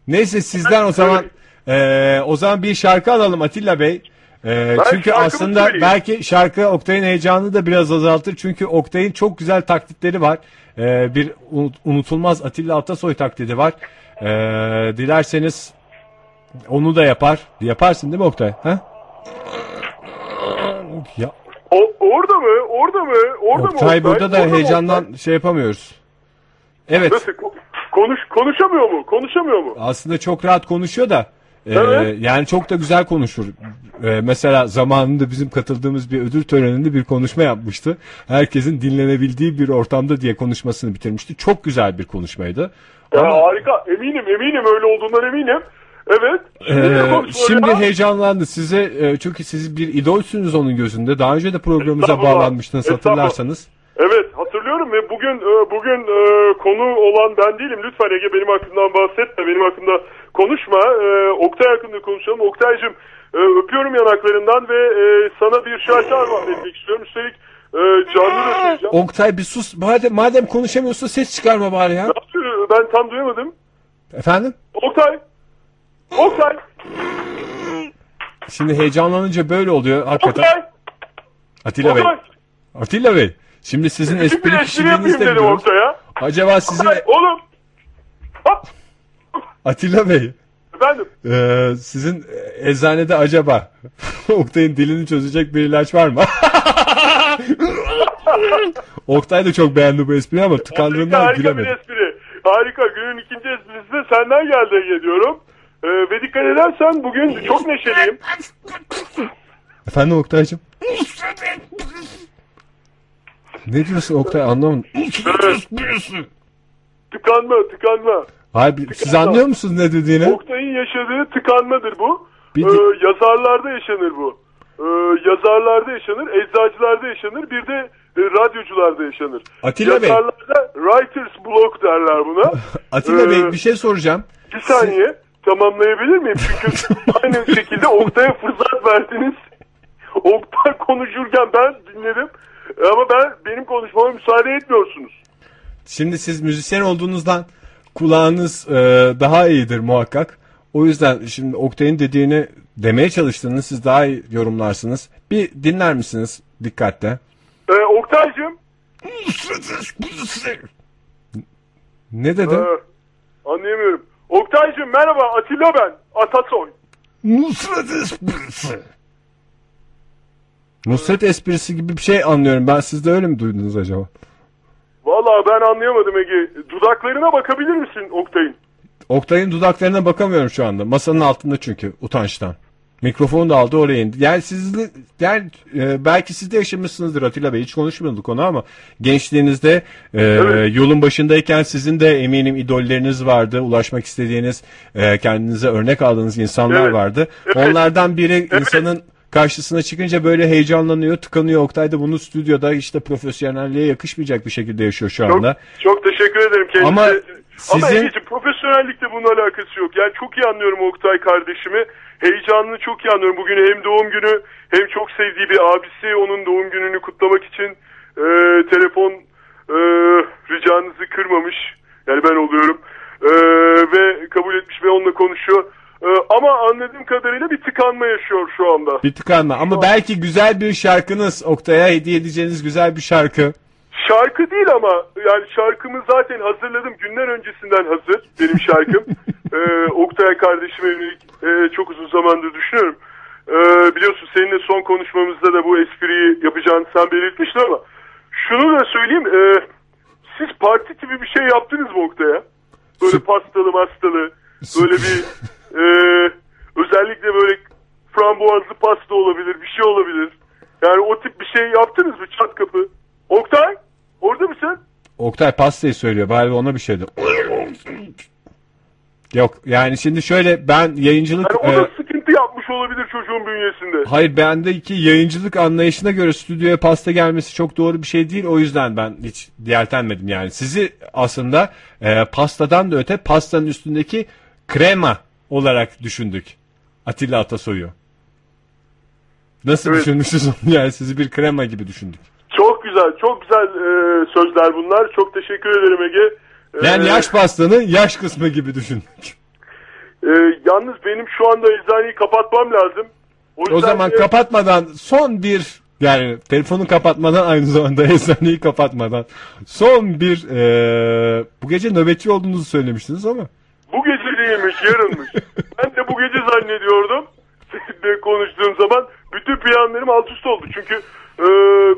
Neyse sizden o zaman eee, o zaman bir şarkı alalım Atilla Bey. Ben çünkü aslında söyleyeyim. belki şarkı Oktay'ın heyecanını da biraz azaltır. Çünkü Oktay'ın çok güzel taklitleri var. Eee, bir unut- unutulmaz Atilla Atasoy taklidi var. Eee, dilerseniz onu da yapar. Yaparsın değil mi Oktay? Ha? Ya O, orada mı? Orada mı? Orada mı? Oktay burada da Orada heyecandan şey yapamıyoruz. Evet. Nasıl? Ko- Konuş, konuşamıyor mu? Konuşamıyor mu? Aslında çok rahat konuşuyor da e, Evet. yani çok da güzel konuşur. E, mesela zamanında bizim katıldığımız bir ödül töreninde bir konuşma yapmıştı. Herkesin dinlenebildiği bir ortamda diye konuşmasını bitirmişti. Çok güzel bir konuşmaydı. Ya harika. Eminim, eminim öyle olduğundan eminim. Evet. Ee, şimdi ya? heyecanlandı size e, çünkü siz bir idolsünüz onun gözünde. Daha önce de programımıza bağlanmıştınız hatırlarsanız. Evet hatırlıyorum ve bugün e, bugün e, konu olan ben değilim. Lütfen Ege benim hakkımdan bahsetme. Benim hakkımda konuşma. E, Oktay hakkında konuşalım. Oktay'cım e, öpüyorum yanaklarından ve sana bir şarkı armağan etmek istiyorum. Üstelik canlı da söyleyeceğim. Oktay bir sus. Madem, madem konuşamıyorsa ses çıkarma bari ya. Ben tam duyamadım. Efendim? Oktay. Oktay. Şimdi heyecanlanınca böyle oluyor hakikaten. Oktay. Atilla Bey. Oktay. Atilla Bey. Şimdi sizin espri yapayım de dedim biliyoruz. Oktay'a. Acaba sizin Oktay, oğlum. Atilla Bey. Efendim. e, sizin eczanede acaba Oktay'ın dilini çözecek bir ilaç var mı? Oktay da çok beğendi bu espriyi ama tıkandığından Harika bir gülemedi. espri. Harika. Günün ikinci esprisi de senden geldi Ege diyorum. Ee, ve dikkat edersen bugün çok neşeliyim. Efendim Oktay'cığım? Ne diyorsun Oktay anlamadım. Evet. tıkanma tıkanma. Hayır bir- siz anlıyor musunuz ne dediğini? Oktay'ın yaşadığı tıkanmadır bu. Bir Ee, yazarlarda yaşanır bu. Ee, yazarlarda yaşanır, eczacılarda yaşanır, bir de e, radyocularda yaşanır. Atilla Bey. Yazarlarda writer's block derler buna. Atilla Ee, Bey bir şey soracağım. Bir saniye tamamlayabilir miyim? Çünkü aynı şekilde Oktay'a fırsat verdiniz. Oktay konuşurken ben dinledim. Ama ben benim konuşmama müsaade etmiyorsunuz. Şimdi siz müzisyen olduğunuzdan kulağınız e, daha iyidir muhakkak. O yüzden şimdi Oktay'ın dediğini demeye çalıştığını siz daha iyi yorumlarsınız. Bir dinler misiniz dikkatle? Ee, Oktay'cığım. Ne dedi? Ee, anlayamıyorum. Oktay'cığım merhaba Atilla ben. Atasoy. Nusret esprisi. Nusret esprisi gibi bir şey anlıyorum. Ben siz de öyle mi duydunuz acaba? Vallahi ben anlayamadım Ege. Dudaklarına bakabilir misin Oktay'ın? Oktay'ın dudaklarına bakamıyorum şu anda. Masanın altında çünkü utançtan. Mikrofonu da aldı oraya indi. Yani siz yani e, belki siz de yaşamışsınızdır Atilla Bey. Hiç konuşmadık onu ama gençliğinizde e, yolun başındayken sizin de eminim idolleriniz vardı. Ulaşmak istediğiniz, e, kendinize örnek aldığınız insanlar Evet. vardı. Evet. Onlardan biri insanın karşısına çıkınca böyle heyecanlanıyor, tıkanıyor. Oktay da bunu stüdyoda işte profesyonelliğe yakışmayacak bir şekilde yaşıyor şu Çok, anda. çok teşekkür ederim kendisine. Ama Ama sizin- Ege'ciğim profesyonellikle bunun alakası yok. Yani çok iyi anlıyorum Oktay kardeşimi. Heyecanını çok iyi anlıyorum. Bugün hem doğum günü hem çok sevdiği bir abisi onun doğum gününü kutlamak için e, telefon e, ricanızı kırmamış. Yani ben oluyorum. E, ve kabul etmiş ve onunla konuşuyor. E, ama anladığım kadarıyla bir tıkanma yaşıyor şu anda. Bir tıkanma ama belki güzel bir şarkınız Oktay'a hediye edeceğiniz güzel bir şarkı. Şarkı değil ama yani şarkımı zaten hazırladım. Günler öncesinden hazır benim şarkım. ee, Oktay kardeşime yönelik e, çok uzun zamandır düşünüyorum. Ee, biliyorsun seninle son konuşmamızda da bu espriyi yapacağını sen belirtmiştin ama şunu da söyleyeyim. e, siz parti gibi bir şey yaptınız mı Oktay'a? Böyle pastalı mastalı böyle bir e, özellikle böyle frambuazlı pasta olabilir bir şey olabilir. Yani o tip bir şey yaptınız mı çat kapı? Oktay orada mısın? Oktay pastayı söylüyor bari ona bir şey de. Yok yani şimdi şöyle ben yayıncılık Yani o da e, sıkıntı yapmış olabilir çocuğun bünyesinde. hayır bendeki yayıncılık anlayışına göre stüdyoya pasta gelmesi çok doğru bir şey değil o yüzden ben hiç diğertenmedim yani. Sizi aslında e, pastadan da öte pastanın üstündeki krema olarak düşündük. Atilla Atasoy'u. Nasıl Evet. düşünmüşüz onu yani sizi bir krema gibi düşündük. Çok güzel, çok güzel e, sözler bunlar. Çok teşekkür ederim Ege. E, Yani yaş pastanın yaş kısmı gibi düşündük. e, yalnız benim şu anda eczaneyi kapatmam lazım. O, O zaman de- kapatmadan son bir yani telefonu kapatmadan aynı zamanda eczaneyi kapatmadan son bir eee, bu gece nöbetçi olduğunuzu söylemiştiniz ama Bu gece değilmiş, yarınmış. ben de bu gece zannediyordum. Seninle konuştuğum zaman bütün planlarım alt üst oldu. Çünkü e,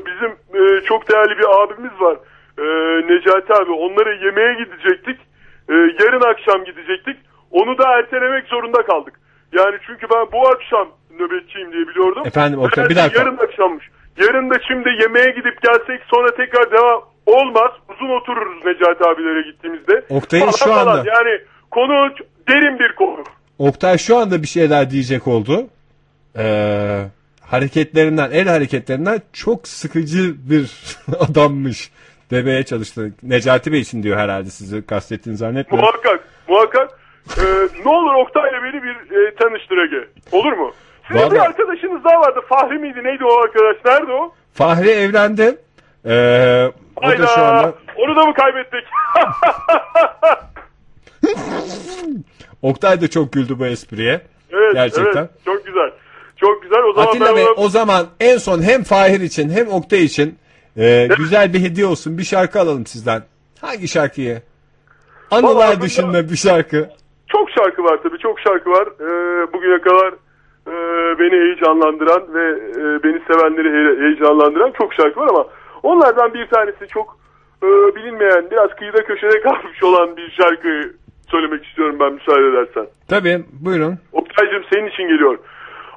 bizim e, çok değerli bir abimiz var. E, Necati abi. Onlara yemeğe gidecektik. E, yarın akşam gidecektik. Onu da ertelemek zorunda kaldık. Yani çünkü ben bu akşam nöbetçiyim diye biliyordum. Efendim, Oktay, bir dakika. Yarın akşammış. Yarın da şimdi yemeğe gidip gelsek sonra tekrar devam olmaz. Uzun otururuz Necati abilere gittiğimizde. Oktay'ın şu falan. anda- Yani konu derin bir konu. Oktay şu anda bir şeyler diyecek oldu. Eee, hareketlerinden el hareketlerinden çok sıkıcı bir adammış demeye çalıştı. Necati Bey için diyor herhalde sizi kastettiğini zannetmiyorum. Muhakkak, muhakkak. Ee, ne olur Oktay'la beni bir e, tanıştır Ege. Olur mu? Sizin Vallahi- bir arkadaşınız daha vardı. Fahri miydi? Neydi o arkadaş? Nerede o? Fahri evlendi. Eee, o da Hayda. şu anda Onu da mı kaybettik? Oktay da çok güldü bu espriye. evet, Gerçekten. evet. Çok güzel. Çok güzel. O zaman Atilla Bey ona- o zaman en son hem Fahir için hem Oktay için e, güzel bir hediye olsun bir şarkı alalım sizden. Hangi şarkıyı? Anılar dışında bir şarkı. Çok şarkı var tabii. Çok şarkı var. Ee, bugüne kadar e, beni heyecanlandıran ve e, beni sevenleri he- heyecanlandıran çok şarkı var ama onlardan bir tanesi çok e, bilinmeyen, biraz kıyıda köşede kalmış olan bir şarkı söylemek istiyorum ben müsaade edersen. Tabii buyurun. Oktay'cığım senin için geliyor.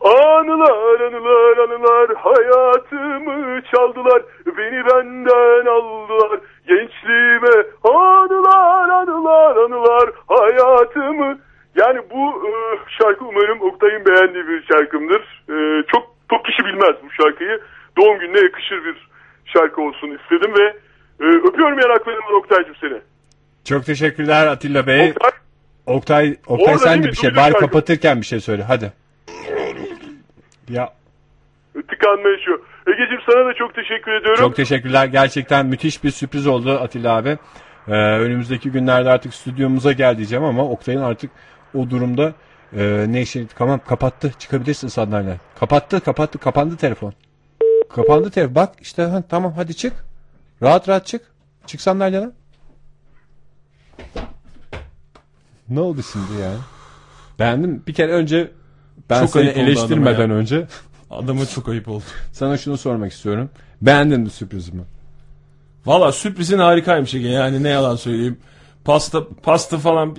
Anılar anılar anılar hayatımı çaldılar beni benden aldılar gençliğime anılar anılar anılar hayatımı yani bu e, şarkı umarım Oktay'ın beğendiği bir şarkımdır. E, çok çok kişi bilmez bu şarkıyı. Doğum gününe yakışır bir şarkı olsun istedim ve e, öpüyorum yanaklarımdan Oktay'cığım seni. Çok teşekkürler Atilla Bey. Oktay, Oktay, Oktay Orada sen de bir şey. Bari şarkı. kapatırken bir şey söyle. Hadi. Ya tıkanma yaşıyor. Egeciğim sana da çok teşekkür ediyorum. çok teşekkürler. Gerçekten müthiş bir sürpriz oldu Atilla abi. Ee, önümüzdeki günlerde artık stüdyomuza gel diyeceğim ama Oktay'ın artık o durumda e, ne işi tamam kapattı. Çıkabilirsin sandalye. Kapattı, kapattı, kapandı telefon. Kapandı telefon. Bak işte ha, tamam hadi çık. Rahat rahat çık. Çık sandalyeden. Ne oldu şimdi ya? Beğendim. Bir kere önce ben Çok seni eleştirmeden önce Adama çok ayıp oldu. sana şunu sormak istiyorum. Beğendin mi sürprizimi? Valla sürprizin harikaymış Ege yani ne yalan söyleyeyim. Pasta pasta falan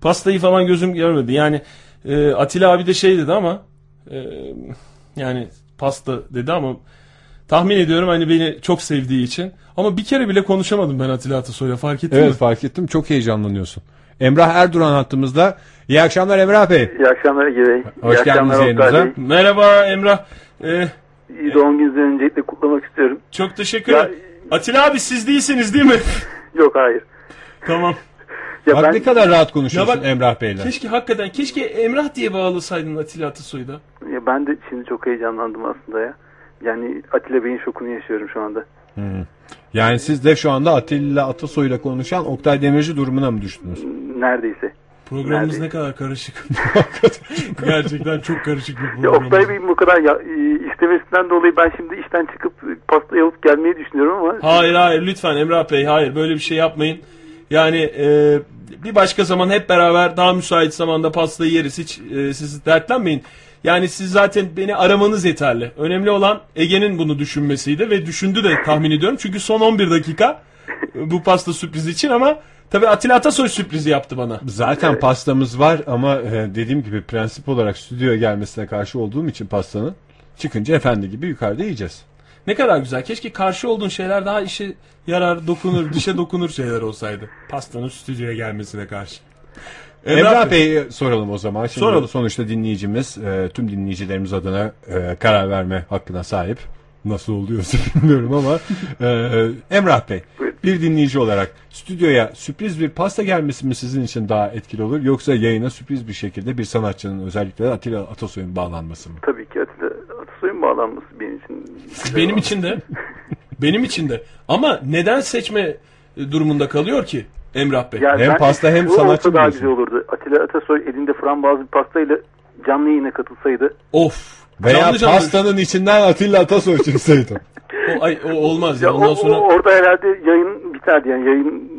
pastayı falan gözüm görmedi. Yani e, Atilla abi de şey dedi ama e, yani pasta dedi ama tahmin ediyorum hani beni çok sevdiği için. Ama bir kere bile konuşamadım ben Atilla Atasoy'la fark ettin Evet mi? fark ettim. Çok heyecanlanıyorsun. Emrah Erduran hattımızda. İyi akşamlar Emrah Bey. İyi akşamlar Ege Bey. Hoş İyi geldiniz yayınımıza. Merhaba Emrah. E, İyi doğum gününüzü öncelikle kutlamak istiyorum. çok teşekkür ederim. Atilla abi siz değilsiniz değil mi? Yok hayır. tamam. Ya Bak ben ne kadar rahat konuşuyorsun Ya bak- Emrah Bey'le. Keşke hakikaten keşke Emrah diye bağlasaydın Atilla Atasoy'u da. ya ben de şimdi çok heyecanlandım aslında ya. Yani Atilla Bey'in şokunu yaşıyorum şu anda. Yani siz de şu anda Atilla Atasoy'la konuşan Oktay Demirci durumuna mı düştünüz? Neredeyse. Programımız Nerede? ne kadar karışık. Gerçekten çok karışık bir program. Oktay Bey'in bu kadar ya, e, istemesinden dolayı ben şimdi işten çıkıp pastayı alıp gelmeyi düşünüyorum ama Hayır hayır lütfen Emrah Bey hayır böyle bir şey yapmayın. Yani e, bir başka zaman hep beraber daha müsait zamanda pastayı yeriz hiç e, siz dertlenmeyin. Yani siz zaten beni aramanız yeterli. Önemli olan Ege'nin bunu düşünmesiydi ve düşündü de tahmin ediyorum. Çünkü son 11 dakika e, bu pasta sürprizi için ama tabii Atilla Atasoy sürprizi yaptı bana. Zaten pastamız var ama e, dediğim gibi prensip olarak stüdyoya gelmesine karşı olduğum için pastanın çıkınca efendi gibi yukarıda yiyeceğiz. Ne kadar güzel. Keşke karşı olduğun şeyler daha işe yarar, dokunur, dişe dokunur şeyler olsaydı. Pastanın stüdyoya gelmesine karşı. Emrah, Bey'e soralım o zaman. Şimdi Soralım. Sonuçta dinleyicimiz e, tüm dinleyicilerimiz adına e, karar verme hakkına sahip. Nasıl oluyorsa bilmiyorum ama e, Emrah Bey bir dinleyici olarak stüdyoya sürpriz bir pasta gelmesi mi sizin için daha etkili olur yoksa yayına sürpriz bir şekilde bir sanatçının özellikle Atilla Atasoy'un bağlanması mı? tabii ki Atilla Atasoy'un bağlanması benim için. Benim için de. benim için de. Ama neden seçme durumunda kalıyor ki Emrah Bey? Yani Hem ben- pasta hem sanatçı daha güzel olurdu. Atilla Atasoy elinde frambuazlı bir pastayla canlı yayına katılsaydı. Of. Veya Canlı canlı- pastanın içinden Atilla Atasoy çıksaydı. O, ay, o olmaz ya. Ya Ondan o, sonra o- orada herhalde yayın biterdi yani yayın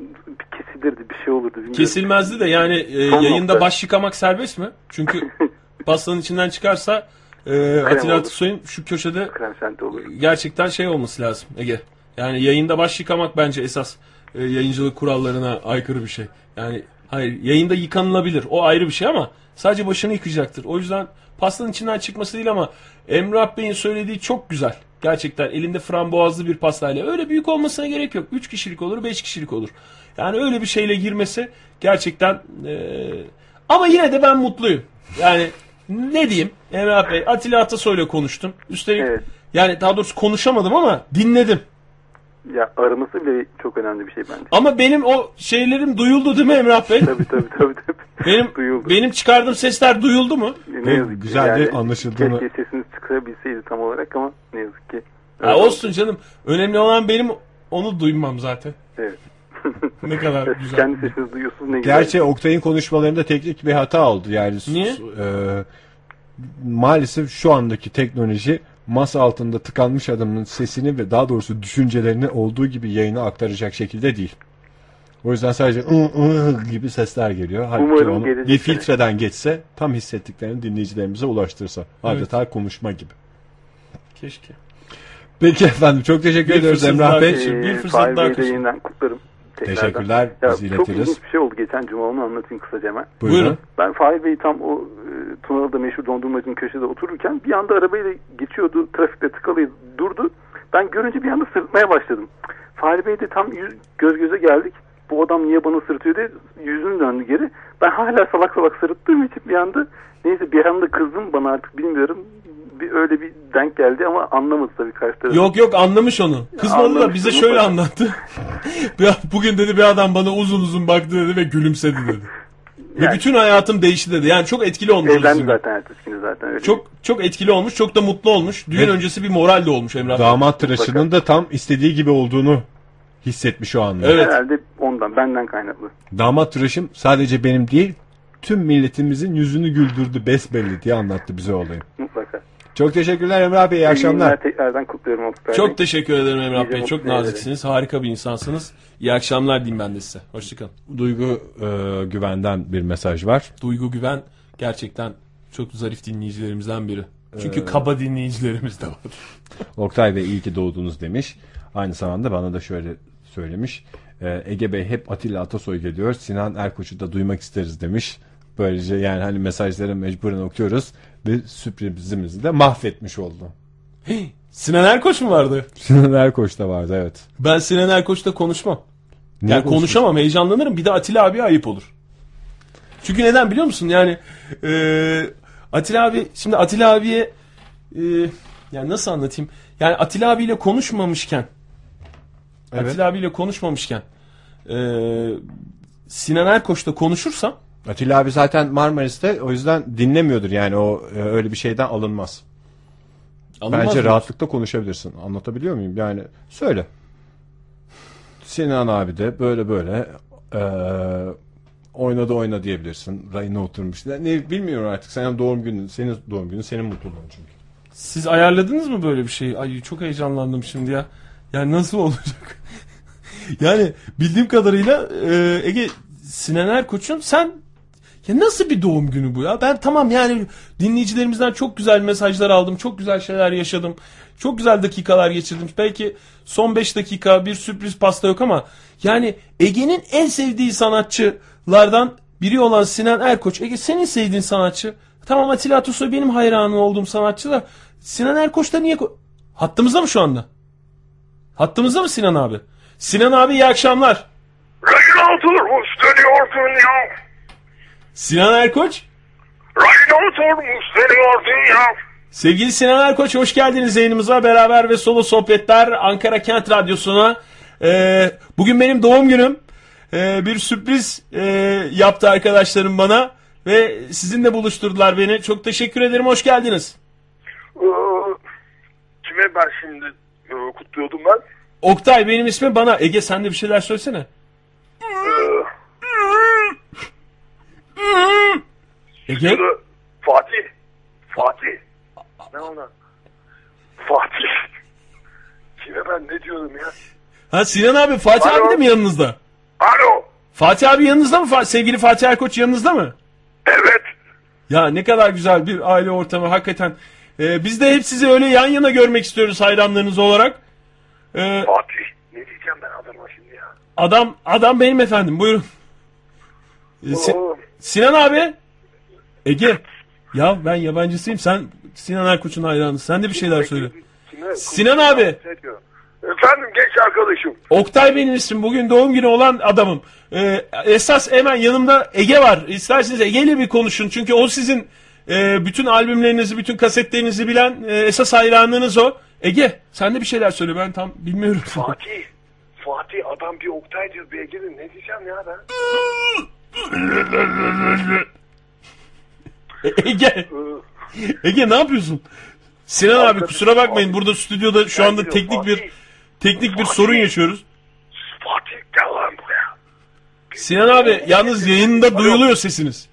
kesilirdi bir şey olurdu. bilmiyorum. kesilmezdi de yani e, Son yayında nokta. baş yıkamak serbest mi? Çünkü pastanın içinden çıkarsa e, Atilla olur. Atasoy'un şu köşede Krem şanti olur. gerçekten şey olması lazım Ege. Yani yayında baş yıkamak bence esas e, yayıncılık kurallarına aykırı bir şey. Yani hayır yayında yıkanılabilir. O ayrı bir şey ama sadece başını yıkacaktır. O yüzden pastanın içinden çıkması değil ama Emrah Bey'in söylediği çok güzel. Gerçekten elinde frambuazlı bir pastayla. Öyle büyük olmasına gerek yok. 3 kişilik olur, 5 kişilik olur. Yani öyle bir şeyle girmesi gerçekten e, ama yine de ben mutluyum. Yani ne diyeyim Emrah Bey Atilla Atasoy'la konuştum. Üstelik Evet. yani daha doğrusu konuşamadım ama dinledim. Ya araması bile çok önemli bir şey bence. Ama benim o şeylerim duyuldu değil mi Emrah Bey? Tabii tabii tabii. tabii. Benim Duyuldu. benim çıkardığım sesler duyuldu mu? Ne yazık ki güzel de anlaşıldığını- Keşke sesiniz çıkarabilseydi tam olarak ama ne yazık ki. Ha, olsun canım. Önemli olan benim onu duymam zaten. Evet. Ne kadar güzel. Kendi sesinizi duyuyorsunuz ne güzel. Gerçi Oktay'ın konuşmalarında teknik bir hata oldu. Yani Niye? e, maalesef şu andaki teknoloji masa altında tıkanmış adamın sesini ve daha doğrusu düşüncelerini olduğu gibi yayına aktaracak şekilde değil. O yüzden sadece ı, ı gibi sesler geliyor. Halbuki Umarım onu bir filtreden geçse tam hissettiklerini dinleyicilerimize ulaştırsa. Adeta konuşma gibi. Keşke. Peki efendim çok teşekkür Bir ediyoruz Emrah Bey. Bir Ee, fırsat daha Bey'i de kaçır. yeniden kutlarım. Tekrardan. Teşekkürler, Ya, biz çok iletiriz. ilginç bir şey oldu geçen cuma onu anlatayım kısaca hemen. Buyurun. Ben Fahir Bey tam o e, Tunalı'da meşhur dondurmacının köşede otururken bir anda arabayla geçiyordu. Trafikte tıkalıydı. Durdu. Ben görünce bir anda sırıtmaya başladım. Fahri Bey de tam yüz, göz göze geldik. Bu adam niye bana sırıtıyor diye yüzünü döndü geri. Ben hala salak salak sırıttığım için bir anda neyse bir anda kızdım bana artık bilmiyorum. Bir, öyle bir denk geldi ama anlamadı tabii karşı taraf. Yok yok anlamış onu. Kızmadı da bize şöyle anlattı. Bugün dedi bir adam bana uzun uzun baktı dedi ve gülümsedi dedi. Ve bütün hayatım değişti dedi. Yani çok etkili olmuş. Evlendi zaten ertesi günü zaten öyle. Çok çok etkili olmuş. Çok da mutlu olmuş. Düğün Evet. öncesi bir moral de olmuş Emrah. Damat tıraşının da tam istediği gibi olduğunu hissetmiş o anda. Herhalde ondan benden kaynaklı. Damat tıraşım sadece benim değil tüm milletimizin yüzünü güldürdü besbelli diye anlattı bize olayı. Mutlaka. Çok teşekkürler Emrah Bey iyi akşamlar. Tekrardan kutluyorum Oktay. Çok teşekkür ederim Emrah Bey. Çok naziksiniz. Harika bir insansınız. İyi akşamlar diyeyim ben de size. Hoşçakalın. Duygu e, güvenden bir mesaj var. Duygu Güven gerçekten çok zarif dinleyicilerimizden biri. Çünkü Ee, kaba dinleyicilerimiz de var. Oktay Bey iyi ki doğdunuz demiş. Aynı zamanda bana da şöyle söylemiş. E, Ege Bey hep Atilla Atasoy geliyor. Sinan Erkoç'u da duymak isteriz demiş. Böylece yani hani mesajları mecburen okuyoruz. Ve sürprizimizi de mahvetmiş oldu. Sinan Erkoç mu vardı? Sinan Erkoç da vardı evet. Ben Sinan Erkoç'ta konuşmam. Niye yani konuşamam heyecanlanırım. Bir de Atilla abi ayıp olur. Çünkü neden biliyor musun? Yani e, Atilla abi şimdi Atilla abiye e, yani nasıl anlatayım? Yani Atilla abiyle konuşmamışken Evet. Atilla abiyle konuşmamışken e, Sinan Erkoç'ta konuşursam Atilla abi zaten Marmaris'te o yüzden dinlemiyordur yani o e, öyle bir şeyden alınmaz. Alınmaz Bence mı? rahatlıkla konuşabilirsin. Anlatabiliyor muyum? Yani söyle. Sinan abi de böyle böyle e, oynadı oyna diyebilirsin. Rayına oturmuş. Ne bilmiyorum artık. Senin doğum günün, senin doğum günün, senin mutluluğun çünkü. Siz ayarladınız mı böyle bir şeyi? Ay çok heyecanlandım şimdi ya. Yani nasıl olacak? yani bildiğim kadarıyla e, Ege Sinan Erkoç'un sen ya nasıl bir doğum günü bu ya? Ben tamam yani dinleyicilerimizden çok güzel mesajlar aldım. Çok güzel şeyler yaşadım. Çok güzel dakikalar geçirdim. Belki son 5 dakika bir sürpriz pasta yok ama yani Ege'nin en sevdiği sanatçılardan biri olan Sinan Erkoç. Ege senin sevdiğin sanatçı. Tamam Atilla Atasoy benim hayranı olduğum sanatçı da Sinan Erkoç da niye... Hattımızda mı şu anda? Hattımızda mı Sinan abi? Sinan abi iyi akşamlar. Raynaud'u isteniyorsun ya. Sinan Erkoç. Raynaud'u isteniyorsun ya. Sevgili Sinan Erkoç hoş geldiniz yayınımıza beraber ve solo sohbetler Ankara Kent Radyosu'na. Ee, bugün benim doğum günüm. Ee, bir sürpriz e, yaptı arkadaşlarım bana ve sizinle buluşturdular beni. Çok teşekkür ederim. Hoş geldiniz. Ee, kime ben şimdi e, kutluyordum ben? Oktay benim ismim bana. Ege sen de bir şeyler söylesene. Ege? Fatih. Fatih. Ne ona? Fatih. Kime ben ne diyordum ya? Ha Sinan abi Fatih Alo. abi de mi yanınızda? Alo. Fatih abi yanınızda mı? Fa- Sevgili Fatih Erkoç yanınızda mı? Evet. Ya ne kadar güzel bir aile ortamı hakikaten. Ee, biz de hep sizi öyle yan yana görmek istiyoruz hayranlarınız olarak. Ee, Fatih. Ne diyeceğim ben adama şimdi ya? adam adam benim efendim buyurun. Ee, Oo. Sinan abi. Ege. Ya ben yabancısıyım sen Sinan Erkoç'un hayranısın. Sen de bir şeyler söyle. Sinan abi. Efendim genç arkadaşım. Oktay benim ismim. Bugün doğum günü olan adamım. Ee, esas hemen yanımda Ege var. İsterseniz Ege ile bir konuşun. Çünkü o sizin e, bütün albümlerinizi, bütün kasetlerinizi bilen e, esas hayranınız o. Ege sen de bir şeyler söyle ben tam bilmiyorum. Fatih. Fatih adam bir Oktay diyor bir Ege'nin ne diyeceğim ya ben? E, Ege. Ege ne yapıyorsun? Sinan abi kusura bakmayın burada stüdyoda şu anda teknik bir teknik bir sorun yaşıyoruz. Fatih gel lan buraya. Sinan abi yalnız yayında duyuluyor sesiniz.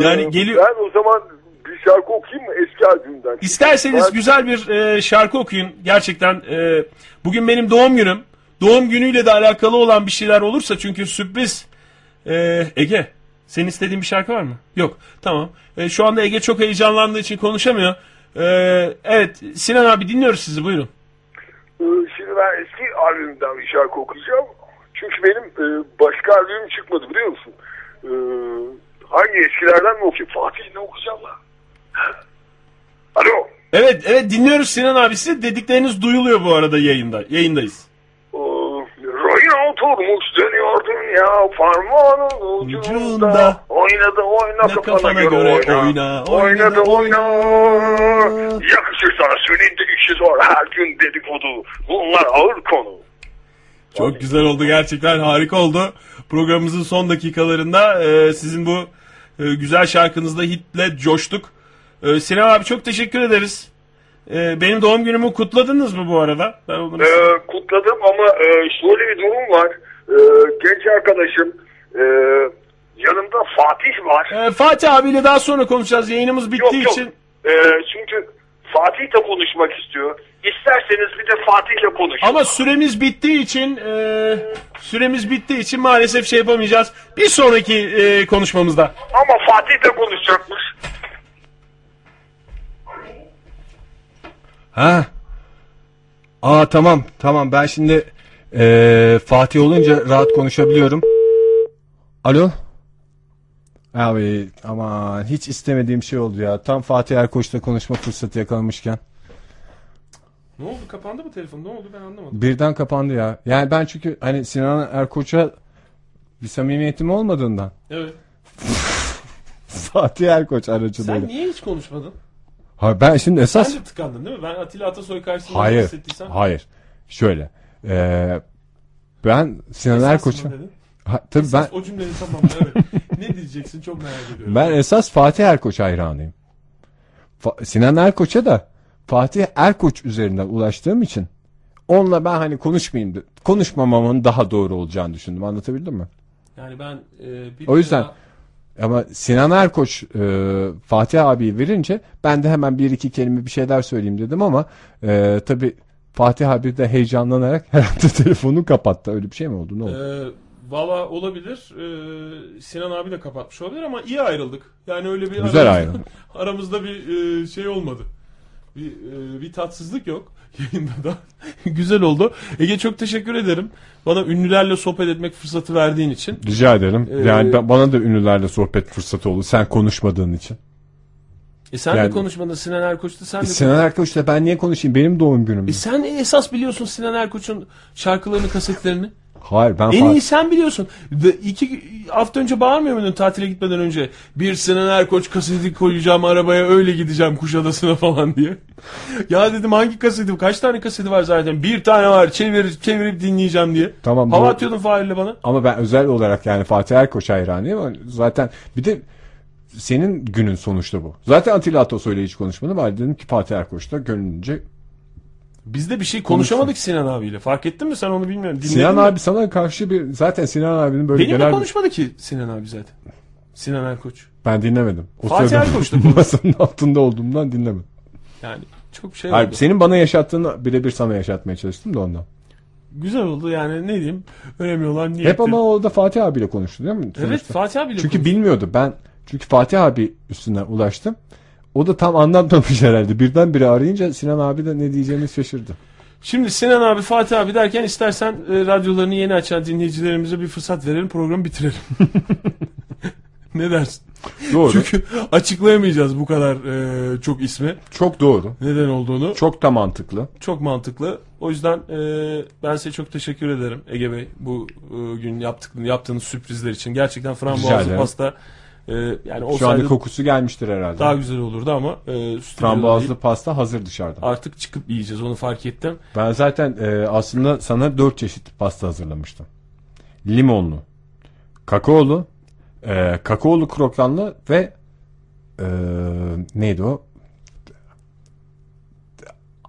Yani Ee, geliyor. Ben o zaman bir şarkı okuyayım mı eski albümden? İsterseniz güzel bir e, şarkı okuyun. Gerçekten e, bugün benim doğum günüm. Doğum günüyle de alakalı olan bir şeyler olursa çünkü sürpriz. E, Ege, senin istediğin bir şarkı var mı? Yok. Tamam. E, şu anda Ege çok heyecanlandığı için konuşamıyor. E, evet, Sinan abi dinliyoruz sizi. Buyurun. Ee, Şimdi ben eski albümden bir şarkı okuyacağım. Çünkü benim e, başka albümüm çıkmadı biliyor musun? E, hangi eskilerden mi okuyayım? Fatih ne okuyacağım lan? Alo. Evet evet dinliyoruz Sinan abi size dedikleriniz duyuluyor bu arada yayında. Yayındayız. Rayına oturmuş dönüyor dünya parmağının ucunda. Oynadı oyna kafana, kafana göre, göre oyna. oyna, Oynadı oynadı, oyna. Yakışır sana süninde işi zor her gün dedikodu. Bunlar ağır konu. Çok güzel oldu gerçekten harika oldu. Programımızın son dakikalarında e, sizin bu e, güzel şarkınızda hitle coştuk. E, Sinan abi çok teşekkür ederiz. E, benim doğum günümü kutladınız mı bu arada? Ben onu... Ee, kutladım ama e, şöyle bir durum var. Ee, genç arkadaşım e, yanımda Fatih var. E, Fatih abiyle daha sonra konuşacağız. Yayınımız bittiği Yok, yok. için. Ee, çünkü Fatih de konuşmak istiyor. İsterseniz bir de Fatih'le konuşun. Ama süremiz bittiği için e, süremiz bittiği için maalesef şey yapamayacağız. Bir sonraki e, konuşmamızda. Ama Fatih de konuşacakmış. Ha. Aa tamam tamam ben şimdi eee, Fatih olunca rahat konuşabiliyorum. Alo. Abi aman hiç istemediğim şey oldu ya. Tam Fatih Erkoç'la konuşma fırsatı yakalamışken. Ne oldu kapandı mı telefon ne oldu ben anlamadım. Birden kapandı ya. Yani ben çünkü hani Sinan Erkoç'a bir samimiyetim olmadığından Evet. Fatih Erkoç aracılığıyla. Sen niye hiç konuşmadın? Ha, ben şimdi esas Sen de tıkandın değil mi? Ben Atilla Atasoy karşısında Hayır. hissettiysem. Hayır. Şöyle. Eee, ben Sinan Erkoç'a? Ha, tabii ben Esas O cümleyi tamam evet. ne diyeceksin çok merak ediyorum. ben esas Fatih Erkoç hayranıyım. Fa- Sinan Erkoç'a da Fatih Erkoç üzerinden ulaştığım için onunla ben hani konuşmayayım konuşmamamın daha doğru olacağını düşündüm. Anlatabildim mi? Yani ben e, bir O yüzden daha- ama Sinan Erkoç e, Fatih abi verince ben de hemen bir iki kelime bir şeyler söyleyeyim dedim ama e, tabi Fatih abi de heyecanlanarak herhalde telefonu kapattı. Öyle bir şey mi oldu? Ne oldu? Ee, Valla olabilir. Ee, Sinan abi de kapatmış olabilir ama iyi ayrıldık. Yani öyle bir Güzel aramızda, ayrıldık. aramızda bir e, şey olmadı. Bir, e, bir tatsızlık yok yayında da. Güzel oldu. Ege çok teşekkür ederim. Bana ünlülerle sohbet etmek fırsatı verdiğin için. Rica ederim. Ee, yani ben- bana da ünlülerle sohbet fırsatı oldu. Sen konuşmadığın için. E sen yani- de konuşmadın Sinan Erkoç'ta sen de Sinan Erkoç'la ben niye konuşayım? Benim doğum günüm. E sen esas biliyorsun Sinan Erkoç'un şarkılarını, kasetlerini. Hayır ben En iyi sen biliyorsun. De, iki hafta önce bağırmıyor muydun tatile gitmeden önce? Bir Sinan Erkoç kaseti koyacağım arabaya öyle gideceğim Kuşadası'na falan diye. ya dedim hangi kaseti? Kaç tane kaseti var zaten? Bir tane var çevir, çevirip dinleyeceğim diye. Tamam, Hava bu- atıyordun Fahir'le bana. Ama ben özel olarak yani Fatih Erkoç hayranıyım. ama Zaten bir de senin günün sonuçta bu. Zaten Atilla Atasoy'la hiç konuşmadım. Ben dedim ki Fatih Erkoç'ta gönlünce. Biz de bir şey konuşamadık Sinan abiyle. Fark ettin mi sen onu bilmiyorum. Dinledin Sinan mi? abi sana karşı bir zaten Sinan abinin böyle Benimle genel konuşmadı ki Sinan abi zaten. Sinan Erkoç. ben dinlemedim. O Fatih sırada Erkoç'la konuştu. masanın altında olduğumdan dinlemedim. Yani çok şey Hayır, oldu. senin bana yaşattığını birebir sana yaşatmaya çalıştım da ondan. Güzel oldu yani ne diyeyim. Önemli olan niyetti. Hep ama o da Fatih abiyle konuştu değil mi? Evet Sonuçta. Fatih abiyle Çünkü konuştu. bilmiyordu. Ben çünkü Fatih abi üstüne ulaştım. O da tam anlatmamış herhalde. Birdenbire arayınca Sinan abi de ne diyeceğini şaşırdı. Şimdi Sinan abi Fatih abi derken istersen e, radyolarını yeni açan dinleyicilerimize bir fırsat verelim programı bitirelim. ne dersin? Doğru. Çünkü açıklayamayacağız bu kadar e, çok ismi. Çok doğru. Neden olduğunu. Çok da mantıklı. Çok mantıklı. O yüzden e, ben size çok teşekkür ederim Ege Bey bu e, gün yaptık, yaptığınız sürprizler için. Gerçekten frambuazlı pasta e, yani Şu anda kokusu gelmiştir herhalde. daha güzel olurdu ama e, Frambuazlı değil. pasta hazır dışarıda. artık çıkıp yiyeceğiz onu fark ettim. Ben zaten e, aslında sana dört çeşit pasta hazırlamıştım. Limonlu, kakaolu, e, kakaolu krokanlı ve e, neydi o?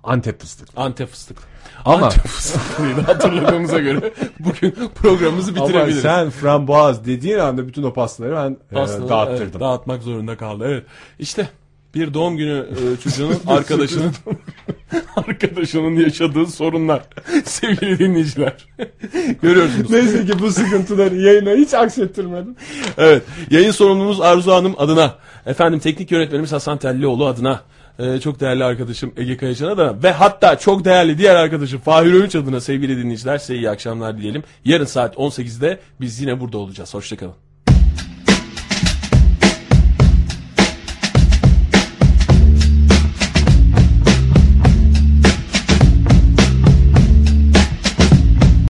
Antep fıstıklı. Antep fıstıklı. Ama- Antep fıstıklıydı hatırladığımıza göre bugün programımızı Ama bitirebiliriz. sen frambuaz dediğin anda bütün o pastaları ben e, Pastaları, dağıttırdım. evet, dağıtmak zorunda kaldı. Evet. İşte bir doğum günü e, çocuğunun arkadaşının arkadaşının yaşadığı sorunlar sevgili dinleyiciler. Görüyorsunuz. Neyse ki bu sıkıntıları yayına hiç aksettirmedim. Evet. Yayın sorumlumuz Arzu Hanım adına, efendim teknik yönetmenimiz Hasan Tellioğlu adına, e, çok değerli arkadaşım Ege Kayacan'a da ve hatta çok değerli diğer arkadaşım Fahir Öğünç adına sevgili dinleyiciler size iyi akşamlar diyelim. Yarın saat 18'de biz yine burada olacağız. Hoşçakalın.